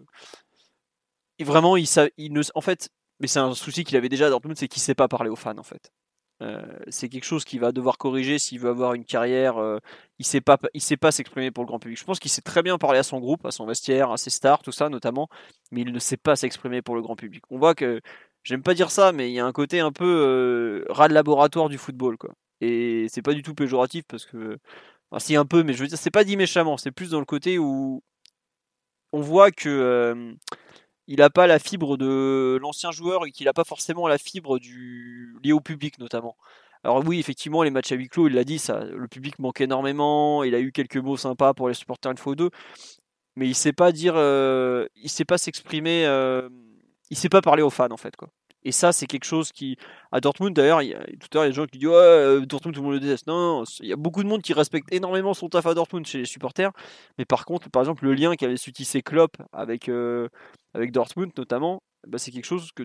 Et vraiment, il, ne, en fait, mais c'est un souci qu'il avait déjà à Dortmund, c'est qu'il ne sait pas parler aux fans, en fait. Euh, c'est quelque chose qu'il va devoir corriger s'il veut avoir une carrière. il sait pas, il sait pas s'exprimer pour le grand public. Je pense qu'il sait très bien parler à son groupe, à son vestiaire, à ses stars, tout ça notamment, mais il ne sait pas s'exprimer pour le grand public. On voit que, j'aime pas dire ça, mais il y a un côté un peu euh, rat de laboratoire du football, quoi. Et c'est pas du tout péjoratif parce que, enfin, un peu, mais je veux dire, c'est pas dit méchamment. C'est plus dans le côté où on voit que il n'a pas la fibre de l'ancien joueur et qu'il n'a pas forcément la fibre du lié au public notamment. Alors oui, effectivement, les matchs à huis clos, il l'a dit, ça, le public manque énormément. Il a eu quelques mots sympas pour les supporters une fois ou deux, mais il sait pas dire, euh, il sait pas s'exprimer, euh, il sait pas parler aux fans en fait quoi. Et ça, c'est quelque chose qui, à Dortmund d'ailleurs, tout à l'heure, il y a des gens qui disent ouais, euh, Dortmund tout le monde le déteste. Non, il y a beaucoup de monde qui respecte énormément son taf à Dortmund chez les supporters, mais par contre, par exemple, le lien qu'avait su tisser Klopp avec euh, avec Dortmund notamment, bah, c'est quelque chose que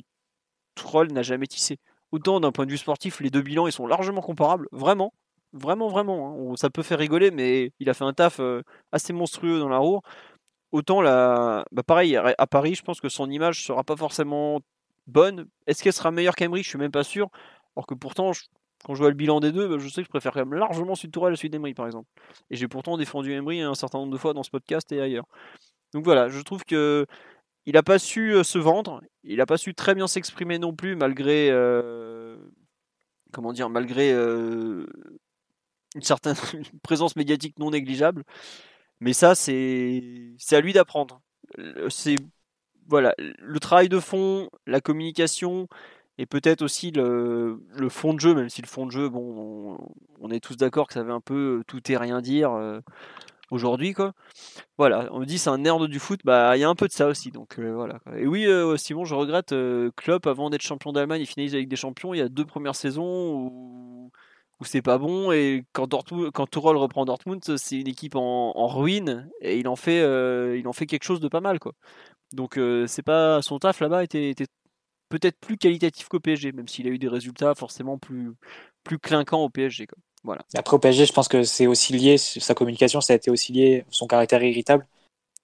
Troll n'a jamais tissé. Autant d'un point de vue sportif, les deux bilans ils sont largement comparables, vraiment, vraiment, vraiment. hein. Ça peut faire rigoler, mais il a fait un taf euh, assez monstrueux dans la roue. Autant la, bah, pareil à Paris, je pense que son image sera pas forcément bonne. Est-ce qu'elle sera meilleure qu'Emery? Je suis même pas sûr. Alors que pourtant, quand je vois le bilan des deux, bah, je sais que je préfère quand même largement de Tourelle à celui d'Emery, par exemple. Et j'ai pourtant défendu Emery un certain nombre de fois dans ce podcast et ailleurs. Donc voilà, je trouve que il n'a pas su euh, se vendre, il n'a pas su très bien s'exprimer non plus, malgré euh, comment dire, malgré euh, une certaine présence médiatique non négligeable. Mais ça, c'est à lui d'apprendre. C'est voilà, le travail de fond, la communication et peut-être aussi le, le fond de jeu, même si le fond de jeu, bon, on, est tous d'accord que ça veut un peu tout et rien dire euh, aujourd'hui, quoi. Voilà, on me dit c'est un nerd du foot, bah il y a un peu de ça aussi, donc euh, voilà. Et oui, euh, Simon, je regrette euh, Klopp avant d'être champion d'Allemagne et finalise avec des champions, il y a deux premières saisons où, où c'est pas bon et quand Dortmund, Tuchel reprend Dortmund, c'est une équipe en, ruine et il en fait, euh, il en fait quelque chose de pas mal, quoi. Donc euh, c'est pas son taf là-bas était, peut-être plus qualitatif qu'au PSG, même s'il a eu des résultats forcément plus clinquants au PSG. Voilà. Après, au PSG, je pense que c'est aussi lié, sa communication, ça a été aussi lié, son caractère irritable,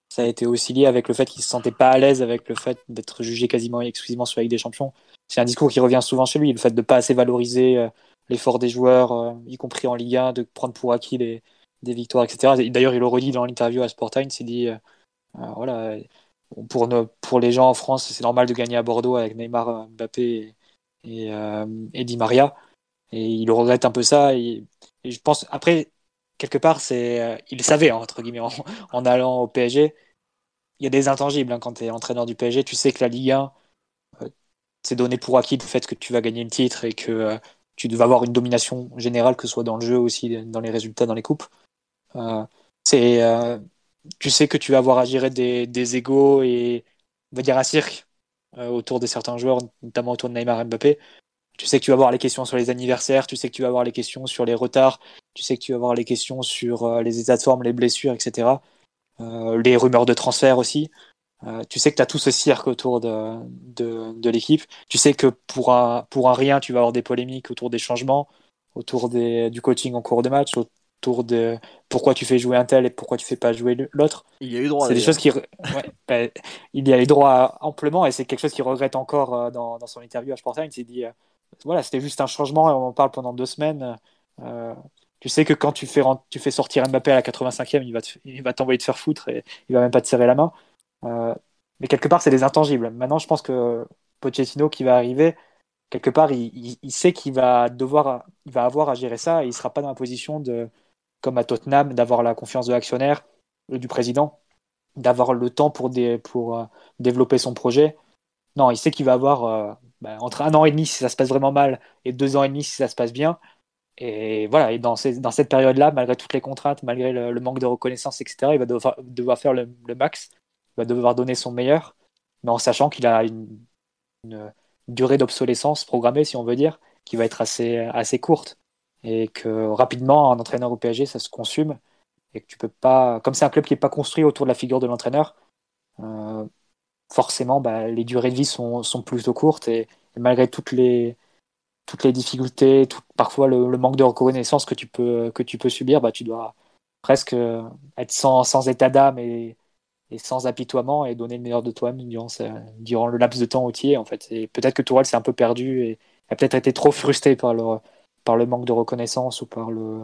ça a été aussi lié avec le fait qu'il se sentait pas à l'aise avec le fait d'être jugé quasiment exclusivement sur la Ligue des Champions. C'est un discours qui revient souvent chez lui, le fait de pas assez valoriser euh, l'effort des joueurs, euh, y compris en Ligue 1, de prendre pour acquis des victoires, etc. D'ailleurs, il le redit dans l'interview à Sport Times, il dit, voilà, pour, pour les gens en France, c'est normal de gagner à Bordeaux avec Neymar, Mbappé et, et, Di Maria. Et il regrette un peu ça. Et, je pense, après, quelque part, c'est, il savait, hein, entre guillemets, en, allant au PSG. Il y a des intangibles hein, quand tu es entraîneur du PSG. Tu sais que la Ligue 1, c'est donné pour acquis le fait que tu vas gagner le titre et que euh, tu vas avoir une domination générale, que ce soit dans le jeu aussi, dans les résultats, dans les coupes. Euh, euh, tu sais que tu vas avoir à gérer des, des égaux et on va dire un cirque autour de certains joueurs, notamment autour de Neymar et Mbappé. Tu sais que tu vas avoir les questions sur les anniversaires, tu sais que tu vas avoir les questions sur les retards, tu sais que tu vas avoir les questions sur les états de forme, les blessures, etc. les rumeurs de transfert aussi. Euh, tu sais que tu as tout ce cirque autour de, de, l'équipe. Tu sais que pour un, pour un rien, tu vas avoir des polémiques autour des changements, autour des, du coaching en cours de match, autour de pourquoi tu fais jouer un tel et pourquoi tu fais pas jouer l'autre. Il y a eu droit. C'est des choses qui. Ben, il y a eu droit amplement et c'est quelque chose qu'il regrette encore euh, dans, dans, son interview à Sporting. Il s'est dit euh, voilà, c'était juste un changement et on en parle pendant deux semaines. tu sais que quand tu fais, tu fais sortir Mbappé à la 85e, il va, il va t'envoyer te faire foutre et il va même pas te serrer la main. Euh, mais quelque part, c'est des intangibles. Maintenant, je pense que Pochettino qui va arriver, quelque part, il, sait qu'il va devoir, il va avoir à gérer ça et il sera pas dans la position de, comme à Tottenham, d'avoir la confiance de l'actionnaire, euh, du président, d'avoir le temps pour, euh, développer son projet. Non, il sait qu'il va avoir bah, entre un an et demi si ça se passe vraiment mal et deux ans et demi si ça se passe bien. Et voilà, et dans, cette période-là, malgré toutes les contraintes, malgré le, manque de reconnaissance, etc., il va devoir, devoir faire le, max va devoir donner son meilleur, mais en sachant qu'il a une, durée d'obsolescence programmée, si on veut dire, qui va être assez, courte. Et que rapidement, un entraîneur au PSG, ça se consume. Et que tu peux pas. Comme c'est un club qui n'est pas construit autour de la figure de l'entraîneur, euh, forcément, bah, les durées de vie sont, sont plutôt courtes. Et, malgré toutes les, toutes les difficultés, parfois le, manque de reconnaissance que tu peux, que tu peux subir, bah, tu dois presque être sans, sans état d'âme et, et sans apitoiement et donner le meilleur de toi-même durant, le laps de temps entier. En fait. Et peut-être que Tourelle s'est un peu perdu et a peut-être été trop frustré par le, manque de reconnaissance ou par le.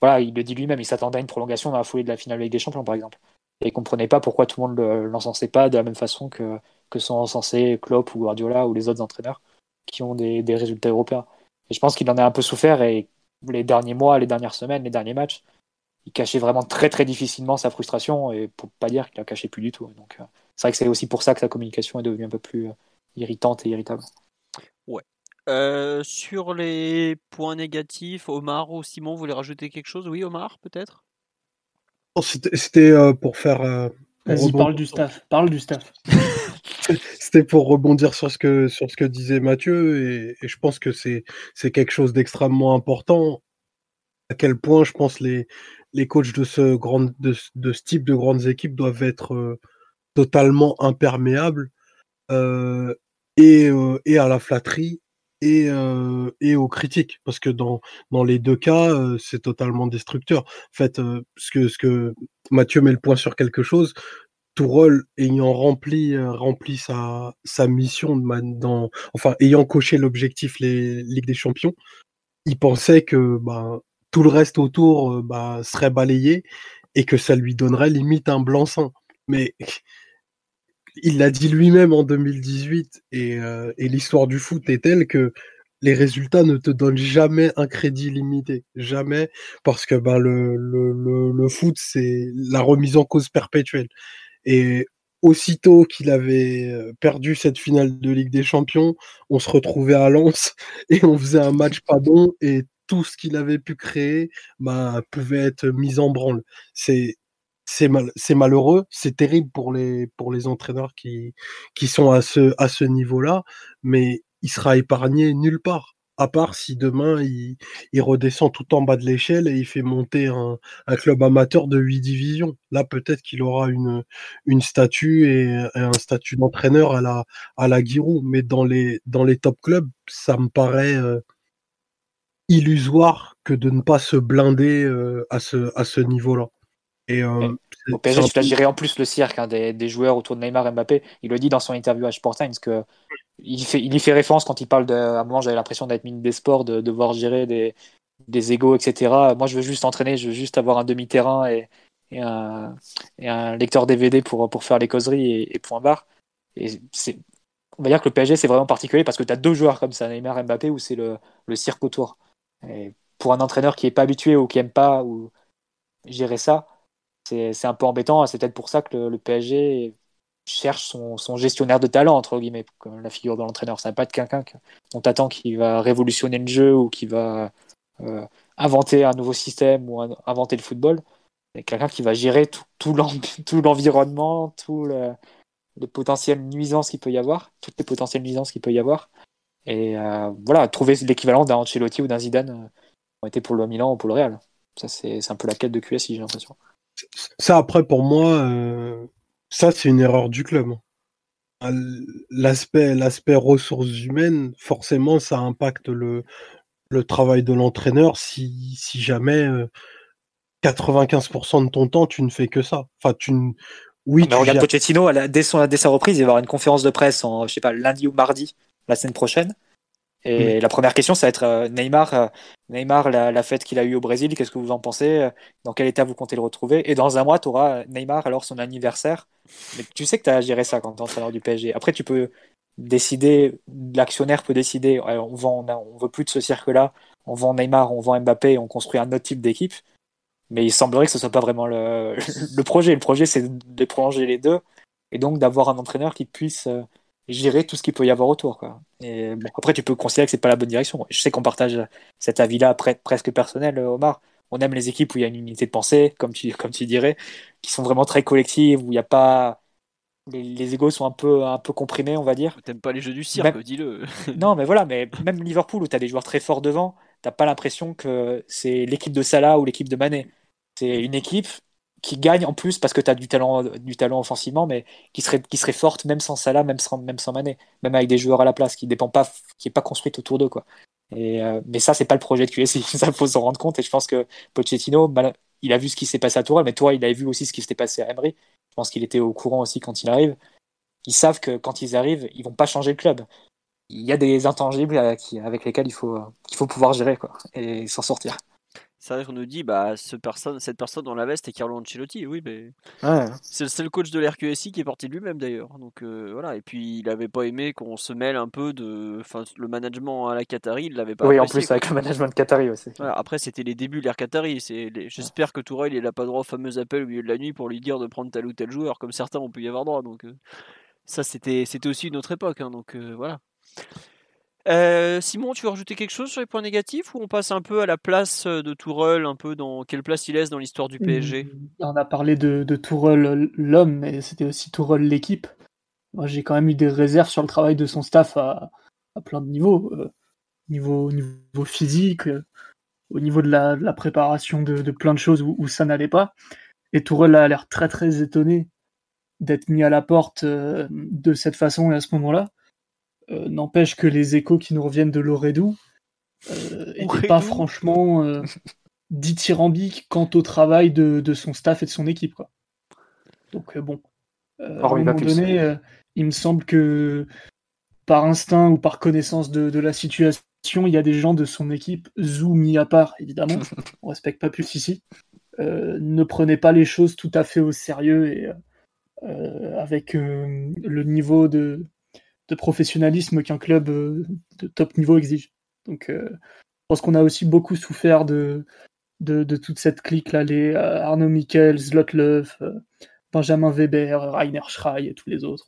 Voilà, il le dit lui-même, il s'attendait à une prolongation dans la foulée de la finale avec des champions, par exemple. Et il comprenait pas pourquoi tout le monde l'encensait pas de la même façon que, que sont encensés Klopp ou Guardiola ou les autres entraîneurs qui ont des, des résultats européens. Et je pense qu'il en a un peu souffert et les derniers mois, les dernières semaines, les derniers matchs, il cachait vraiment très très difficilement sa frustration et pour pas dire qu'il la cachait plus du tout. Donc euh, c'est vrai que c'est aussi pour ça que sa communication est devenue un peu plus euh, irritante et irritable. Ouais. Euh, sur les points négatifs, Omar ou Simon, vous voulez rajouter quelque chose? Oui, Omar, peut-être? C'était pour faire. Vas-y, parle du staff. Parle du staff. C'était pour rebondir sur ce que sur ce que disait Mathieu et, et je pense que c'est c'est quelque chose d'extrêmement important. À quel point je pense les les coachs de ce, type de grandes équipes doivent être euh, totalement imperméables euh, et, euh, et, à la flatterie et, aux critiques. Parce que dans, les deux cas, c'est totalement destructeur. En fait, ce, que, Mathieu met le point sur quelque chose, Tourelle ayant rempli, sa, mission enfin, ayant coché l'objectif les Ligue des Champions, il pensait que bah, tout le reste autour euh, bah, serait balayé et que ça lui donnerait limite un blanc-seing. Mais il l'a dit lui-même en 2018 euh, et, l'histoire du foot est telle que les résultats ne te donnent jamais un crédit limité, jamais, parce que ben, le, le, le, foot, c'est la remise en cause perpétuelle. Et aussitôt qu'il avait euh, perdu cette finale de Ligue des Champions, on se retrouvait à Lens et on faisait un match pas bon et tout ce qu'il avait pu créer bah, pouvait être mis en branle. C'est mal, malheureux, c'est terrible pour les pour les entraîneurs qui qui sont à ce à ce niveau-là, mais il sera épargné nulle part. À part si demain il, il redescend tout en bas de l'échelle et il fait monter un, un club amateur de huit divisions. Là, peut-être qu'il aura une, une statue et, un statut d'entraîneur à la, à la. Mais dans les, dans les top clubs, ça me paraît, euh, illusoire que de ne pas se blinder euh, à ce, à ce niveau-là. Et, euh, au PSG, tu en plus le cirque hein, des, des, joueurs autour de Neymar et Mbappé. Il le dit dans son interview à Sport Times que il, fait, il y fait référence quand il parle de. À un moment, j'avais l'impression d'être mine des sports, de devoir gérer des, des égaux, etc. Moi, je veux juste entraîner, je veux juste avoir un demi-terrain et, et, un, et, un, lecteur DVD pour, pour faire les causeries et, point barre. Et c'est, on va dire que le PSG, c'est vraiment particulier parce que tu as deux joueurs comme ça, Neymar et Mbappé, où c'est le, le cirque autour. Pour un entraîneur qui n'est pas habitué ou qui n'aime pas ou gérer ça, c'est, un peu embêtant. C'est peut-être pour ça que le, le PSG cherche son, gestionnaire de talent, entre guillemets, comme la figure de l'entraîneur. Ça va pas être quelqu'un qu'on t'attend qui va révolutionner le jeu ou qui va euh, inventer un nouveau système ou inventer le football. C'est quelqu'un qui va gérer tout, tout l'environnement, tout le, les potentielles nuisances qu'il peut y avoir, toutes les potentielles nuisances qu'il peut y avoir. Et euh, voilà, trouver l'équivalent d'un Ancelotti ou d'un Zidane euh, ont été pour le Milan ou pour le Real. Ça, c'est un peu la quête de QSI, j'ai l'impression. Ça, après, pour moi, ça, c'est une erreur du club. L'aspect, l'aspect ressources humaines, forcément, ça impacte le, le travail de l'entraîneur si, si jamais 95% euh, de ton temps tu ne fais que ça. Enfin, tu oui. Ah, tu regarde Pochettino, dès, son, dès sa reprise, il va y avoir une conférence de presse en, je sais pas, lundi ou mardi la semaine prochaine. Et la première question, ça va être euh, Neymar, euh, Neymar, la, fête qu'il a eue au Brésil, qu'est-ce que vous en pensez Dans quel état vous comptez le retrouver? Et dans un mois, tu auras Neymar, alors son anniversaire. Mais tu sais que tu as géré ça quand tu es entraîneur du PSG. Après, tu peux décider, l'actionnaire peut décider, on vend, on, veut plus de ce cirque-là, on vend Neymar, on vend Mbappé, on construit un autre type d'équipe. Mais il semblerait que ce soit pas vraiment le, le projet. Le projet, c'est de prolonger les deux et donc d'avoir un entraîneur qui puisse euh, gérer tout ce qu'il peut y avoir autour. Quoi. Et bon, après, tu peux considérer que c'est pas la bonne direction. Je sais qu'on partage cet avis-là presque personnel, Omar. On aime les équipes où il y a une unité de pensée, comme tu, comme tu dirais, qui sont vraiment très collectives, où il n'y a pas les, les égos sont un peu, un peu comprimés, on va dire. T'aimes pas les jeux du cirque, dis-le. non, mais voilà, mais même Liverpool, où tu as des joueurs très forts devant, t'as pas l'impression que c'est l'équipe de Salah ou l'équipe de Mané. C'est une équipe qui gagne en plus parce que tu as du talent, du talent offensivement, mais qui serait, qui serait forte même sans Salah, même sans, même sans Mané, même avec des joueurs à la place, qui dépend pas, qui est pas construite autour d'eux, quoi. Et, euh, mais ça, c'est pas le projet de QSI, ça faut s'en rendre compte. Et je pense que Pochettino, il a vu ce qui s'est passé à Tourelle, mais toi, il a vu aussi ce qui s'était passé à Emery. Je pense qu'il était au courant aussi quand il arrive. Ils savent que quand ils arrivent, ils vont pas changer le club. Il y a des intangibles avec lesquels il faut, il faut pouvoir gérer quoi, et s'en sortir. C'est vrai qu'on nous dit, bah, ce personne, cette personne dans la veste est Carlo Ancelotti. Oui, mais c'est le seul coach de l'RQSI qui est parti de lui-même d'ailleurs. Donc euh, voilà. Et puis il n'avait pas aimé qu'on se mêle un peu de, enfin, le management à la Qatari, il l'avait pas. Oui, en plus avec le management de Qatari aussi. Après, c'était les débuts de l'Air Qatari. C'est, j'espère que Tourelle il n'a pas droit au fameux appel au milieu de la nuit pour lui dire de prendre tel ou tel joueur, comme certains ont pu y avoir droit. Donc euh, ça, c'était, c'était aussi une autre époque. Hein, donc euh, voilà. Euh, Simon, tu veux rajouter quelque chose sur les points négatifs ou on passe un peu à la place euh, de Tourelle, un peu dans quelle place il laisse dans l'histoire du PSG mmh, On a parlé de, de Tourelle l'homme, mais c'était aussi Tourelle l'équipe. J'ai quand même eu des réserves sur le travail de son staff à, plein de niveaux, euh, niveau, niveau physique, au niveau de la, préparation de, plein de choses où, ça n'allait pas. Et Tourelle a l'air très très étonné d'être mis à la porte de cette façon et à ce moment-là. Euh, n'empêche que les échos qui nous reviennent de Loredou n'étaient euh, pas franchement euh, dithyrambiques quant au travail de, son staff et de son équipe. Quoi. Donc bon, à un moment donné, il me semble que par instinct ou par connaissance de, la situation, il y a des gens de son équipe, Zou mis à part évidemment, on respecte pas plus ici, ne prenaient pas les choses tout à fait au sérieux et avec le niveau de, de professionnalisme qu'un club euh, de top niveau exige. Donc, euh, je pense qu'on a aussi beaucoup souffert de, de, toute cette clique-là, les euh, Arnaud Michel, Zlotlev, Benjamin Weber, Rainer Schrey et tous les autres.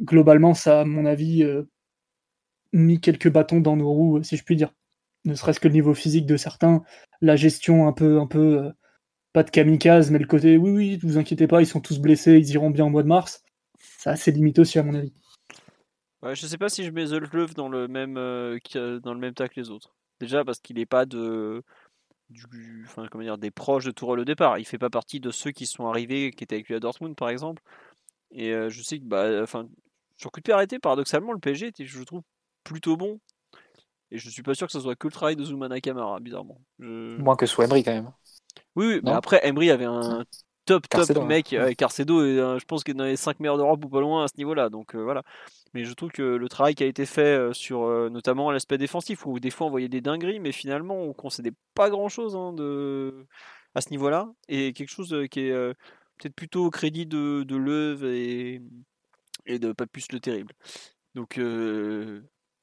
Globalement, ça, à mon avis, mis quelques bâtons dans nos roues, si je puis dire. Ne serait-ce que le niveau physique de certains, la gestion un peu, un peu pas de kamikaze, mais le côté oui, oui, ne vous inquiétez pas, ils sont tous blessés, ils iront bien au mois de mars. Ça, c'est limité aussi, à mon avis. Ouais, je sais pas si je mets The dans le même euh, dans le même tas que les autres. Déjà parce qu'il n'est pas de du, enfin, comment dire, des proches de Tourelle au départ. Il fait pas partie de ceux qui sont arrivés, qui étaient avec lui à Dortmund par exemple. Et euh, je sais que bah, enfin, sur coup de pied arrêté, paradoxalement, le PSG était, je trouve, plutôt bon. Et je suis pas sûr que ce soit que le travail de Zoumana Kamara, bizarrement. Moins que sous Emery quand même. Oui, oui mais après Emery avait un top, top Carcedo, mec. ouais. euh, Carcedo, est, euh, je pense qu'il est dans les 5 meilleurs d'Europe ou pas loin à ce niveau-là. Donc voilà. Mais je trouve que le travail qui a été fait euh, sur euh, notamment l'aspect défensif, où des fois on voyait des dingueries, mais finalement on concédait pas grand-chose hein, de... à ce niveau-là. Et quelque chose euh, qui est euh, peut-être plutôt au crédit de, de Leuve et, et de pas plus le terrible. Donc euh,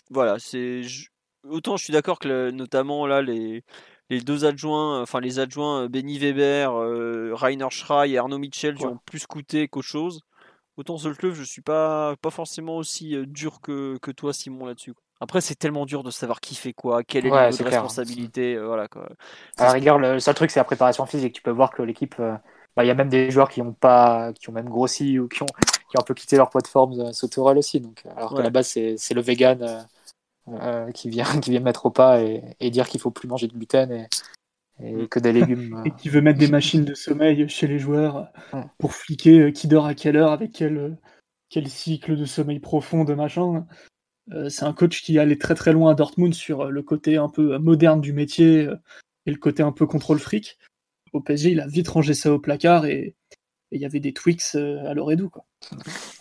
voilà, c'est autant je suis d'accord que le- notamment là les les deux adjoints, enfin les adjoints Benny Weber, euh, Rainer Schrey et Arnaud Mitchell qui ont plus coûté qu'autre chose. Autant Zoltlev, je suis pas pas forcément aussi euh, dur que, que toi Simon là-dessus. Après c'est tellement dur de savoir qui fait quoi, quel est Ouais, de clair. responsabilité, euh, voilà quoi. À la rigueur, le seul truc, c'est la préparation physique. Tu peux voir que l'équipe, euh, bah, il y a même des joueurs qui ont pas, qui ont même grossi ou qui ont, qui ont un peu quitté leur poids de forme euh, sous Tourelle aussi. Donc, alors Ouais. qu'à la base, c'est, c'est le vegan qui vient, qui vient mettre au pas et, et dire qu'il faut plus manger de gluten et, et que des légumes. et euh, qui veut mettre des machines de sommeil chez les joueurs Ouais. pour fliquer euh, qui dort à quelle heure, avec quel, euh, quel cycle de sommeil profond, de machin. C'est un coach qui allait très très loin à Dortmund sur le côté un peu moderne du métier et le côté un peu contrôle fric. Au PSG, il a vite rangé ça au placard et et il y avait des Twix euh, à l'oreille Quoi.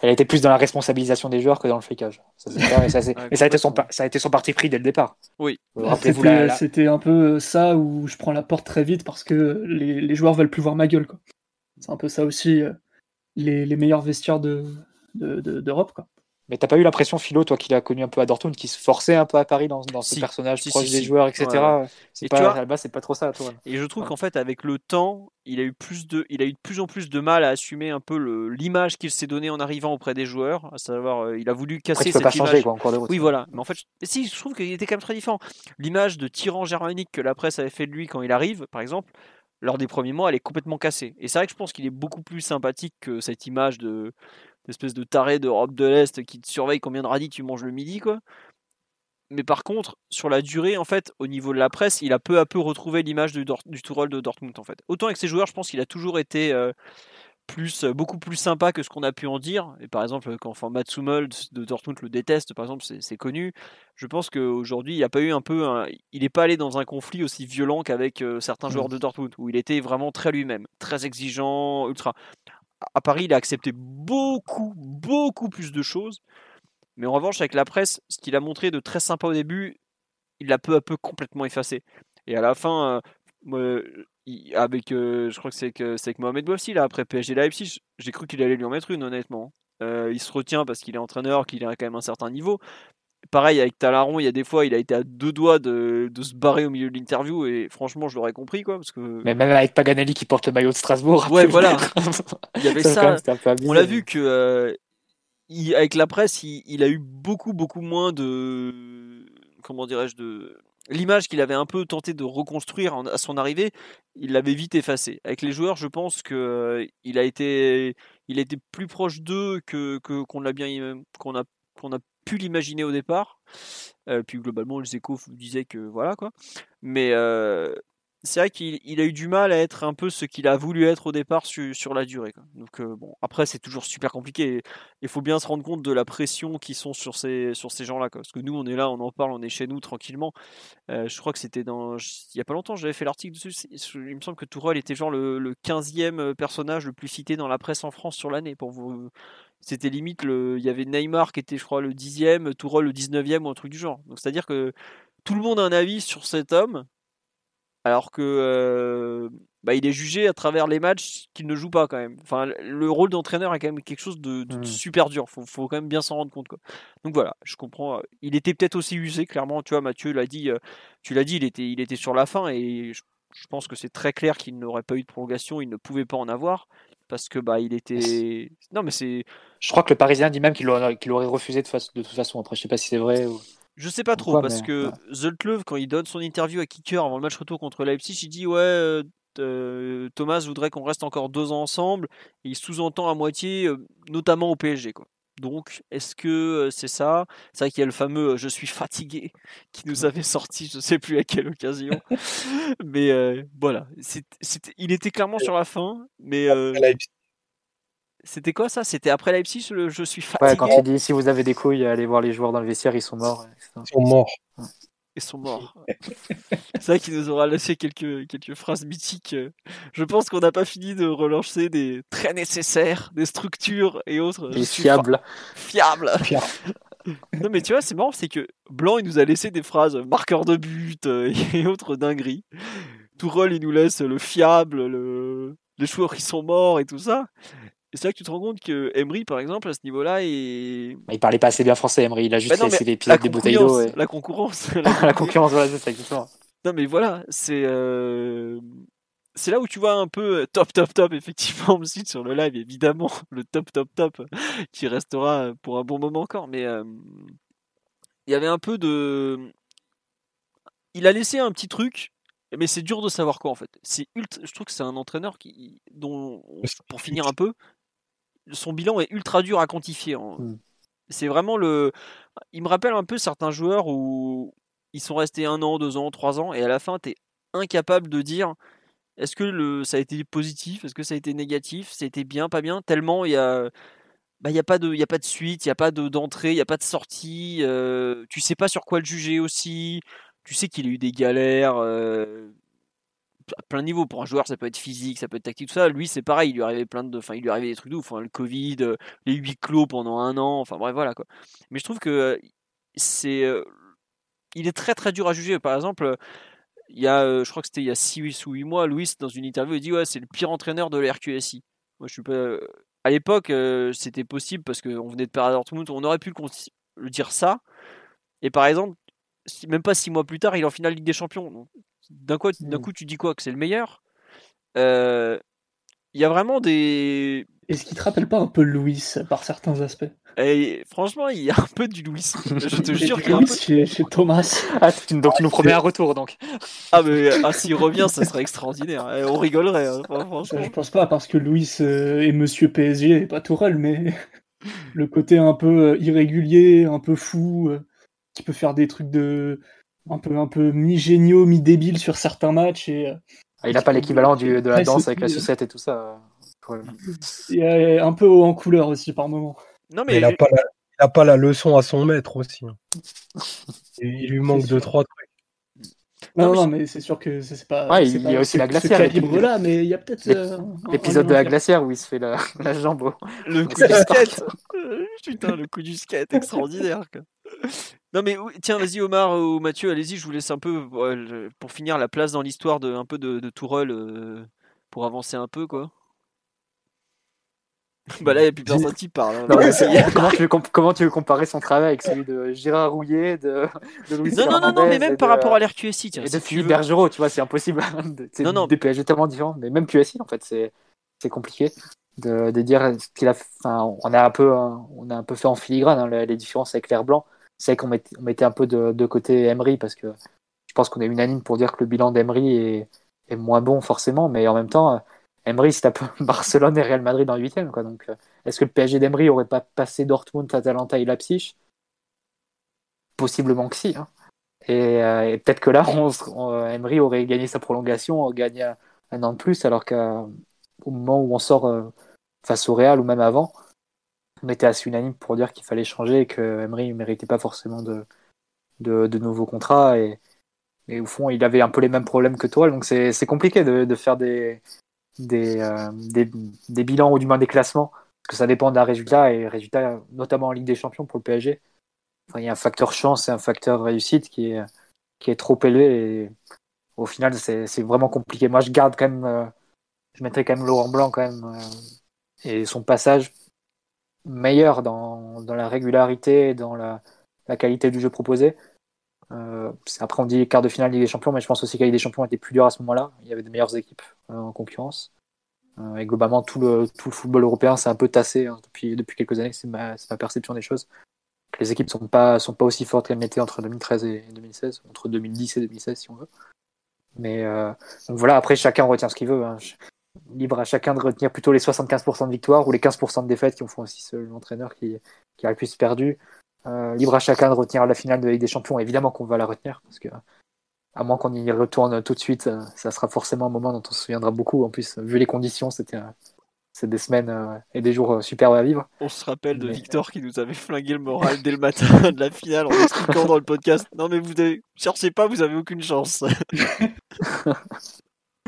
Elle était plus dans la responsabilisation des joueurs que dans le flicage. Ça, c'est clair, et ça, c'est- Ouais, mais ça a, été son, ça a été son parti pris dès le départ. Oui. Euh, C'était la, la- c'était un peu ça où je prends la porte très vite parce que les, les joueurs veulent plus voir ma gueule. quoi. C'est un peu ça aussi, euh, les, les meilleurs vestiaires de, de- de- d'Europe. quoi. Mais t'as pas eu l'impression, Philo, toi qui l'as connu un peu à Dortmund, qui se forçait un peu à Paris dans, dans ce Si. personnage Si, proche si, des joueurs, etc. Ouais, C'est Et pas, tu vois- à la base, c'est pas trop ça, toi. Et je trouve Ouais. qu'en fait, avec le temps, il a eu plus de, il a eu de plus en plus de mal à assumer un peu le- l'image qu'il s'est donnée en arrivant auprès des joueurs. À savoir, euh, il a voulu Après, casser tu peux cette pas changer quoi, en cours de route. Oui, voilà. Mais en fait, si, je trouve qu'il était quand même très différent. L'image de tyran germanique que la presse avait fait de lui quand il arrive, par exemple, lors des premiers mois, elle est complètement cassée. Et c'est vrai que je pense qu'il est beaucoup plus sympathique que cette image de d'espèce de taré d'Europe de l'Est qui te surveille combien de radis tu manges le midi, quoi. Mais par contre, sur la durée, en fait, au niveau de la presse, il a peu à peu retrouvé l'image du, du Tourelle de Dortmund, en fait. Autant avec ses joueurs, je pense qu'il a toujours été euh, plus, euh, beaucoup plus sympa que ce qu'on a pu en dire. Et par exemple, quand enfin, Mats Hummels de Dortmund le déteste, par exemple, c'est connu. Je pense qu'aujourd'hui, il n'y a pas eu un peu, un- il n'est pas allé dans un conflit aussi violent qu'avec euh, certains joueurs de Dortmund, où il était vraiment très lui-même, très exigeant, ultra. À- Paris, il a accepté beaucoup, beaucoup plus de choses. Mais en revanche, avec la presse, ce qu'il a montré de très sympa au début, il l'a peu à peu complètement effacé. Et à la fin, euh, avec, euh, je crois que c'est que c'est avec Mohamed Bouafsi là après PSG Leipzig, j'ai cru qu'il allait lui en mettre une honnêtement. Euh, il se retient parce qu'il est entraîneur, qu'il a quand même un certain niveau. Pareil avec Talaron, il y a des fois, il a été à deux doigts de, de se barrer au milieu de l'interview et franchement, je l'aurais compris quoi, parce que Mais même avec Paganelli qui porte le maillot de Strasbourg. Ouais, voilà. il y avait ça, abusé. On l'a vu que euh, il- avec la presse, il, il a eu beaucoup beaucoup moins de comment dirais-je de l'image qu'il avait un peu tenté de reconstruire en- à son arrivée, il l'avait vite effacée. Avec les joueurs, je pense que euh, il a été il a été plus proche d'eux que que- qu'on l'a bien qu'on a qu'on a pu l'imaginer au départ. Euh, puis globalement, les échos disaient que voilà quoi. Mais euh, c'est vrai qu'il il a eu du mal à être un peu ce qu'il a voulu être au départ su- sur la durée. Donc euh, bon, après c'est toujours super compliqué. Il faut bien se rendre compte de la pression qui sont sur ces sur ces gens-là. Parce que nous, on est là, on en parle, on est chez nous tranquillement. Je crois que c'était dans il y a pas longtemps, j'avais fait l'article dessus. Il me semble que Tourelle était genre le, le 15e personnage le plus cité dans la presse en France sur l'année. Pour vous, c'était limite le, il y avait Neymar qui était, je crois, le 10e, Tourelle le 19e ou un truc du genre. Donc c'est à dire que tout le monde a un avis sur cet homme alors que euh, bah, il est jugé à travers les matchs qu'il ne joue pas quand même. Enfin, le rôle d'entraîneur est quand même quelque chose de, de Mm. super dur. Faut, faut quand même bien s'en rendre compte. Quoi. Donc voilà, je comprends. Il était peut-être aussi usé, clairement. Tu vois, Mathieu l'a dit. euh, tu l'as dit, il était, il était sur la fin et je, je pense que c'est très clair qu'il n'aurait pas eu de prolongation. Il ne pouvait pas en avoir parce que bah il était. Non, mais c'est. Je crois que le Parisien dit même qu'il aurait, refusé de, de toute façon. Après, je sais pas si c'est vrai. Ou... Je sais pas trop Pourquoi, parce mais, que ouais. Zoltlev quand il donne son interview à Kicker avant le match retour contre Leipzig, il dit ouais euh, euh, Thomas voudrait qu'on reste encore deux ans ensemble et il sous-entend à moitié euh, notamment au PSG quoi. Donc est-ce que c'est ça? C'est vrai qu'il y a le fameux je suis fatigué qui nous avait sorti je sais plus à quelle occasion. mais euh, voilà, il était clairement sur la fin mais euh, c'était quoi ça? C'était après Leipzig le je suis fatigué Ouais, quand il dit si vous avez des couilles, allez voir les joueurs dans le vestiaire, ils sont morts. etc. Ils sont morts. Et sont morts. c'est vrai qu'il nous aura laissé quelques, quelques phrases mythiques. Je pense qu'on n'a pas fini de relancer des très nécessaires, des structures et autres. Des fiables. Fiables. non mais tu vois, c'est marrant, c'est que Blanc, il nous a laissé des phrases marqueur de but euh, et autres dingueries. Tourelle, il nous laisse le fiable, le... les joueurs qui sont morts et tout ça. Et c'est là que tu te rends compte que Emery, par exemple, à ce niveau-là, il... il parlait pas assez bien français, Emery. Il a juste bah laissé l'épisode des bouteilles d'eau. Et... La concurrence. la, concurrence, voilà, c'est ça, exactement. Non, mais voilà, c'est... Euh, c'est là où tu vois un peu euh, top, top, top, effectivement, cite sur le live, évidemment, le top, top, top, qui restera pour un bon moment encore. Mais euh, il y avait un peu de. Il a laissé un petit truc, mais c'est dur de savoir quoi en fait. C'est Je trouve que c'est un entraîneur qui, dont, pour finir un peu, son bilan est ultra dur à quantifier. Mmh. C'est vraiment le. Il me rappelle un peu certains joueurs où ils sont restés un an, deux ans, trois ans, et à la fin, tu es incapable de dire est-ce que le, ça a été positif Est-ce que ça a été négatif Ça a été bien, pas bien Tellement il y a, bah, y a pas de, il y a pas de suite, il y a pas de d'entrée, il y a pas de sortie. Euh, tu sais pas sur quoi le juger aussi. Tu sais qu'il a eu des galères euh, à plein de niveaux. Pour un joueur, ça peut être physique, ça peut être tactique, tout ça. Lui, c'est pareil. Il lui arrivait plein de, enfin, il lui des trucs de ouf. Hein, le Covid, euh, les huit clos pendant un an. Enfin bref, voilà quoi. Mais je trouve que c'est, il est très très dur à juger. Par exemple il y a, euh, je crois que c'était il y a 6 ou 8 mois, Louis, dans une interview, il dit Ouais, c'est le pire entraîneur de l'RQSI. Moi, je suis pas. Euh, à l'époque, euh, c'était possible parce qu'on venait de perdre Dortmund, on aurait pu le, dire ça. Et par exemple, même pas 6 mois plus tard, il est en finale Ligue des Champions. D'un coup, d'un coup, tu dis quoi? Que c'est le meilleur? Il y a vraiment des. Est-ce qu'il te rappelle pas un peu Louis par certains aspects? Et franchement, il y a un peu du Louis. Je te jure qu'il y a un peu chez, chez Thomas. Ah, donc tu nous promets un retour donc. Ah mais ah, s'il revient, ça serait extraordinaire. Eh, on rigolerait. Hein, je pense pas parce que Louis euh, est Monsieur PSG et pas Tourelle, mais le côté un peu euh, irrégulier, un peu fou, euh, qui peut faire des trucs de un peu un peu mi géniaux, mi débiles sur certains matchs et. Ah, il n'a pas l'équivalent de la danse avec la sucette et tout ça. Il est un peu haut en couleur aussi par moment. Non, mais il n'a pas, la... pas, la leçon à son maître aussi. Hein. il lui manque deux, trois trucs. Non, non, mais c'est sûr que c'est pas. Ouais, il y a aussi la glacière. là, mais il y a peut-être. Euh, l'épisode de la glacière où il se fait la, la jambe. Le coup du skate Putain, le coup du skate, extraordinaire. Non, mais tiens, vas-y, Omar ou Mathieu, allez-y, je vous laisse un peu pour finir la place dans l'histoire de un peu de, de Tourelle euh, pour avancer un peu, quoi. Bah là, il n'y a plus personne qui parle. Hein. comment, tu veux, comment, tu veux, comparer son travail avec celui de Gérard Rouillet, de, de Louis Non, non, non, non, mais même par rapport à l'RQSI. Et de Philippe Bergerot, tu vois, c'est impossible. C'est non, non. des PSG tellement différents. Mais même QSI, en fait, c'est compliqué de, de dire ce qu'il a. Enfin, on a un peu, on a un peu fait en filigrane hein, les différences avec l'air blanc. C'est vrai qu'on mettait, on mettait un peu de, de côté Emery parce que je pense qu'on est unanime pour dire que le bilan d'Emery est, est moins bon forcément, mais en même temps Emery se tape Barcelone et Real Madrid en huitième. Quoi. Donc, euh, est-ce que le PSG d'Emery aurait pas passé Dortmund, Atalanta et Leipzig? Possiblement que si. Hein. Euh, et, peut-être que là, on, Emery aurait gagné sa prolongation, gagné un, an de plus, alors qu'au moment où on sort euh, face au Real ou même avant, on était assez unanime pour dire qu'il fallait changer et que Emery ne méritait pas forcément de, nouveaux contrats. Et, au fond, il avait un peu les mêmes problèmes que toi. Donc c'est compliqué de, faire des, euh, des, des, bilans ou du moins des classements, parce que ça dépend d'un résultat, et résultat notamment en Ligue des Champions pour le PSG. il y a un facteur chance et un facteur réussite qui est, qui est trop élevé, et au final, c'est vraiment compliqué. Moi, je garde quand même, euh, je mettrais quand même Laurent Blanc quand même, euh, et son passage meilleur dans, dans la régularité, dans la, la, qualité du jeu proposé. Euh, après, on dit quart de finale Ligue des Champions, mais je pense aussi que la Ligue des Champions était plus dur à ce moment-là. Il y avait de meilleures équipes euh, en concurrence. Euh, et globalement, tout le, tout le football européen s'est un peu tassé hein, depuis, depuis quelques années. C'est ma, ma, perception des choses. Les équipes ne sont pas, sont pas aussi fortes qu'elles l'étaient entre 2013 et 2016, entre 2010 et 2016 si on veut. Mais donc voilà, après, chacun retient ce qu'il veut. Hein. Libre à chacun de retenir plutôt les 75% de victoires ou les 15% de défaites qui ont fait aussi l'entraîneur qui a le plus perdu. Euh, libre à chacun de retenir la finale de Ligue des Champions. Évidemment qu'on va la retenir, parce que à moins qu'on y retourne tout de suite, euh, ça sera forcément un moment dont on se souviendra beaucoup. En plus, vu les conditions, c'était c'est des semaines euh, et des jours superbes à vivre. On se rappelle de Mais- Victor qui nous avait flingué le moral dès le matin de la finale en expliquant dans le podcast Non, mais vous avez... cherchez pas, vous avez aucune chance.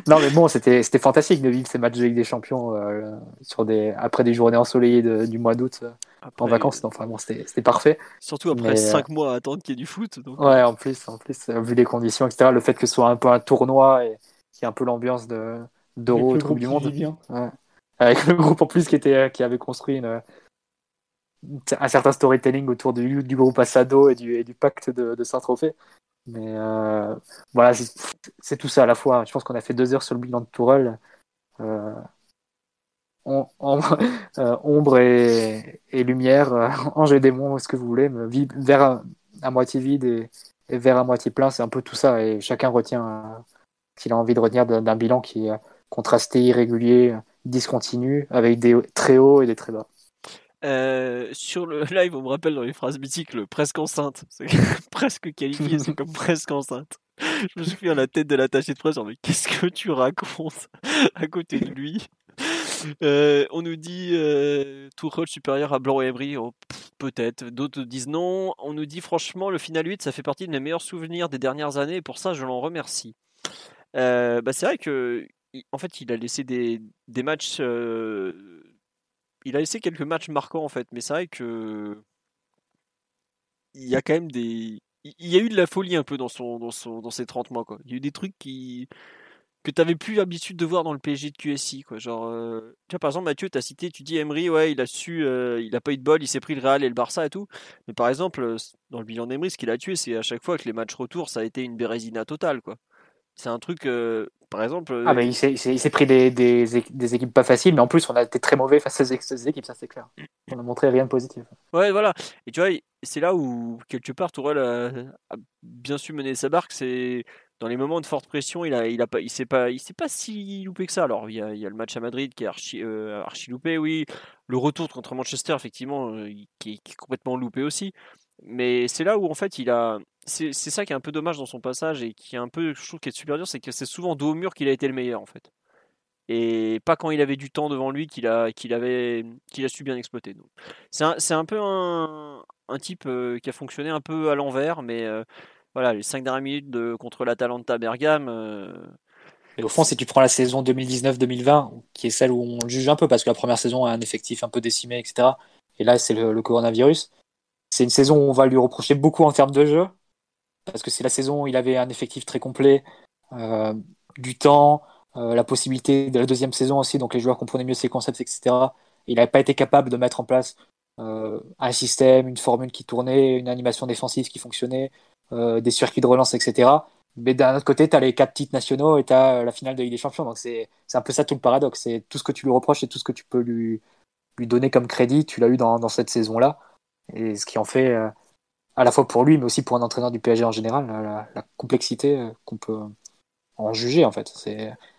Non, mais bon, c'était c'était fantastique de vivre ces matchs de Ligue des Champions euh, sur des, après des journées ensoleillées de- du mois d'août euh, en vacances. Enfin, bon, c'était c'était parfait. Surtout après Mais, 5 mois à attendre qu'il y ait du foot. Donc... Ouais, en plus, en plus, euh, vu les conditions, etc., le fait que ce soit un peu un tournoi et qu'il y ait un peu l'ambiance de d'Euro, le Coupe du Monde. Ouais. Avec le groupe en plus qui, était, qui avait construit une, un certain storytelling autour du, du groupe Assado et du, et du pacte de, de Saint-Tropez. Mais euh, voilà, c'est tout ça à la fois. Je pense qu'on a fait deux heures sur le bilan de Tourelle. Euh, euh, ombre et, et lumière, ange et démon, ce que vous voulez, mais verre à, moitié vide et, et verre à moitié plein, c'est un peu tout ça. Et chacun retient ce qu'il a envie de retenir d'un bilan qui est contrasté, irrégulier, discontinu, avec des très hauts et des très bas. Euh, sur le live, on me rappelle dans les phrases mythiques le presque enceinte. Presque qualifié, c'est comme presque enceinte. Je me souviens la tête de l'attaché de presse, genre, mais qu'est-ce que tu racontes à côté de lui? Euh, On nous dit euh, Tourelle supérieur à Blanc et Emery. Oh, Peut-être. D'autres disent non. On nous dit franchement, le final 8, ça fait partie de mes meilleurs souvenirs des dernières années et pour ça, je l'en remercie. Euh, bah, c'est vrai que, en fait, il a laissé des, matchs. Il a laissé quelques matchs marquants en fait, mais c'est vrai que il y a quand même des il y a eu de la folie un peu dans son dans son dans ces 30 mois quoi. Il y a eu des trucs qui que tu avais plus l'habitude de voir dans le PSG de QSI quoi. Genre euh, par exemple Mathieu tu as cité tu dis Emery ouais, il a su euh, il a pas eu de bol, il s'est pris le Real et le Barça et tout. Mais par exemple euh, dans le bilan d'Emery ce qu'il a tué c'est à chaque fois que les matchs retour ça a été une bérésina totale quoi. C'est un truc euh, par exemple euh, Ah, mais il s'est- pris des, des, équ- des équipes pas faciles, mais en plus, on a été très mauvais face à ces, équipes, ça c'est clair. On a montré rien de positif. Ouais, voilà. Et tu vois, c'est là où, quelque part, Tourelle a, a bien su mener sa barque. C'est dans les moments de forte pression, il a, il a pas, il s'est pas, il s'est pas si loupé que ça. Alors, il y a, il y a le match à Madrid qui est archi, euh, archi loupé, oui. Le retour contre Manchester, effectivement, euh, qui, est, qui est complètement loupé aussi. Mais c'est là où, en fait, il a. C'est ça qui est un peu dommage dans son passage et qui est un peu, je trouve, qui est super dur, c'est que c'est souvent dos au mur qu'il a été le meilleur, en fait. Et pas quand il avait du temps devant lui qu'il a, qu'il avait, a su bien exploiter. C'est un, un peu un, un type euh, qui a fonctionné un peu à l'envers, mais euh, voilà, les 5 dernières minutes de, contre l'Atalanta Bergame, euh, Et au fond, si tu prends la saison 2019-2020, qui est celle où on le juge un peu, parce que la première saison a un effectif un peu décimé, etc. Et là, c'est le coronavirus. C'est une saison où on va lui reprocher beaucoup en termes de jeu, parce que c'est la saison où il avait un effectif très complet, euh, du temps, euh, la possibilité de la deuxième saison aussi, donc les joueurs comprenaient mieux ses concepts, etc. Et il n'avait pas été capable de mettre en place euh, un système, une formule qui tournait, une animation défensive qui fonctionnait, des circuits de relance, etc. Mais d'un autre côté, tu as les quatre titres nationaux et tu as la finale de Ligue des Champions. Donc c'est un peu ça tout le paradoxe. C'est tout ce que tu lui reproches et tout ce que tu peux lui, lui donner comme crédit, tu l'as eu dans, dans cette saison-là. Et ce qui en fait, à la fois pour lui, mais aussi pour un entraîneur du PSG en général, la, complexité euh, qu'on peut en juger en fait.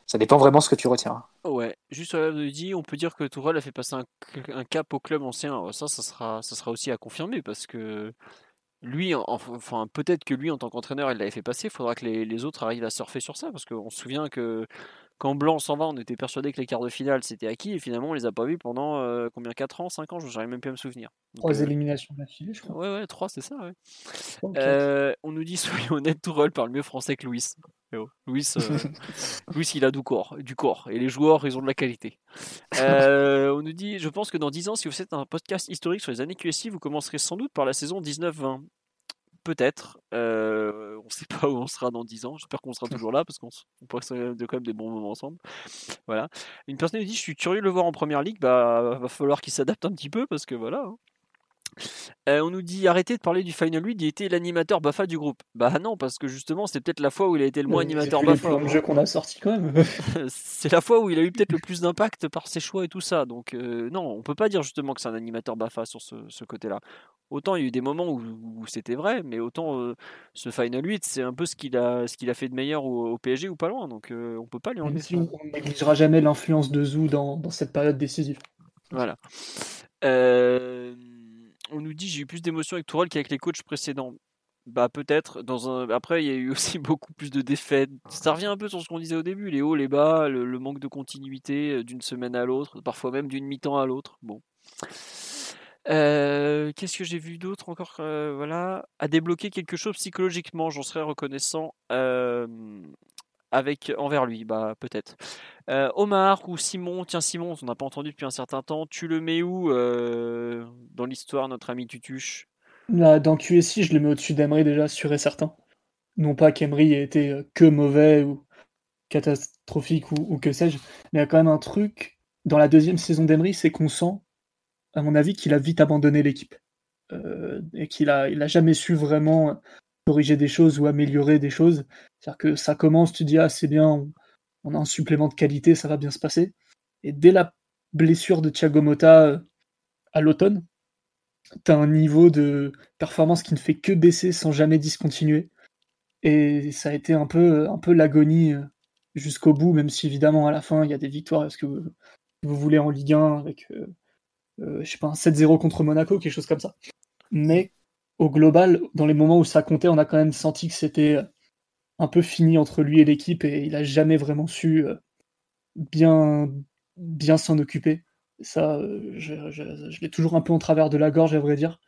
Ça dépend vraiment de ce que tu retiens. ouais, juste sur la dit, on peut dire que Tourelle a fait passer un, cap au club ancien. Alors Ça, ça sera, ça sera aussi à confirmer parce que lui, en- enfin, peut-être que lui, en tant qu'entraîneur, il l'avait fait passer. Il faudra que les autres arrivent à surfer sur ça parce qu'on se souvient que quand Blanc s'en va, on était persuadé que les quarts de finale c'était acquis et finalement on les a pas vus pendant euh, combien 4 ans 5 ans Je n'arrive même plus à me souvenir. Donc, Trois euh, éliminations d'affilée, je crois. Ouais, ouais, 3, c'est ça, ouais. Euh, on nous dit, soyons honnêtes, Tourelle parle mieux français que Louis. Eh oh, Louis, euh, Louis, il a du corps, du corps, et les joueurs, ils ont de la qualité. On nous dit, je pense que dans 10 ans, si vous faites un podcast historique sur les années QSI, vous commencerez sans doute par la saison 19-20. Peut-être. Euh, on ne sait pas où on sera dans 10 ans. J'espère qu'on sera toujours là parce qu'on passe de quand même des bons moments ensemble. Voilà. Une personne nous dit Je suis curieux de le voir en première ligue. Bah, va falloir qu'il s'adapte un petit peu parce que voilà. hein. Euh, on nous dit arrêtez de parler du Final 8, il était l'animateur Bafa du groupe. Bah non, parce que justement, c'est peut-être la fois où il a été le moins Ouais, animateur Bafa. plans de jeu qu'on a sorti quand même. c'est la fois où il a eu peut-être le plus d'impact par ses choix et tout ça. Donc euh, non, on peut pas dire justement que c'est un animateur Bafa sur ce, ce côté-là. Autant il y a eu des moments où, où c'était vrai, mais autant euh, ce Final 8, c'est un peu ce qu'il a, ce qu'il a fait de meilleur au, au PSG ou pas loin. Donc euh, on peut pas lui enlever si on négligera jamais l'influence de Zou dans, dans cette période décisive. Voilà. Euh, on nous dit j'ai eu plus d'émotions avec Tourelle qu'avec les coachs précédents. Bah peut-être. Dans un... Après, il y a eu aussi beaucoup plus de défaites. Ça revient un peu sur ce qu'on disait au début, les hauts, les bas, le, manque de continuité euh, d'une semaine à l'autre, parfois même d'une mi-temps à l'autre. Bon. Euh, Qu'est-ce que j'ai vu d'autre encore euh, Voilà, à débloquer quelque chose psychologiquement, j'en serais reconnaissant avec envers lui, bah peut-être. Euh, Omar ou Simon, tiens Simon, on n'a pas entendu depuis un certain temps. Tu le mets où euh, dans l'histoire, notre ami Tutuche? Là, dans QSI, je le mets au-dessus d'Emery déjà, sûr et certain. Non pas qu'Emery ait été euh, que mauvais ou catastrophique ou, que sais-je, mais il y a quand même un truc dans la deuxième saison d'Emery, c'est qu'on sent, à mon avis, qu'il a vite abandonné l'équipe. Euh, et qu'il a, il a jamais su vraiment corriger des choses ou améliorer des choses. C'est-à-dire que ça commence, tu dis, ah, c'est bien, on, a un supplément de qualité, ça va bien se passer. Et dès la blessure de Thiago Motta euh, à l'automne, tu as un niveau de performance qui ne fait que baisser sans jamais discontinuer. Et ça a été un peu, un peu l'agonie euh, jusqu'au bout, même si évidemment à la fin il y a des victoires. Est-ce que vous, voulez en Ligue 1 avec, euh, euh, je sais pas, un 7-0 contre Monaco, quelque chose comme ça. Mais au global, dans les moments où ça comptait, on a quand même senti que c'était euh, un peu fini entre lui et l'équipe et il a jamais vraiment su euh, bien, s'en occuper. Ça, euh, je, l'ai toujours un peu en travers de la gorge, à vrai dire.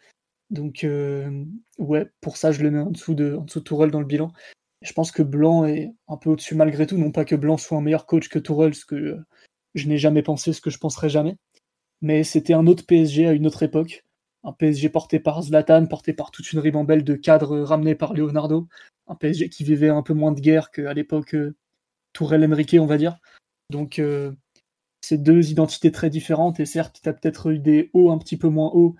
Donc, euh, ouais, pour ça, je le mets en dessous de, Tourelle dans le bilan. Je pense que Blanc est un peu au-dessus malgré tout. Non pas que Blanc soit un meilleur coach que Tourelle, ce que je n'ai jamais pensé, ce que je penserai jamais. Mais c'était un autre PSG à une autre époque. Un PSG porté par Zlatan, porté par toute une ribambelle de cadres ramenés par Leonardo. Un PSG qui vivait un peu moins de guerre qu'à l'époque euh, Tourelle-Enrique, on va dire. Donc, euh, c'est deux identités très différentes. Et certes, tu as peut-être eu des hauts un petit peu moins hauts,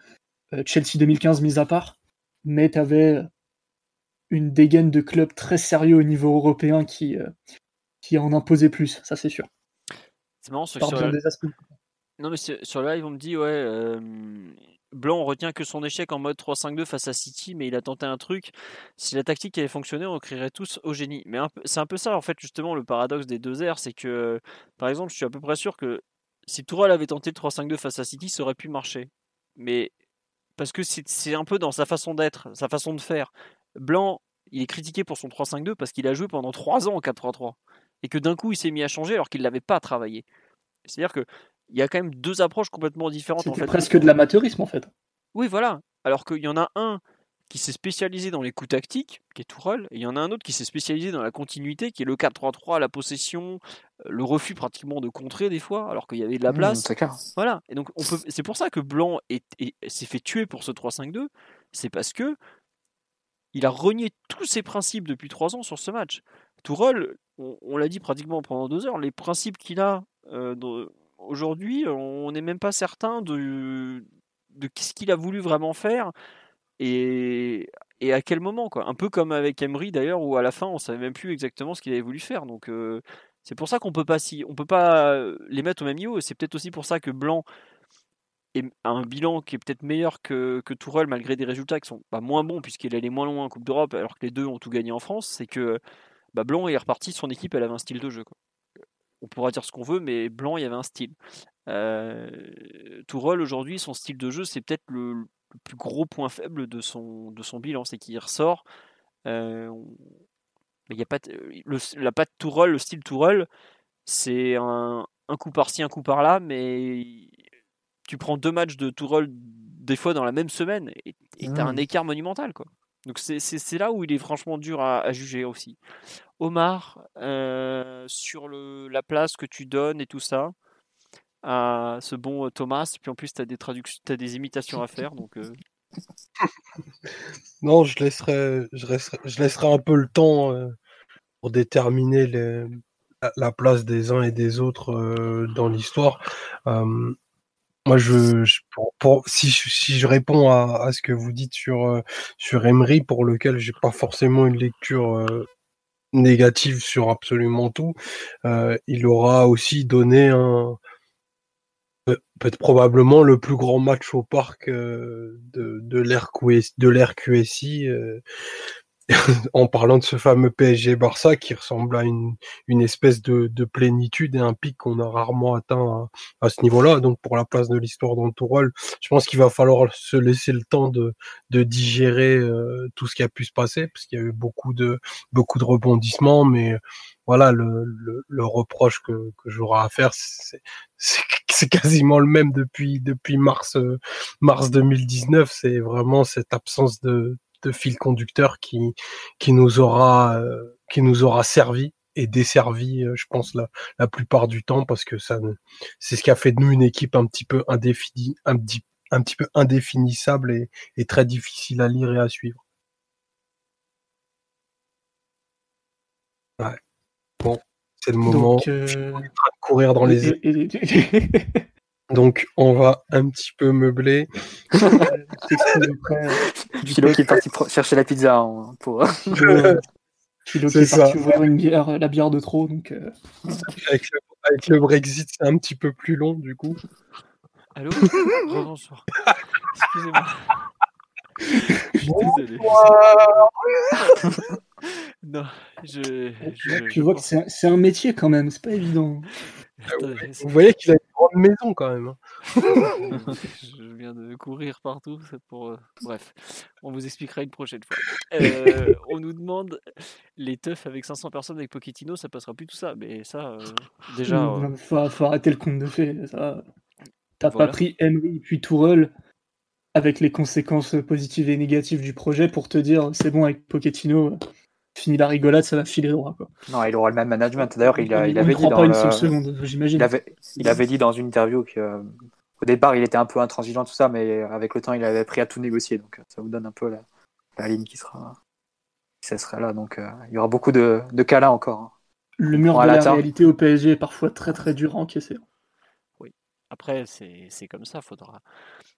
euh, Chelsea 2015 mis à part, mais tu avais une dégaine de clubs très sérieux au niveau européen qui, euh, qui en imposait plus, ça c'est sûr. C'est marrant, sur, sur le... des. Non, mais sur sur le live, on me dit, ouais, Blanc, on retient que son échec en mode 3-5-2 face à City, mais il a tenté un truc. Si la tactique avait fonctionné, on crierait tous au génie. Mais c'est un peu ça, en fait, justement, le paradoxe des deux airs, c'est que, par exemple, je suis à peu près sûr que si Tourelle avait tenté le 3-5-2 face à City, ça aurait pu marcher. Mais parce que c'est un peu dans sa façon d'être, sa façon de faire. Blanc, il est critiqué pour son 3-5-2 parce qu'il a joué pendant 3 ans en 4-3-3. Et que d'un coup, il s'est mis à changer alors qu'il ne l'avait pas travaillé. C'est-à-dire que il y a quand même deux approches complètement différentes. En C'était fait. presque de l'amateurisme en fait. Oui, voilà. Alors qu'il y en a un qui s'est spécialisé dans les coups tactiques, qui est Tourelle, et il y en a un autre qui s'est spécialisé dans la continuité, qui est le 4-3-3, la possession, euh, le refus pratiquement de contrer des fois, alors qu'il y avait de la Mmh, place. Voilà. Et donc, on peut... c'est pour ça que Blanc est... est- s'est fait tuer pour ce 3-5-2. C'est parce que il a renié tous ses principes depuis trois ans sur ce match. Tourelle, on, on l'a dit pratiquement pendant deux heures, les principes qu'il a euh, aujourd'hui, on n'est même pas certain de, de ce qu'il a voulu vraiment faire et, et à quel moment. Quoi. Un peu comme avec Emery d'ailleurs, où à la fin, on savait même plus exactement ce qu'il avait voulu faire. Donc, euh, c'est pour ça qu'on peut pas si, on peut pas euh, les mettre au même niveau. C'est peut-être aussi pour ça que Blanc est- a un bilan qui est peut-être meilleur que, que malgré des résultats qui sont pas moins bons puisqu'il allait moins loin en Coupe d'Europe alors que les deux ont tout gagné en France. C'est que bah, Blanc est reparti, son équipe elle avait un style de jeu. quoi. On pourra dire ce qu'on veut, mais Blanc il y avait un style. Euh, Tourelle aujourd'hui, son style de jeu, c'est peut-être le, le plus gros point faible de son, de son bilan, c'est qu'il ressort. euh, il y a pas le, la patte Tourelle, le style Tourelle, c'est un, un coup par-ci, un coup par-là, mais tu prends deux matchs de Tourelle des fois dans la même semaine et tu as un Mmh. écart monumental. Quoi. Donc c'est là où il est franchement dur à, juger aussi. Omar, euh, sur le, la place que tu donnes et tout ça, à ce bon euh, Thomas, puis en plus tu as des as des imitations à faire, donc euh, Non, je laisserai, je laisserai, je laisserai un peu le temps pour déterminer la, la place des uns et des autres dans l'histoire. Moi, je, pour, pour- si, je, si je réponds à, à ce que vous dites sur euh, sur Emery, pour lequel j'ai pas forcément une lecture euh, négative sur absolument tout, euh, il aura aussi donné un peut- peut-être probablement le plus grand match au parc euh, de, de l'ère QSI en parlant de ce fameux PSG Barça qui ressemble à une, une espèce de, de plénitude et un pic qu'on a rarement atteint à, ce niveau-là. Donc pour la place de l'histoire dans rôle, je pense qu'il va falloir se laisser le temps de, de digérer euh, tout ce qui a pu se passer, parce qu'il y a eu beaucoup de beaucoup de rebondissements, mais voilà, le, le, le reproche que, que j'aurai à faire, c'est quasiment le même depuis depuis mars mars 2019. C'est vraiment cette absence de de fil conducteur qui, qui nous aura, euh, qui nous aura servi et desservi, euh, je pense, la, la plupart du temps, parce que ça, c'est ce qui a fait de nous une équipe un petit peu indéfinie, un, petit, un petit peu indéfinissable et, et très difficile à lire et à suivre. Ouais. Bon, c'est le moment. Donc, euh... de courir dans les. Donc, on va un petit peu meubler. Philo qui est parti chercher la pizza hein, pour. Philo qui est, parti ouvrir une bière, la bière de trop. Donc, euh. avec, le, Brexit, c'est un petit peu plus long du coup. Allô Bonsoir. Excusez-moi. Désolé. non, je, je, Tu vois que c'est un métier quand même, c'est pas évident. Vous voyez qu'il a une grande maison quand même. Hein. je viens de courir partout. Pour... Euh, bref, on vous expliquera une prochaine fois. Euh, on nous demande les teufs avec 500 personnes avec Pochettino, ça passera plus tout ça. Mais ça, euh, déjà. Il faut, arrêter le compte de fait. Ça... T'as pas pris Emery puis Tourelle avec les conséquences positives et négatives du projet pour te dire c'est bon avec Pochettino fini la rigolade, ça va filer droit. Quoi. Non, il aura le même management. D'ailleurs, il, il, avait dit dans Il avait, il avait dit dans une interview que au départ, il était un peu intransigeant tout ça, mais avec le temps, il avait pris à tout négocier. Donc, ça vous donne un peu la, ligne qui sera, ça sera là. Donc, euh, il y aura beaucoup de, de cas là encore. Hein. Le mur de la réalité au PSG est parfois très très dur à encaisser. Oui. Après, c'est comme ça. Faudra,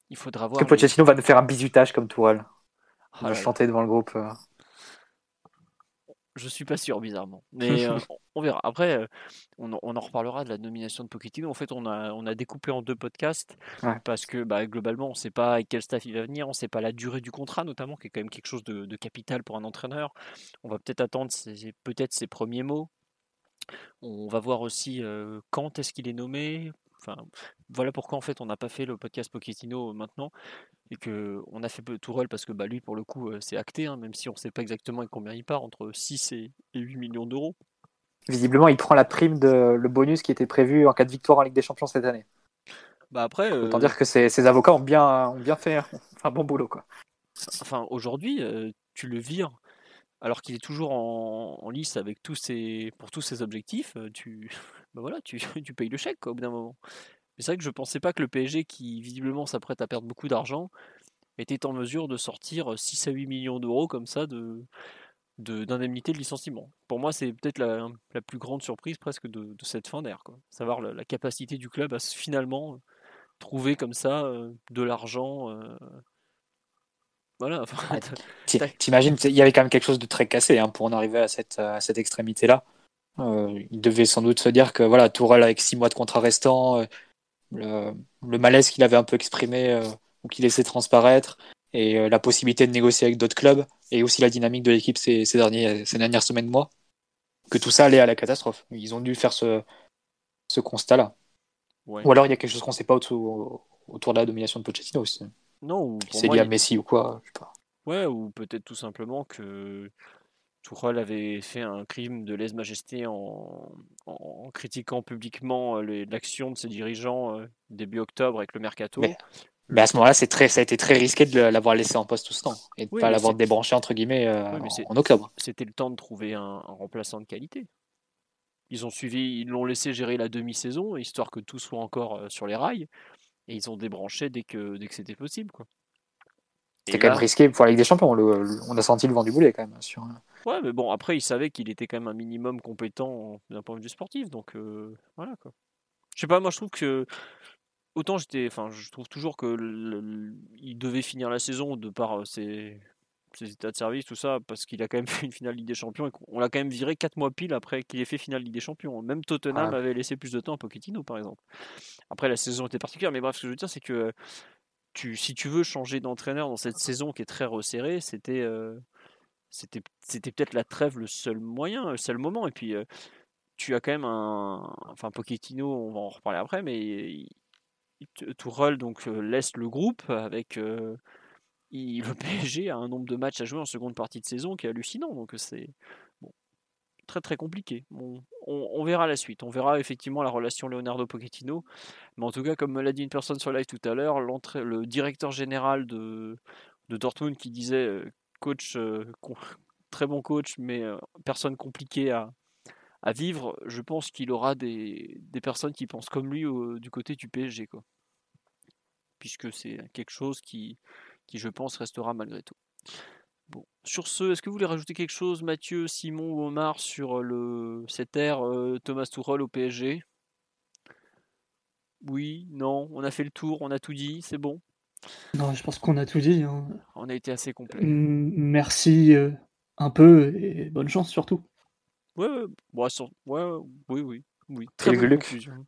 il faudra voir. Que Pochettino va nous faire un bisutage comme Tourelle. On va chanter devant le groupe. Euh. Je suis pas sûr, bizarrement. Mais euh, on verra. Après, on, en reparlera de la nomination de Pochettino. En fait, on a, on a découpé en deux podcasts parce que bah, globalement, on ne sait pas avec quel staff il va venir. On ne sait pas la durée du contrat, notamment, qui est quand même quelque chose de, capital pour un entraîneur. On va peut-être attendre peut-être ses premiers mots. On va voir aussi quand est-ce qu'il est nommé. Enfin, voilà pourquoi en fait on n'a pas fait le podcast Pochettino maintenant et que on a fait Tourelle parce que bah, lui pour le coup euh, c'est acté, hein, même si on ne sait pas exactement combien il part, entre 6 et 8 millions d'euros. Visiblement il prend la prime de le bonus qui était prévu en cas de victoire en Ligue des Champions cette année. Bah après, Autant euh, dire que ses, avocats ont bien, ont bien fait un bon boulot quoi. Enfin aujourd'hui euh, tu le vires alors qu'il est toujours en, lice avec tous ses, pour tous ses objectifs, tu, bah voilà, tu, tu payes le chèque au bout d'un moment c'est vrai que je pensais pas que le PSG, qui visiblement s'apprête à perdre beaucoup d'argent, était en mesure de sortir 6 à 8 millions d'euros comme ça de d'indemnité de, licenciement. Pour moi, c'est peut-être la, plus grande surprise presque de, cette fin d'air. Savoir la, capacité du club à finalement trouver comme ça euh, de l'argent. Euh, voilà. T'imagines, il y avait quand même quelque chose de très cassé hein, pour en arriver à cette, à cette extrémité-là. Euh, il devait sans doute se dire que voilà, Tourelle avec 6 mois de contrat restant, le, malaise qu'il avait un peu exprimé euh, ou qu'il laissait transparaître et euh, la possibilité de négocier avec d'autres clubs et aussi la dynamique de l'équipe ces, ces, derniers, ces dernières semaines, mois, que tout ça allait à la catastrophe. Ils ont dû faire ce, ce constat-là. Ou alors il y a quelque chose qu'on ne sait pas autour, autour de la domination de Pochettino aussi. Non, c'est lié à Messi ou quoi, je sais pas. Ouais, ou peut-être tout simplement que Tourelle avait fait un crime de lèse-majesté en, critiquant publiquement l'action de ses dirigeants euh, début octobre avec le mercato. Mais, à ce moment-là, très, ça a été très risqué de l'avoir laissé en poste tout ce temps et de ne pas l'avoir débranché entre guillemets euh, en, octobre. C'était le temps de trouver un, remplaçant de qualité. Ils ont suivi, ils l'ont laissé gérer la demi-saison histoire que tout soit encore sur les rails et ils ont débranché dès que dès que c'était possible quoi. C'était quand même risqué pour la Ligue des Champions. on a senti le vent du boulet quand même. Sur... Ouais, mais bon, après, il savait qu'il était quand même un minimum compétent d'un point de vue sportif. Donc, euh, voilà quoi. Je sais pas, moi je trouve que. Autant j'étais. Enfin, je trouve toujours que il devait finir la saison de par euh, ses, ses états de service, tout ça, parce qu'il a quand même fait une finale Ligue des Champions et on l'a quand même viré 4 mois pile après qu'il ait fait finale Ligue des Champions. Même Tottenham avait laissé plus de temps à Pochettino, par exemple. Après, la saison était particulière, mais bref, ce que je veux dire, c'est que tu, si tu veux changer d'entraîneur dans cette saison qui est très resserrée, c'était. Euh, c'était peut-être la trêve le seul moyen, le seul moment. Et puis tu as quand même un, enfin Pochettino, on va en reparler après, mais Tourelle donc laisse le groupe avec il, le PSG a un nombre de matchs à jouer en seconde partie de saison qui est hallucinant. Donc c'est très très compliqué. on, verra la suite. On verra effectivement la relation Leonardo-Pochettino. Mais en tout cas, comme me l'a dit une personne sur live tout à l'heure, le directeur général de, de Dortmund qui disait coach, euh, très bon coach, mais euh, personne compliquée à, vivre, je pense qu'il aura des, personnes qui pensent comme lui du côté du PSG. Puisque c'est quelque chose qui, je pense, restera malgré tout. Bon. Sur ce, est-ce que vous voulez rajouter quelque chose, Mathieu, Simon ou Omar, sur le, cette ère Thomas Tuchel au PSG Oui, non, on a fait le tour, on a tout dit, c'est bon? Non, je pense qu'on a tout dit. Hein. On a été assez complet. merci un peu et bonne chance surtout. Ouais, ouais, ouais, oui, oui, oui. Très bonne conclusion.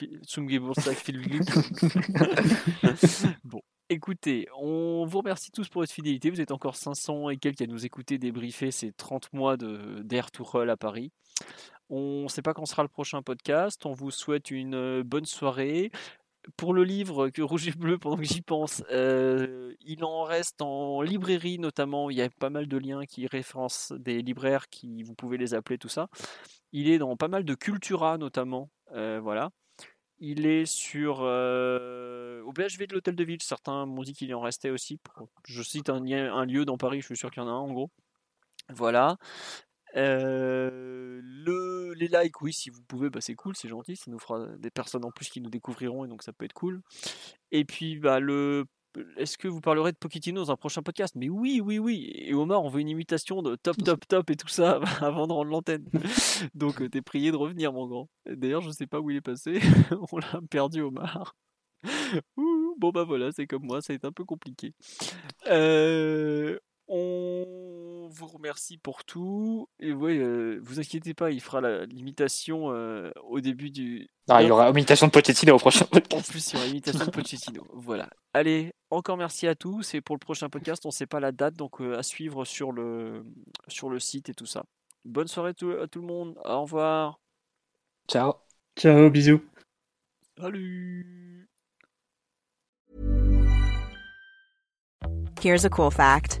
bon, écoutez, on vous remercie tous pour votre fidélité. Vous êtes encore 500 et quelques à nous écouter débriefer ces 30 mois d'Air Tourelle à Paris. On ne sait pas quand sera le prochain podcast. On vous souhaite une bonne soirée pour le livre que Rouge et Bleu, pendant que j'y pense, euh, il en reste en librairie notamment. Il y a pas mal de liens qui référencent des libraires qui vous pouvez les appeler, tout ça. Il est dans pas mal de Cultura notamment. Euh, voilà. Il est sur euh, au BHV de l'Hôtel de Ville. Certains m'ont dit qu'il en restait aussi. Je cite un lieu dans Paris, je suis sûr qu'il y en a un en gros. Voilà. Euh, le, les likes, oui, si vous pouvez, bah, c'est cool, c'est gentil, ça nous fera des personnes en plus qui nous découvriront et donc ça peut être cool. Et puis, bah, le, est-ce que vous parlerez de Pochettino dans un prochain podcast? Mais oui, oui, oui. Et Omar, on veut une imitation de top, top, top et tout ça avant de rendre l'antenne. Donc, t'es prié de revenir, mon grand. D'ailleurs, je sais pas où il est passé. on l'a perdu, Omar. bon, bah voilà, c'est comme moi, ça a été un peu compliqué. Euh, on vous remercie pour tout. Et ouais, euh, vous inquiétez pas, il fera l'imitation euh, au début du. Non, il y aura imitation de Pochettino au prochain podcast. En plus, il y aura imitation de Pochettino. voilà. Allez, encore merci à tous. Et pour le prochain podcast, on ne sait pas la date, donc euh, à suivre sur le, sur le site et tout ça. Bonne soirée à tout, à tout le monde. Au revoir. Ciao. Ciao, bisous. Salut. Here's a cool fact.